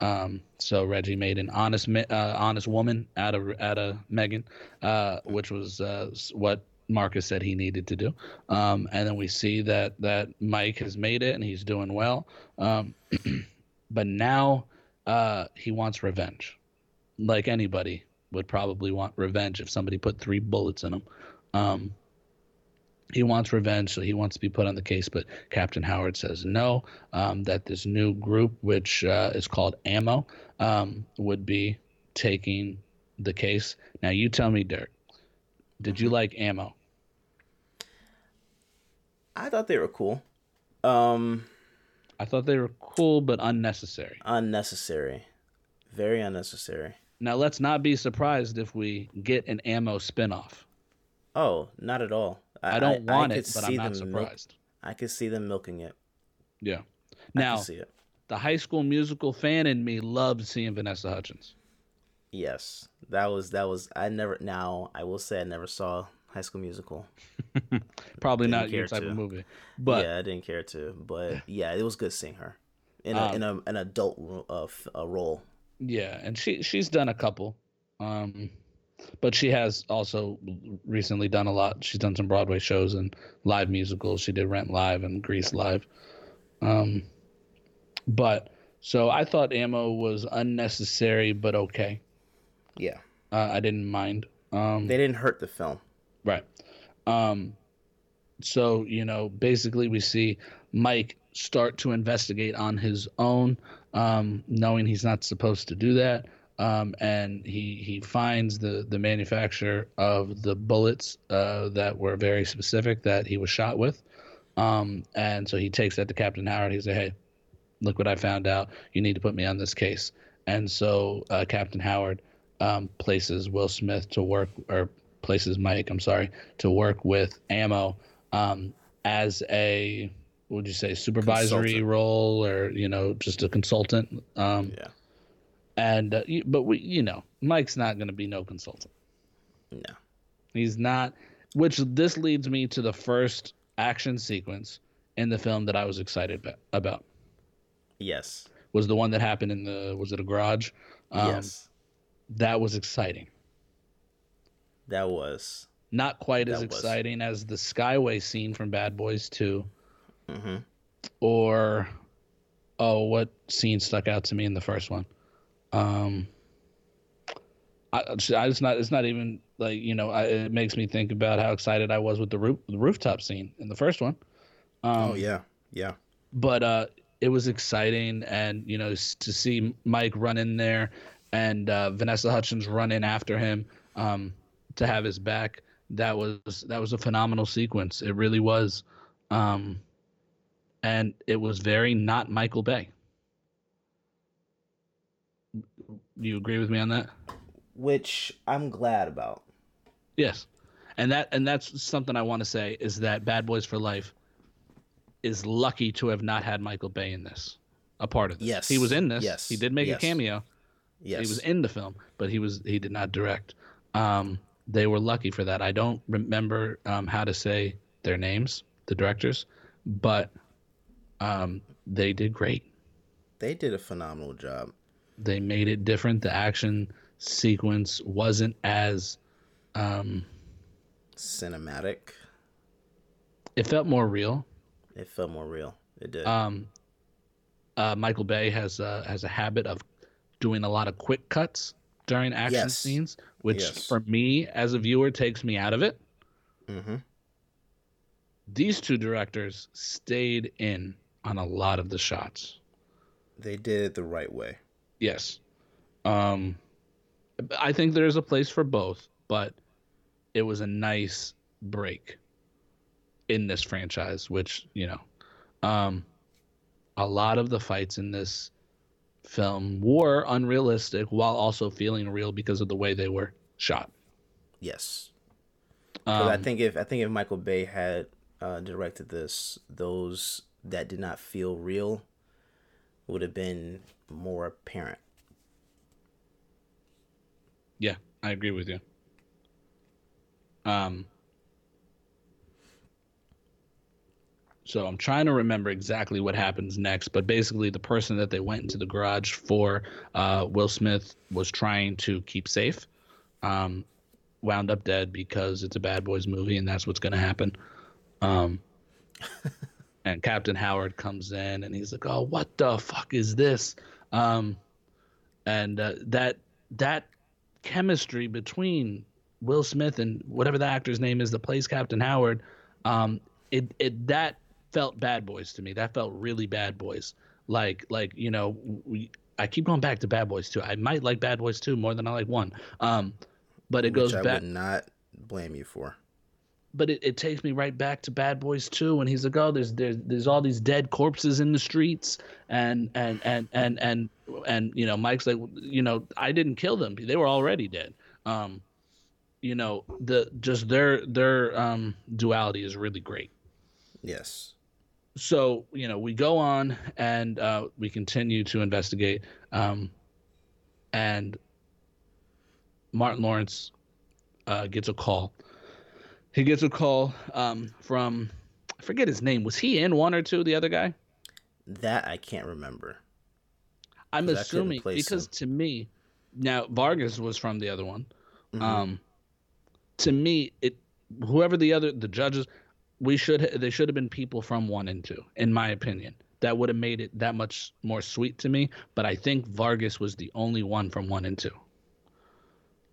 Um, so Reggie made an honest, uh, honest woman out of out of Megan, uh, which was uh, what Marcus said he needed to do. Um, and then we see that that Mike has made it and he's doing well. Um, but now uh, he wants revenge, like anybody would probably want revenge if somebody put three bullets in him. Um, he wants revenge, so he wants to be put on the case. But Captain Howard says no. Um, that this new group, which uh, is called Ammo, um, would be taking the case. Now, you tell me, Dirk. Did you like Ammo? I thought they were cool. Um, I thought they were cool but unnecessary. Unnecessary, very unnecessary. Now, let's not be surprised if we get an Ammo spinoff. Oh, not at all. I, don't I, want I it, but I'm not surprised. Milk, I could see them milking it. Yeah. Now, the High School Musical fan in me loved seeing Vanessa Hudgens. Yes, that was that was. I never. Now I will say I never saw High School Musical. Probably didn't not your type to. of movie, but yeah, I didn't care to. But yeah, it was good seeing her in a, um, in a, an adult uh, a role. Yeah, and she she's done a couple. Um, but she has also recently done a lot. She's done some Broadway shows and live musicals. She did Rent Live and Grease Live. Um, but so I thought Ammo was unnecessary but okay. Yeah, uh, I didn't mind. Um, they didn't hurt the film, right? Um, so you know, basically, we see Mike start to investigate on his own, um, knowing he's not supposed to do that um, and he he finds the the manufacturer of the bullets uh, that were very specific that he was shot with, um, and so he takes that to Captain Howard. He says, "Hey, look what I found out. You need to put me on this case." And so uh, Captain Howard um, places Will Smith to work, or places Mike, I'm sorry, to work with Ammo um, as a would you say supervisory consultant. role or you know just a consultant um, yeah and uh, but we, you know, Mike's not going to be no consultant. No, he's not. Which this leads me to the first action sequence in the film that I was excited about. Yes, was the one that happened in the was it a garage? Um, yes, that was exciting. That was not quite as exciting was. as the Skyway scene from Bad Boys 2 mm-hmm. or oh, what scene stuck out to me in the first one? Um, I, I just not. It's not even like you know. I, it makes me think about how excited I was with the roof, the rooftop scene in the first one. Um, oh yeah, yeah. But uh, it was exciting, and you know, to see Mike run in there, and uh, Vanessa Hudgens run in after him um, to have his back. That was that was a phenomenal sequence. It really was, um, and it was very not Michael Bay. you agree with me on that? Which I'm glad about. Yes. And that and that's something I want to say is that Bad Boys for Life is lucky to have not had Michael Bay in this. A part of this. Yes. He was in this. Yes. He did make yes. a cameo. Yes. He was in the film, but he was he did not direct. Um, they were lucky for that. I don't remember um, how to say their names, the directors, but um, they did great. They did a phenomenal job they made it different. The action sequence wasn't as um, cinematic. It felt more real. It felt more real. It did. Um, uh, Michael Bay has a, has a habit of doing a lot of quick cuts during action yes. scenes, which yes. for me as a viewer takes me out of it. Mm-hmm. These two directors stayed in on a lot of the shots. They did it the right way. Yes. Um, I think there's a place for both, but it was a nice break in this franchise, which, you know, um, a lot of the fights in this film were unrealistic while also feeling real because of the way they were shot. Yes. Um, I think if I think if Michael Bay had uh, directed this, those that did not feel real would have been more apparent. Yeah, I agree with you. Um, So I'm trying to remember exactly what happens next, but basically the person that they went into the garage for, uh, Will Smith was trying to keep safe, um, wound up dead because it's a Bad Boys movie and that's what's going to happen. Um, and Captain Howard comes in and he's like, "Oh, what the fuck is this?" Um, and uh, that that chemistry between Will Smith and whatever the actor's name is that plays Captain Howard, um, it it that felt Bad Boys to me. That felt really Bad Boys. Like like you know, we, I keep going back to Bad Boys too. I might like Bad Boys too more than I like one. Um, but it Which goes I back. would not blame you for. But it, it takes me right back to Bad Boys 2 and he's like, oh, there's there's there's all these dead corpses in the streets, and and and and and and you know, Mike's like, you know, I didn't kill them; they were already dead. Um, you know, the just their their um duality is really great. Yes. So you know we go on and uh, we continue to investigate um, and martin lawrence uh, gets a call he gets a call um, from i forget his name was he in one or two the other guy That I can't remember. i'm assuming because him. to me now vargas was from the other one Mhm. um, to me it whoever the other the judges we should they should have been people from one and two in my opinion that would have made it that much more sweet to me. But i think vargas was the only one from one and two.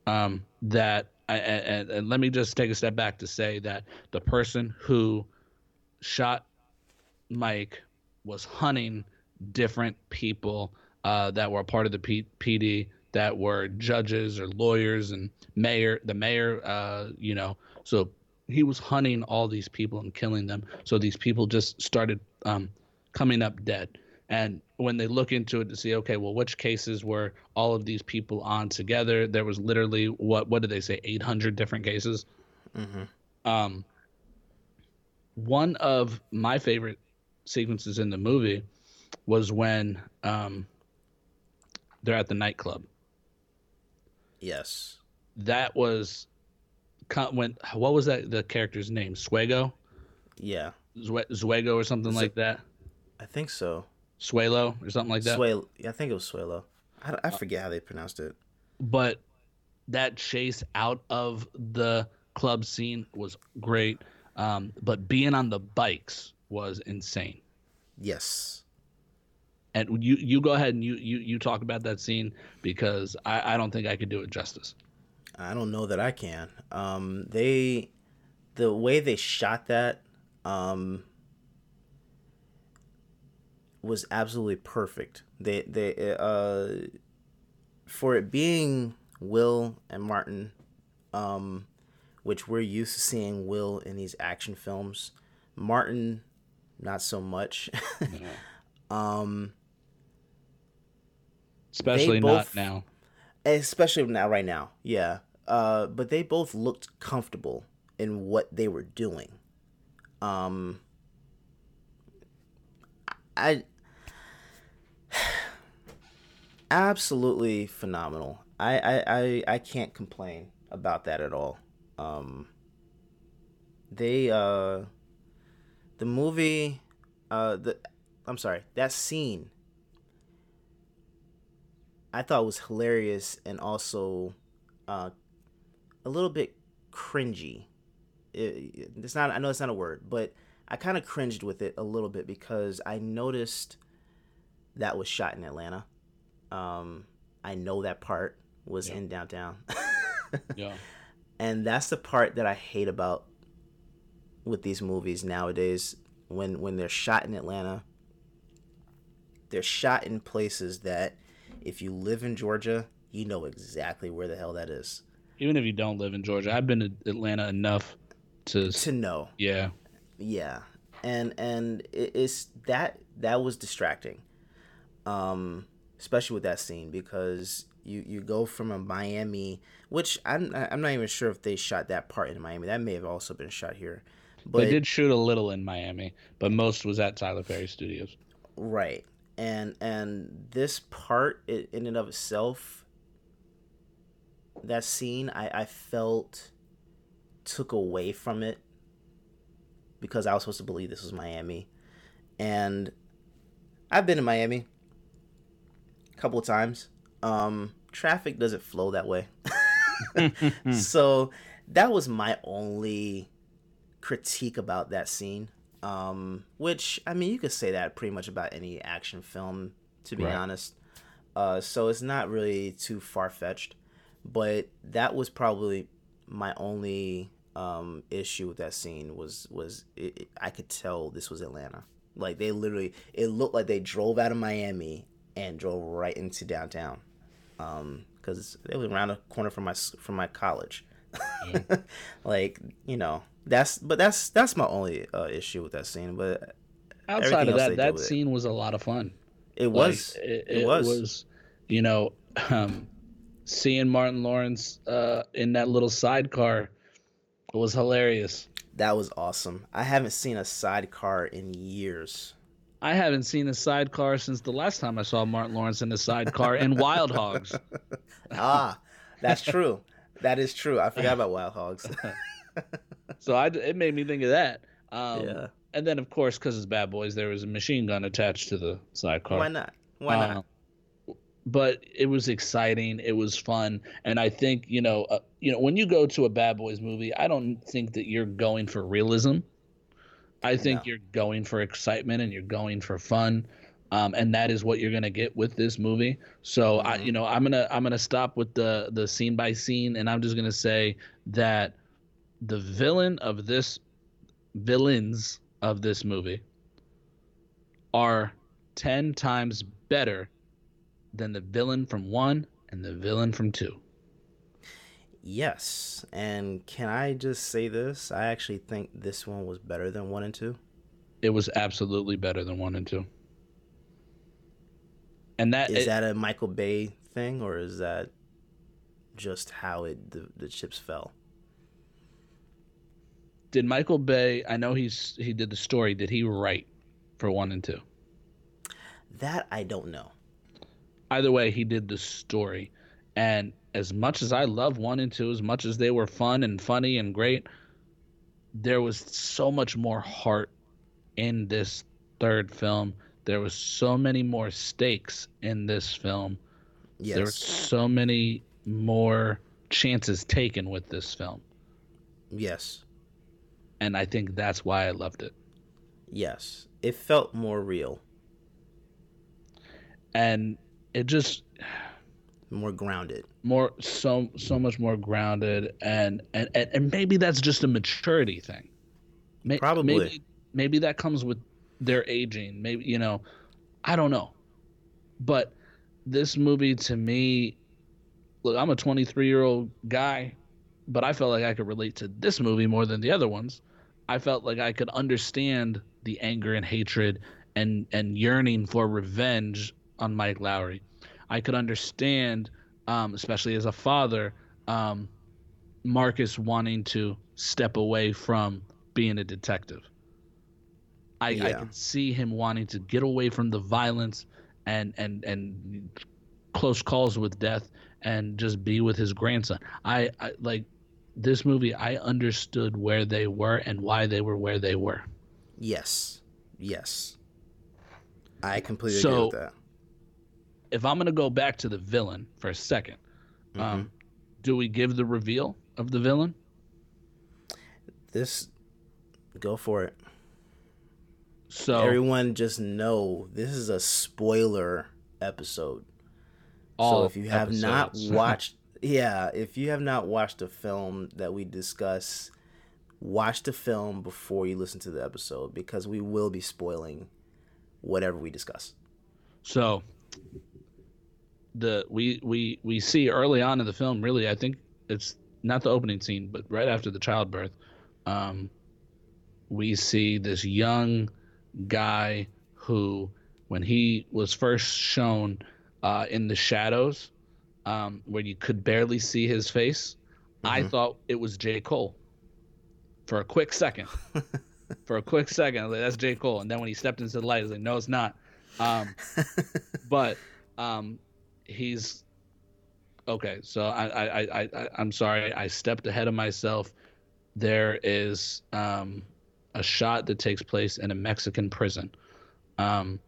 Um that I, and, and let me just take a step back to say that the person who shot mike was hunting different people uh, that were part of the P- pd that were judges or lawyers and mayor the mayor uh, you know so he was hunting all these people and killing them. So these people just started um, coming up dead. And when they look into it to see okay well which cases were all of these people on together? There was literally what what did they say? 800 different cases? Mm-hmm. um, one of my favorite sequences in the movie was when um, they're at the nightclub. Yes. that was when what was that the character's name Swego Yeah. Zwego or something like that I think so. Swalo or something like that Sway. I think it was Swalo. I, I forget how they pronounced it. but that chase out of the club scene was great um, but being on the bikes was insane Yes. and you you go ahead and you you, you talk about that scene because I, I don't think I could do it justice I don't know that I can. Um, they, the way they shot that, um, was absolutely perfect. They they uh, for it being Will and Martin, um, which we're used to seeing Will in these action films. Martin, not so much. um, especially both- not now especially now right now yeah uh but they both looked comfortable in what they were doing. Um i absolutely phenomenal. I, I i i can't complain about that at all. Um they uh the movie uh the i'm sorry that scene I thought was hilarious and also uh, a little bit cringy. It, it's not. I know it's not a word, but I kind of cringed with it a little bit because I noticed that was shot in Atlanta. Um, I know that part was in downtown, yeah and that's the part that I hate about with these movies nowadays. When when they're shot in Atlanta, they're shot in places that if you live in Georgia, you know exactly where the hell that is. Even if you don't live in Georgia I've been to Atlanta enough to To know. yeah Yeah. And and it's that that was distracting. Um especially with that scene because you you go from a Miami, which I'm I'm not even sure if they shot that part in Miami. That may have also been shot here. But they did shoot a little in Miami but most was at Tyler Perry Studios Right. And and this part i- in and of itself that scene I, I felt took away from it because I was supposed to believe this was Miami, and I've been in Miami a couple of times. Um, traffic doesn't flow that way, so that was my only critique about that scene. Um, which I mean, you could say that pretty much about any action film, to be Right. honest. Uh, so it's not really too far fetched, but that was probably my only um, issue with that scene was was it, it- I could tell this was Atlanta. Like they literally, it looked like they drove out of Miami and drove right into downtown, because it was around the corner from my from my college. like you know, that's but that's that's my only uh, issue with that scene. But Outside of that, they that with it. scene was a lot of fun. it Like, was it, it, it was. you know, um, seeing Martin Lawrence uh, in that little sidecar was hilarious. that was awesome. I haven't seen a sidecar in years. I haven't seen a sidecar since the last time I saw Martin Lawrence in a sidecar in Wild Hogs. Ah, that's true. that is true. I forgot about Wild Hogs. So I, it made me think of that. Um, Yeah. And then, of course, because it's Bad Boys, there was a machine gun attached to the sidecar. Why not? Why not? Uh, but it was exciting. It was fun, and I think you know, uh, you know, when you go to a Bad Boys movie, I don't think that you're going for realism. I think No. you're going for excitement and you're going for fun, um, and that is what you're gonna get with this movie. So I, you know, I'm gonna I'm gonna stop with the the scene by scene, and I'm just gonna say that the villain of this villains of this movie are 10 times better than the villain from 1 and the villain from 2. Yes. And can I just say this? I actually think this one was better than one and two. It was absolutely better than 1 and 2. And that Is it- that a Michael Bay thing, or is that just how it the, the chips fell? did Michael Bay, I know he's he did the story, did he write for 1 and 2? That I don't know. Either way he did the story and as much as i love one and two as much as they were fun and funny and great there was so much more heart in this third film there was so many more stakes in this film Yes. there were so many more chances taken with this film Yes. and i think that's why i loved it Yes. It felt more real, and it just more grounded. more so so much more grounded and and and, and maybe that's just a maturity thing. May- Probably. maybe, maybe that comes with their aging. Maybe you know i don't know. But this movie to me look i'm a 23 year old guy but i felt like i could relate to this movie more than the other ones. I felt like i could understand the anger and hatred and and yearning for revenge on mike lowrey i could understand um, especially as a father um, marcus wanting to step away from being a detective I, I can see him wanting to get away from the violence and and and close calls with death and just be with his grandson. I, I like this movie. I understood where they were and why they were where they were. Yes. Yes. I completely So- agree with that. If I'm gonna go back to the villain for a 2nd um, do we give the reveal of the villain? This go for it. So Everyone just know this is a spoiler episode. all so if you have not watched yeah, if you have not watched the film that we discuss, watch the film before you listen to the episode because we will be spoiling whatever we discuss. So the we we we see early on in the film, really, I think it's not the opening scene, but right after the childbirth, um, we see this young guy who, when he was first shown uh, in the shadows, um, where you could barely see his face, I thought it was J. Cole. For a quick second, for a quick second, I was like, "That's J. Cole," and then when he stepped into the light, I was like, "No, it's not." Um, but um, he's okay. So I, I, I, I, I'm sorry. I stepped ahead of myself. There is um, a shot that takes place in a Mexican prison. Um,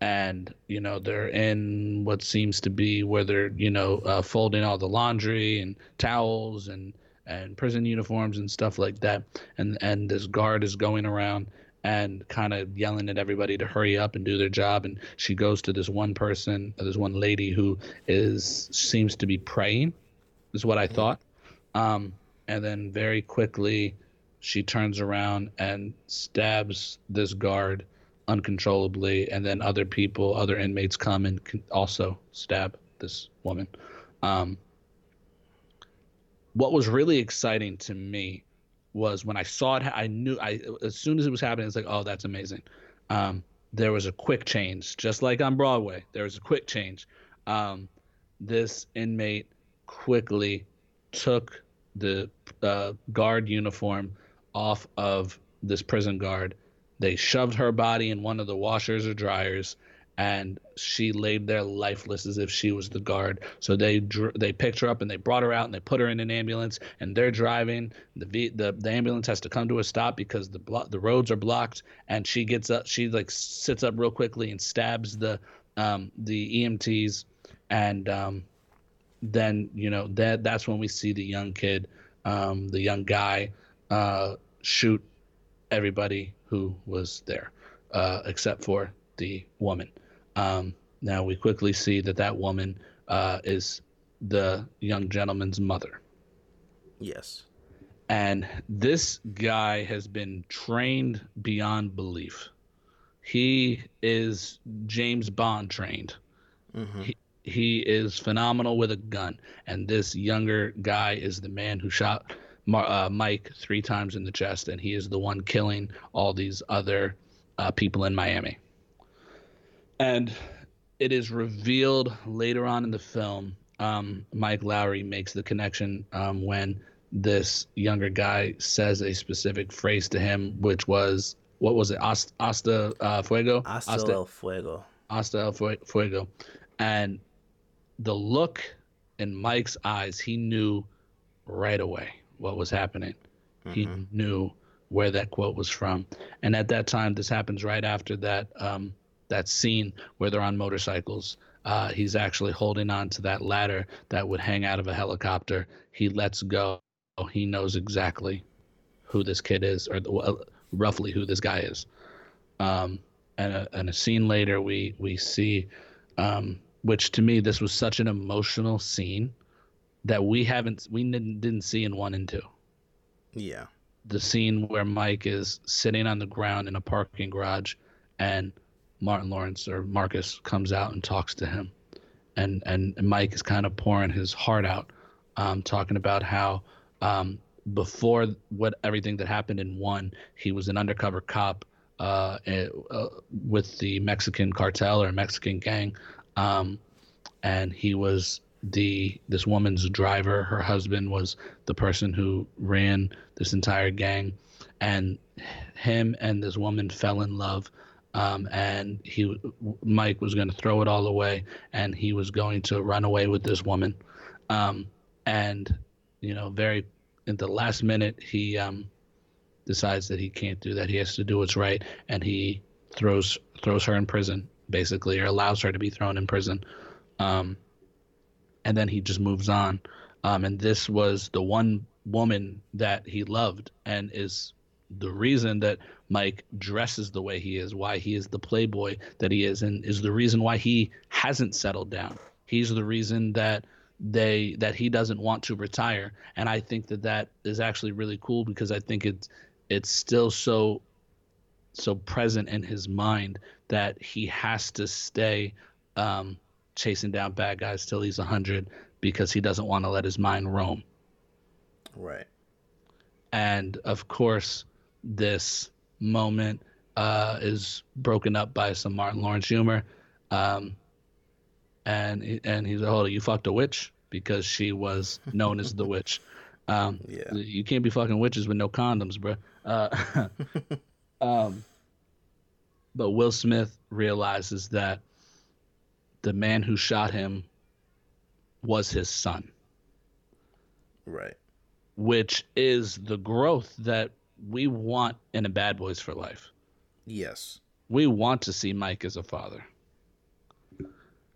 and you know they're in what seems to be where they're you know uh, folding all the laundry and towels and and prison uniforms and stuff like that and and this guard is going around and kind of yelling at everybody to hurry up and do their job and she goes to this one person this one lady who is seems to be praying is what i thought. Um, and then very quickly she turns around and stabs this guard uncontrollably and then other people other inmates come and can also stab this woman. Um, what was really exciting to me was when I saw it. I knew I as soon as it was happening, it's like, oh, that's amazing. Um, there was a quick change, just like on Broadway. There was a quick change. Um, this inmate quickly took the uh, guard uniform off of this prison guard. They shoved her body in one of the washers or dryers and she laid there lifeless as if she was the guard. So they dr- they picked her up and they brought her out and they put her in an ambulance and they're driving. The v- the, the ambulance has to come to a stop because the blo- the roads are blocked and she gets up. She like sits up real quickly and stabs the um, the EMTs and um, then you know that that's when we see the young kid, um, the young guy, uh, shoot everybody who was there, uh, except for the woman. Um, now we quickly see that that woman uh, is the young gentleman's mother. Yes. And this guy has been trained beyond belief. He is James Bond trained. Mm-hmm. He, he is phenomenal with a gun. And this younger guy is the man who shot Mar- uh, Mike three times in the chest, and he is the one killing all these other uh, people in Miami. And it is revealed later on in the film. Um, Mike Lowrey makes the connection um, when this younger guy says a specific phrase to him, which was what was it? Hasta, hasta uh, fuego. Hasta, hasta el fuego. Hasta el fuego, and the look in Mike's eyes, he knew right away what was happening. Mm-hmm. He knew where that quote was from, and at that time, this happens right after that. Um, that scene where they're on motorcycles. Uh, he's actually holding on to that ladder that would hang out of a helicopter. He lets go. He knows exactly who this kid is, or well, roughly who this guy is. Um, and, a, and a scene later, we we see, um, which to me this was such an emotional scene that we haven't we didn't, didn't see in one and two. Yeah. The scene where Mike is sitting on the ground in a parking garage, and Martin Lawrence or Marcus comes out and talks to him, and and, Mike is kind of pouring his heart out, um, talking about how um, before what everything that happened in one, he was an undercover cop uh, uh, with the Mexican cartel or Mexican gang, um, and he was the this woman's driver. Her husband was the person who ran this entire gang, and him and this woman fell in love um, and he Mike was going to throw it all away, and he was going to run away with this woman, um, and you know, very at the last minute, he um, decides that he can't do that. He has to do what's right, and he throws throws her in prison, basically, or allows her to be thrown in prison, um, and then he just moves on. Um, and this was the one woman that he loved, and is the reason that Mike dresses the way he is, why he is the playboy that he is, and is the reason why he hasn't settled down. He's the reason that they that he doesn't want to retire, and I think that that is actually really cool because I think it's it's still so so present in his mind that he has to stay um, chasing down bad guys till he's 100 because he doesn't want to let his mind roam. Right. And of course, this moment uh, is broken up by some Martin Lawrence humor. Um, and and he's like, hold on, you fucked a witch because she was known as the witch. Um, yeah. You can't be fucking witches with no condoms, bro. Uh, um, but Will Smith realizes that the man who shot him was his son. Right. Which is the growth that we want in a Bad Boys for Life. Yes. We want to see Mike as a father.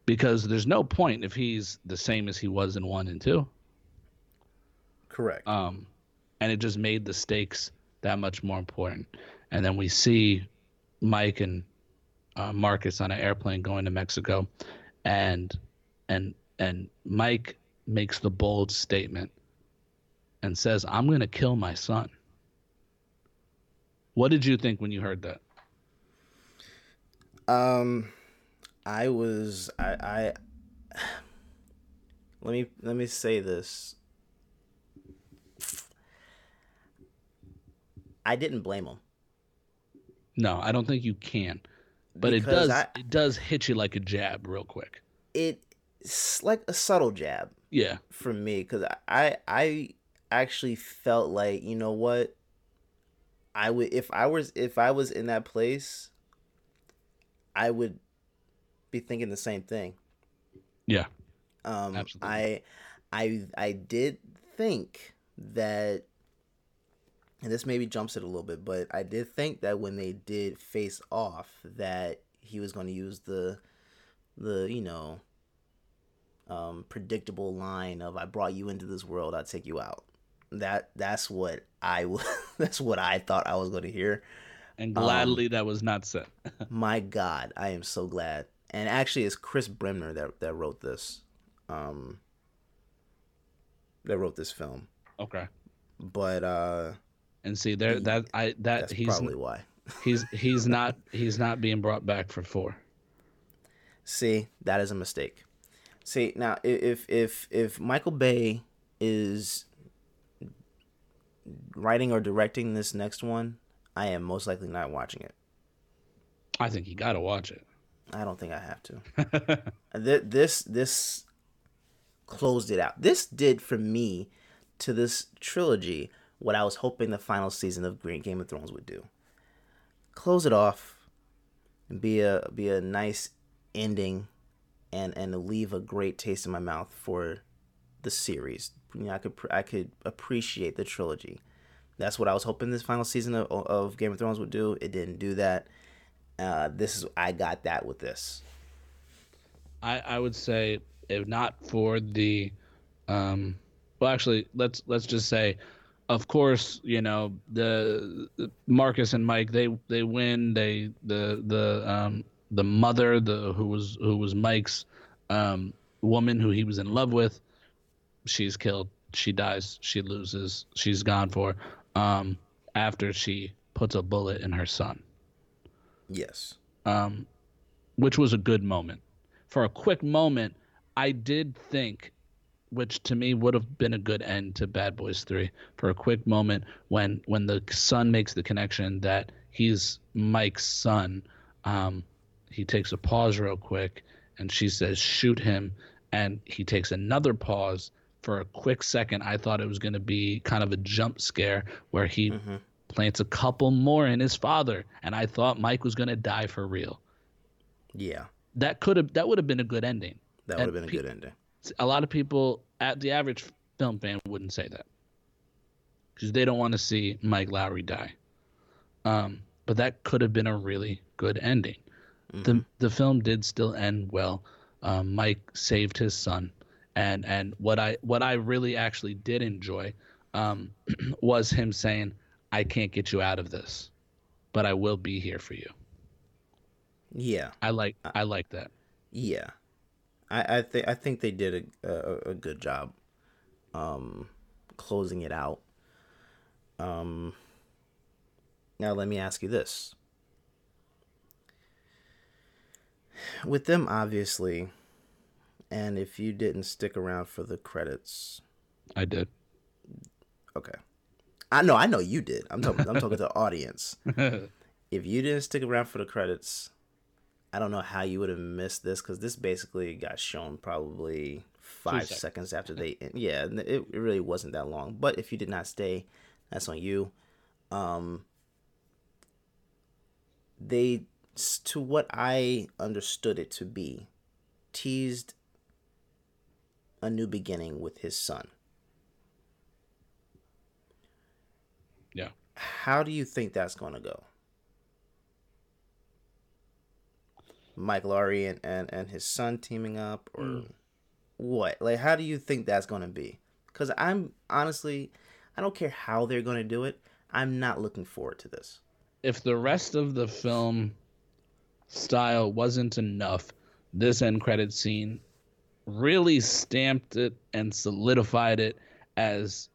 Because there's no point if he's the same as he was in one and two. Correct. Um, and it just made the stakes that much more important. And then we see Mike and uh, Marcus on an airplane going to Mexico, and and and Mike makes the bold statement and says, "I'm going to kill my son." What did you think when you heard that? Um, I was I I. Let me let me say this. I didn't blame him. No, I don't think you can, but it does I- it does hit you like a jab real quick. It's like a subtle jab. Yeah. For me, because I I actually felt like you know what. I would if I was if I was in that place. I would be thinking the same thing. Yeah. Um, Absolutely. I, I, I did think that, and this maybe jumps it a little bit, but I did think that when they did face off, that he was going to use the, the you know, um, predictable line of "I brought you into this world, I'll take you out." That that's what I that's what I thought I was going to hear. And Um, gladly that was not said. my God, I am so glad. And actually, it's Chris Bremner that that wrote this, um, that wrote this film. Okay. But uh, And see there that I that that's he's probably why. he's he's not he's not being brought back for four. See, that is a mistake. See, now if if if Michael Bay is writing or directing this next one, I am most likely not watching it. I think you got to watch it. I don't think I have to. Th- this this closed it out. This did for me to this trilogy what I was hoping the final season of Green Game of Thrones would do. Close it off, and be a be a nice ending, and and leave a great taste in my mouth for the series. You know, I could I could appreciate the trilogy. That's what I was hoping this final season of, of Game of Thrones would do. It didn't do that. Uh, this is I got that with this. I I would say if not for the, um, well actually let's let's just say, of course you know the, the Marcus and Mike they they win they the the um the mother the who was who was Mike's um woman who he was in love with, she's killed she dies she loses she's gone for um after she puts a bullet in her son Yes. um, which was a good moment. For a quick moment, I did think, which to me would have been a good end to Bad Boys Three. For a quick moment, when when the son makes the connection that he's Mike's son, um, he takes a pause real quick, and she says, "Shoot him," and he takes another pause. For a quick second, I thought it was going to be kind of a jump scare where he plants a couple more in his father, and I thought Mike was going to die for real. Yeah. That could have that would have been a good ending. That would have been a pe- good ending. A lot of people, at the average film fan, wouldn't say that because they don't want to see Mike Lowrey die. Um, but that could have been a really good ending. The the film did still end well. Um, Mike saved his son, and and what I what I really actually did enjoy um, was him saying, "I can't get you out of this, but I will be here for you." Yeah. I like I like that. Yeah. I I think I think they did a, a a good job um closing it out. Um now let me ask you this. With them obviously and if you didn't stick around for the credits, I did. Okay. I know I know you did. I'm talking I'm talking to the audience. if you didn't stick around for the credits, I don't know how you would have missed this because this basically got shown probably five seconds. seconds after they. Yeah, it, it really wasn't that long. But if you did not stay, that's on you. Um, they, to what I understood it to be, teased a new beginning with his son. Yeah. How do you think that's going to go? Mike Lowrey and, and, and his son teaming up, or Mm. what? Like, how do you think that's going to be? Because I'm honestly, I don't care how they're going to do it. I'm not looking forward to this. if the rest of the film style wasn't enough, this end credit scene really stamped it and solidified it as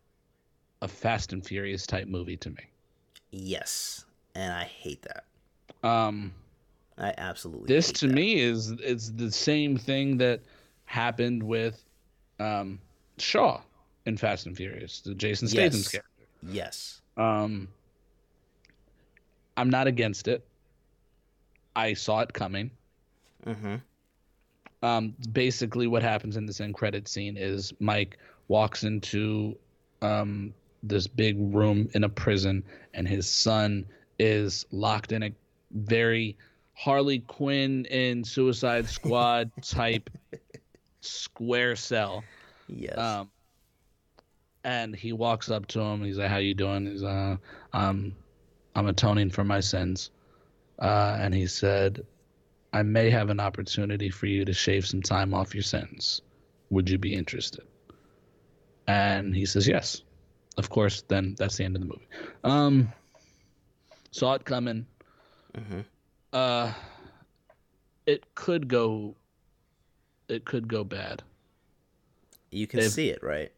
a Fast and Furious type movie to me. Yes, and I hate that. Um, I absolutely. this to that. me is it's the same thing that happened with um, Shaw in Fast and Furious, the Jason Statham's Yes. character. Yes. Um, I'm not against it. I saw it coming. Mm-hmm. Um, basically, what happens in this end credit scene is Mike walks into um, this big room in a prison, and his son is locked in a very Harley Quinn in Suicide Squad type square cell. Yes. Um, and he walks up to him. He's like, "How you doing?" He's uh, um, I'm atoning for my sins. Uh, and he said, "I may have an opportunity for you to shave some time off your sentence. Would you be interested?" And he says, "Yes." Of course. Then that's the end of the movie. Um, saw it coming. Mhm. Uh, it could go. It could go bad. You can if- see it, right?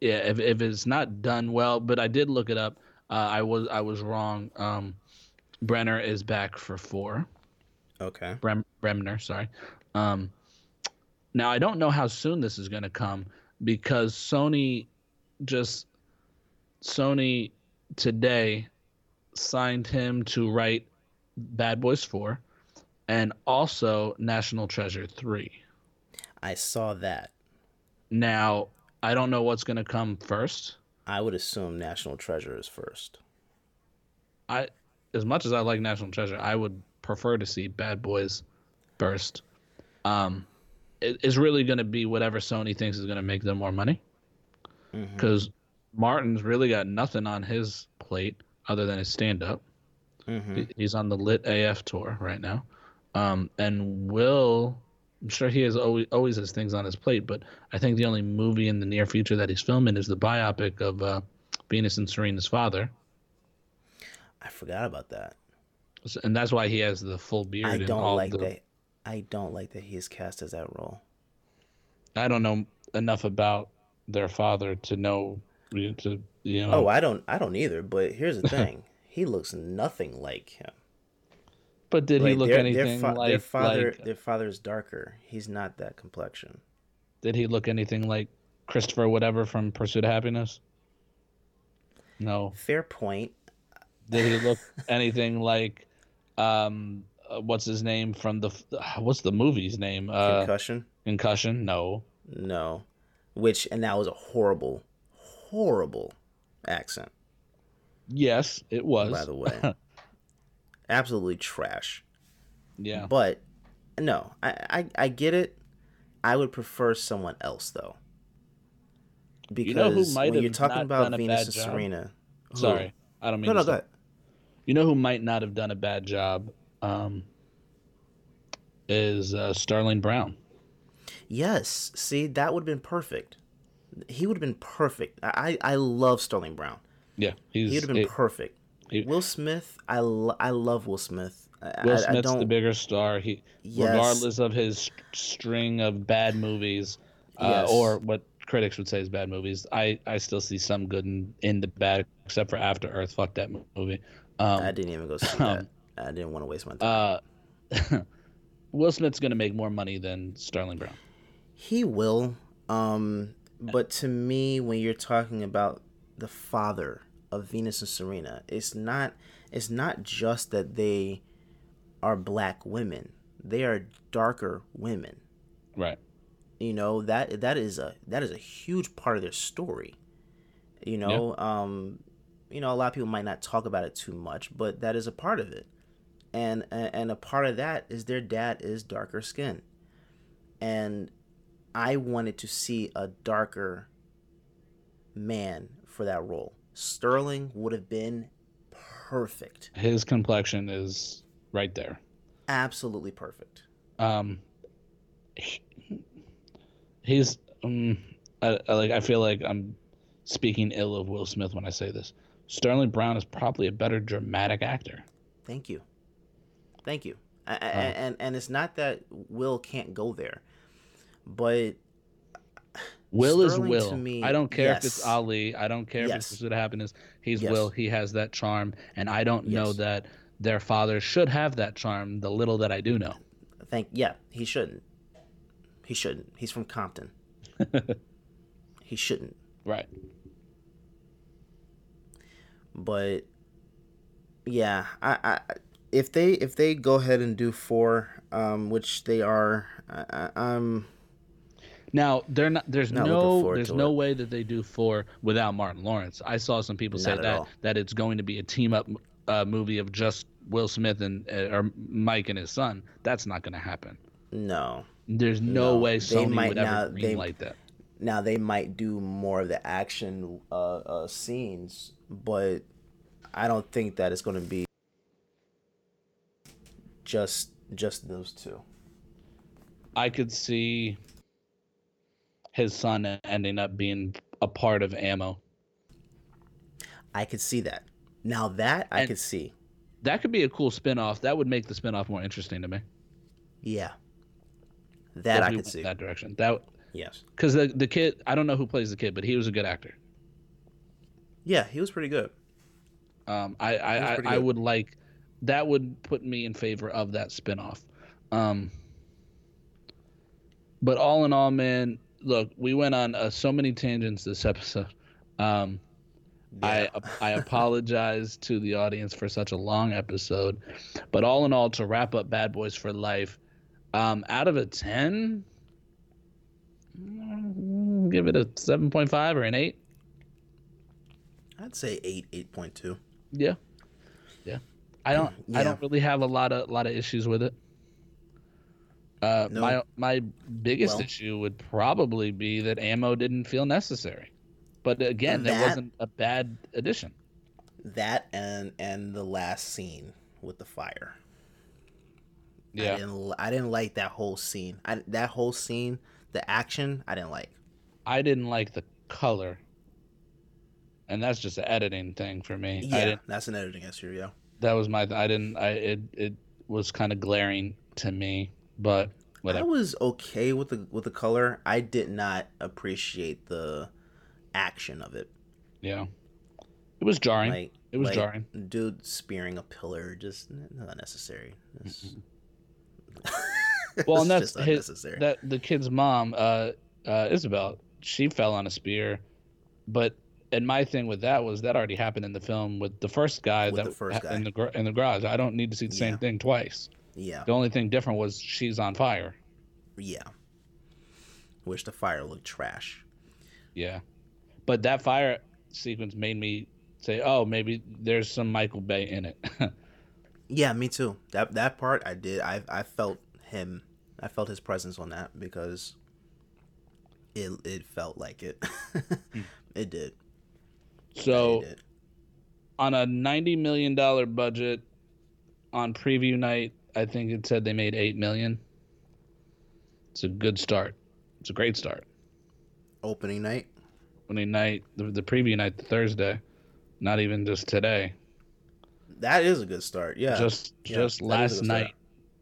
yeah if, if it's not done well but i did look it up uh, i was i was wrong um brenner is back for four Okay. Brem, bremner sorry um now i don't know how soon this is going to come because sony just sony today signed him to write bad boys 4 and also national treasure 3 I saw that. now i don't know what's going to come first I would assume National Treasure is first. I, as much as I like National Treasure, I would prefer to see Bad Boys first. Um, it, it's really going to be whatever Sony thinks is going to make them more money. Because Martin's really got nothing on his plate other than his stand-up. He- He's on the Lit AF tour right now, um, and Will. I'm sure he has always always has things on his plate, but I think the only movie in the near future that he's filming is the biopic of uh, Venus and Serena's father. I forgot about that. And that's why he has the full beard. I don't all like the, that. I don't like that he is cast as that role. I don't know enough about their father to know to you know. Oh, I don't. I don't either. But here's the thing: he looks nothing like him. but did he look their, anything their, fa- like their father? like? Their father's darker. He's not that complexion. Did he look anything like Christopher whatever from Pursuit of Happiness? No. Fair point. Did he look anything like um uh, what's his name from the what's the movie's name? Uh Concussion? Concussion? No. No. Which and that was a horrible, horrible accent. Yes, it was. By the way, absolutely trash. Yeah. But no, I, I I get it. I would prefer someone else though. Because You know who might when you're talking about Venus and job? Serena, who? Sorry. I don't mean No, no, go ahead. You know who might not have done a bad job? Um, is uh, Sterling Brown. Yes, see, that would have been perfect. He would have been perfect. I I love Sterling Brown. Yeah, he's He would have been it- perfect. he- Will Smith, I, lo- I love Will Smith. I, Will I- I Smith's the bigger star. He, Yes. regardless of his string of bad movies, uh, Yes. or what critics would say is bad movies, I, I still see some good in, in the bad, except for After Earth. Fuck that movie. Um, I didn't even go see that. I didn't want to waste my time. uh, Will Smith's gonna make more money than Sterling Brown. He will. Um, but to me, when you're talking about the father of Venus and Serena, it's not. It's not just that they are black women. They are darker women. Right. You know that that is a that is a huge part of their story. You know, um, you know, a lot of people might not talk about it too much, but that is a part of it. And and a part of that is their dad is darker skin. And I wanted to see a darker man for that role. Sterling would have been perfect. His complexion is right there. Absolutely perfect. Um, he- he's um, I, I like. I feel like I'm speaking ill of Will Smith when I say this. Sterling Brown is probably a better dramatic actor. Thank you. Thank you. A- a- Uh. and and it's not that Will can't go there, but Will is Will. to me- I don't care if it's. Ali. I don't care if Yes. it's what happened is he's Yes. Will. He has that charm, and I don't know that their father should have that charm. The little that I do know. thank yeah, he shouldn't. He shouldn't. He's from Compton. he shouldn't. Right. But yeah, I, I if they if they go ahead and do four, um, which they are, I, I, I'm Now they're not. There's Not no. There's no it. way that they do four without Martin Lawrence. I saw some people say Not at that all. that it's going to be a team up uh, movie of just Will Smith and uh, or Mike and his son. That's not going to happen. no. There's no, No, way they Sony might would ever not- they- greenlight that. Now they might do more of the action uh, uh, scenes, but I don't think that it's going to be just just those two. I could see his son ending up being a part of Ammo. I could see that. Now that I And- could see. That could be a cool spin-off. That would make the spin-off more interesting to me. Yeah. That I could see. that direction. That Yes. because the the kid. I don't know who plays the kid, but he was a good actor. Yeah, he was pretty good. Um, I I, I, I would like that would put me in favor of that spinoff. Um, but all in all, man, look, we went on uh, so many tangents this episode. Um, I I apologize to the audience for such a long episode, but all in all, to wrap up Bad Boys for Life, um, out of a ten, mm, give it a seven point five or an eight. I'd say eight, eight point two. Yeah, yeah. I don't. I don't really have a lot of lot of issues with it. Uh, No. My my biggest Well- issue would probably be that ammo didn't feel necessary, but again, that, That- wasn't a bad addition. That and and the last scene with the fire. I Yeah, didn't l- I didn't like that whole scene. I, that whole scene, the action, I didn't like. I didn't like the color, and that's just an editing thing for me. Yeah, that's an editing issue. Yeah. That was my. I didn't. I it it was kind of glaring to me, but I was okay with the with the color. I did not appreciate the action of it. Yeah, it was jarring. Like it was like, jarring. Dude spearing a pillar, just not necessary. Well, and that's just his, unnecessary. that the kid's mom, uh, uh, Isabel. She fell on a spear, but and my thing with that was that already happened in the film with the first guy With that the first guy. in the gar- in the garage. I don't need to see the Yeah. same thing twice. yeah, The only thing different was she's on fire. yeah. Wish the fire looked trash. Yeah, but that fire sequence made me say, "Oh, maybe there's some Michael Bay in it." Yeah, me too. That that part I did. I I felt him. I felt his presence on that because it it felt like it. Hmm. it did. So on a ninety million dollar budget on preview night, I think it said they made eight million. It's a good start. It's a great start. Opening night. Opening night, the, the preview night, the Thursday, not even just today. That is a good start. Yeah. just Yeah, just that is a last good start. night.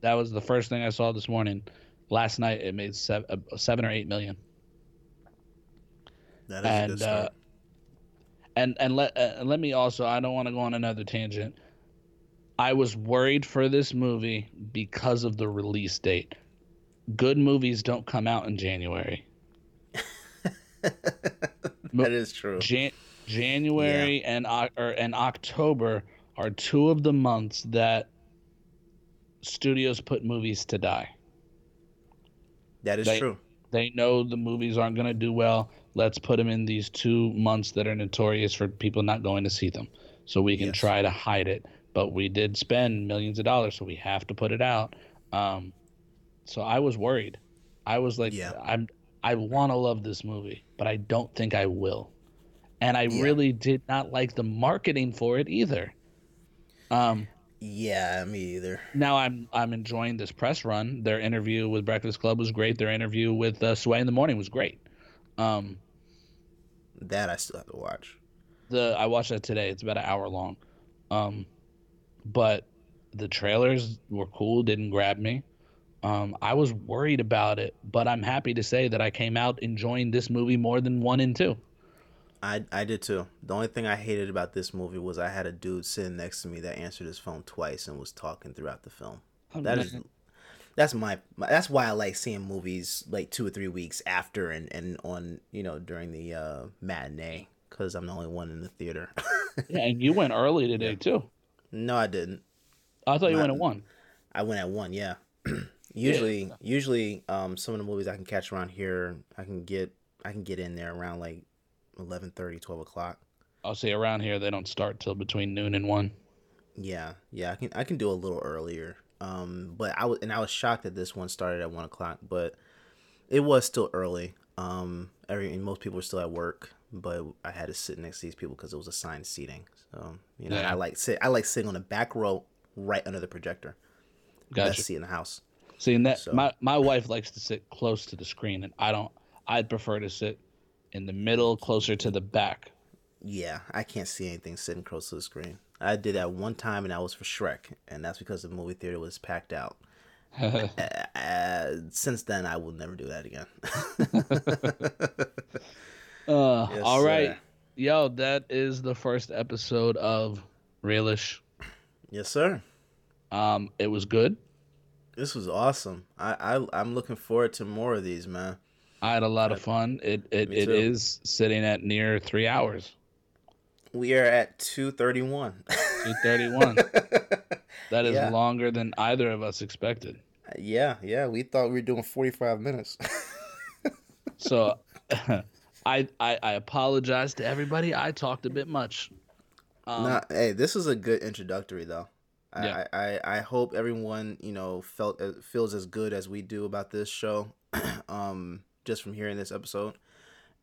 That was the first thing I saw this morning. Last night it made seven, uh, seven or eight million. That is a good start. uh, and and let uh, let me also I don't want to go on another tangent. I was worried for this movie because of the release date. Good movies don't come out in January. that is true. Jan- January and Oc- or, and October are two of the months that studios put movies to die. That is they- true. They know the movies aren't going to do well. Let's put them in these two months that are notorious for people not going to see them, so we can Yes. try to hide it. But we did spend millions of dollars, so we have to put it out. Um, so I was worried. I was like, Yeah. I'm I want to love this movie, but I don't think I will. and I really did not like the marketing for it either. Um, Yeah, me either. now I'm I'm enjoying this press run. Their interview with Breakfast Club was great. Their interview with uh, Sway in the Morning was great. Um, That I still have to watch. the I watched that today. It's about an hour long. Um, but the trailers were cool. Didn't grab me. Um, I was worried about it, but I'm happy to say that I came out enjoying this movie more than one and two. I I did too. The only thing I hated about this movie was I had a dude sitting next to me that answered his phone twice and was talking throughout the film. Oh, That is man. That's my, my that's why I like seeing movies like two or three weeks after and and on you know during the uh, matinee because I'm the only one in the theater. yeah, and you went early today too. no, I didn't. I thought you My- went at one. I went at one. Yeah. usually, usually, um, some of the movies I can catch around here, I can get I can get in there around like 11:30, 12 o'clock. I'll say around here they don't start till between noon and one. Yeah, yeah, I can I can do a little earlier. Um, but I was and I was shocked that this one started at one o'clock, but it was still early. Um, every and most people were still at work, but I had to sit next to these people because it was assigned seating. So you know, Yeah. I like sit I like sitting on the back row, right under the projector. Gotcha. Best seat in the house. See, and that So- my my wife likes to sit close to the screen, and I don't. I'd prefer to sit in the middle, closer to the back. Yeah, I can't see anything sitting close to the screen. I did that one time, and that was for Shrek, and that's because the movie theater was packed out. uh, uh, since then, I will never do that again. Uh, Yes, all right, yo, that is the first episode of Realish. yes, sir. Um, it was good. This was awesome. I, I I'm looking forward to more of these, man. I had a lot of fun. It it, Me it too. is sitting at near three hours. We are at two thirty one. Two thirty one. That is Yeah. longer than either of us expected. yeah, yeah. We thought we were doing forty five minutes. So, I, I I apologize to everybody. I talked a bit much. Um, nah, hey, this is a good introductory though. I, Yeah. I, I, I hope everyone you know felt uh, feels as good as we do about this show, um, just from hearing this episode,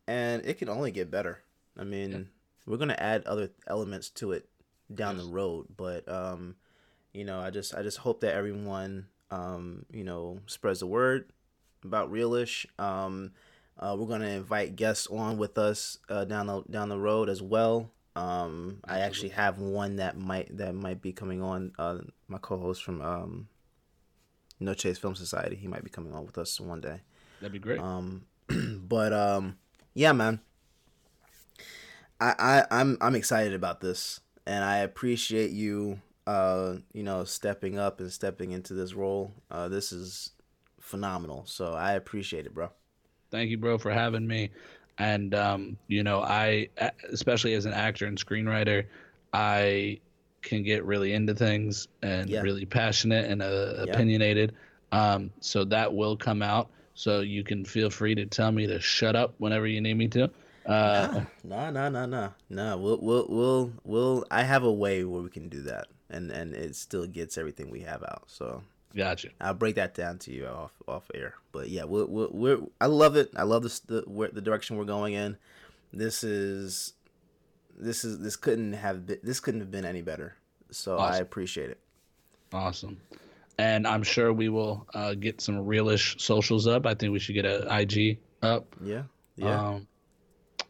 and it can only get better. I mean, we're gonna add other elements to it down the road, but um, you know, I just I just hope that everyone um, you know, spreads the word about Realish. Um, uh, we're gonna invite guests on with us uh, down the down the road as well. Um, I actually have one that might that might be coming on. Uh, my co-host from um, No Chase Film Society. He might be coming on with us one day. That'd be great. Um, but um, yeah, man. I, I I'm I'm excited about this, and I appreciate you. Uh, you know, stepping up and stepping into this role. Uh, this is phenomenal. So I appreciate it, bro. Thank you, bro, for having me. And um, you know, I especially as an actor and screenwriter, I can get really into things and Yeah. really passionate and uh, Yeah. opinionated. Um, so that will come out. So you can feel free to tell me to shut up whenever you need me to. Uh, No, no, no, no, no. We'll, we'll, we'll, we'll. I have a way where we can do that, and and it still gets everything we have out. So Gotcha. I'll break that down to you off off air. But yeah, we're, we're, we're I love it. I love this the where, the direction we're going in. This is this is this couldn't have been, this couldn't have been any better. So I appreciate it. Awesome. And I'm sure we will uh, get some realish socials up. I think we should get a IG up. Yeah, yeah. Um,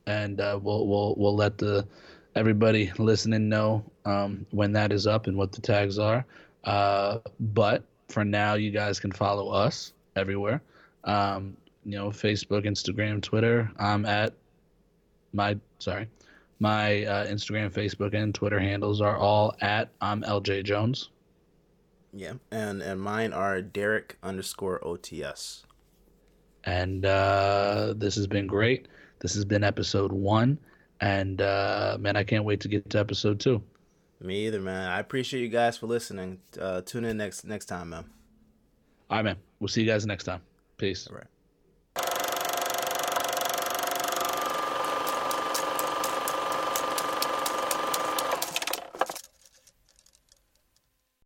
and uh, we'll we'll we'll let the everybody listening know um, when that is up and what the tags are. Uh, but for now, you guys can follow us everywhere. Um, you know, Facebook, Instagram, Twitter. I'm at my sorry, my uh, Instagram, Facebook, and Twitter handles are all at I'm LJ Jones. yeah, and and mine are Derek underscore OTS. And uh, this has been great. This has been episode one. And uh, man, I can't wait to get to episode two. Me either, man. I appreciate you guys for listening. Uh, tune in next next time, man. All right, man. We'll see you guys next time. Peace. All right.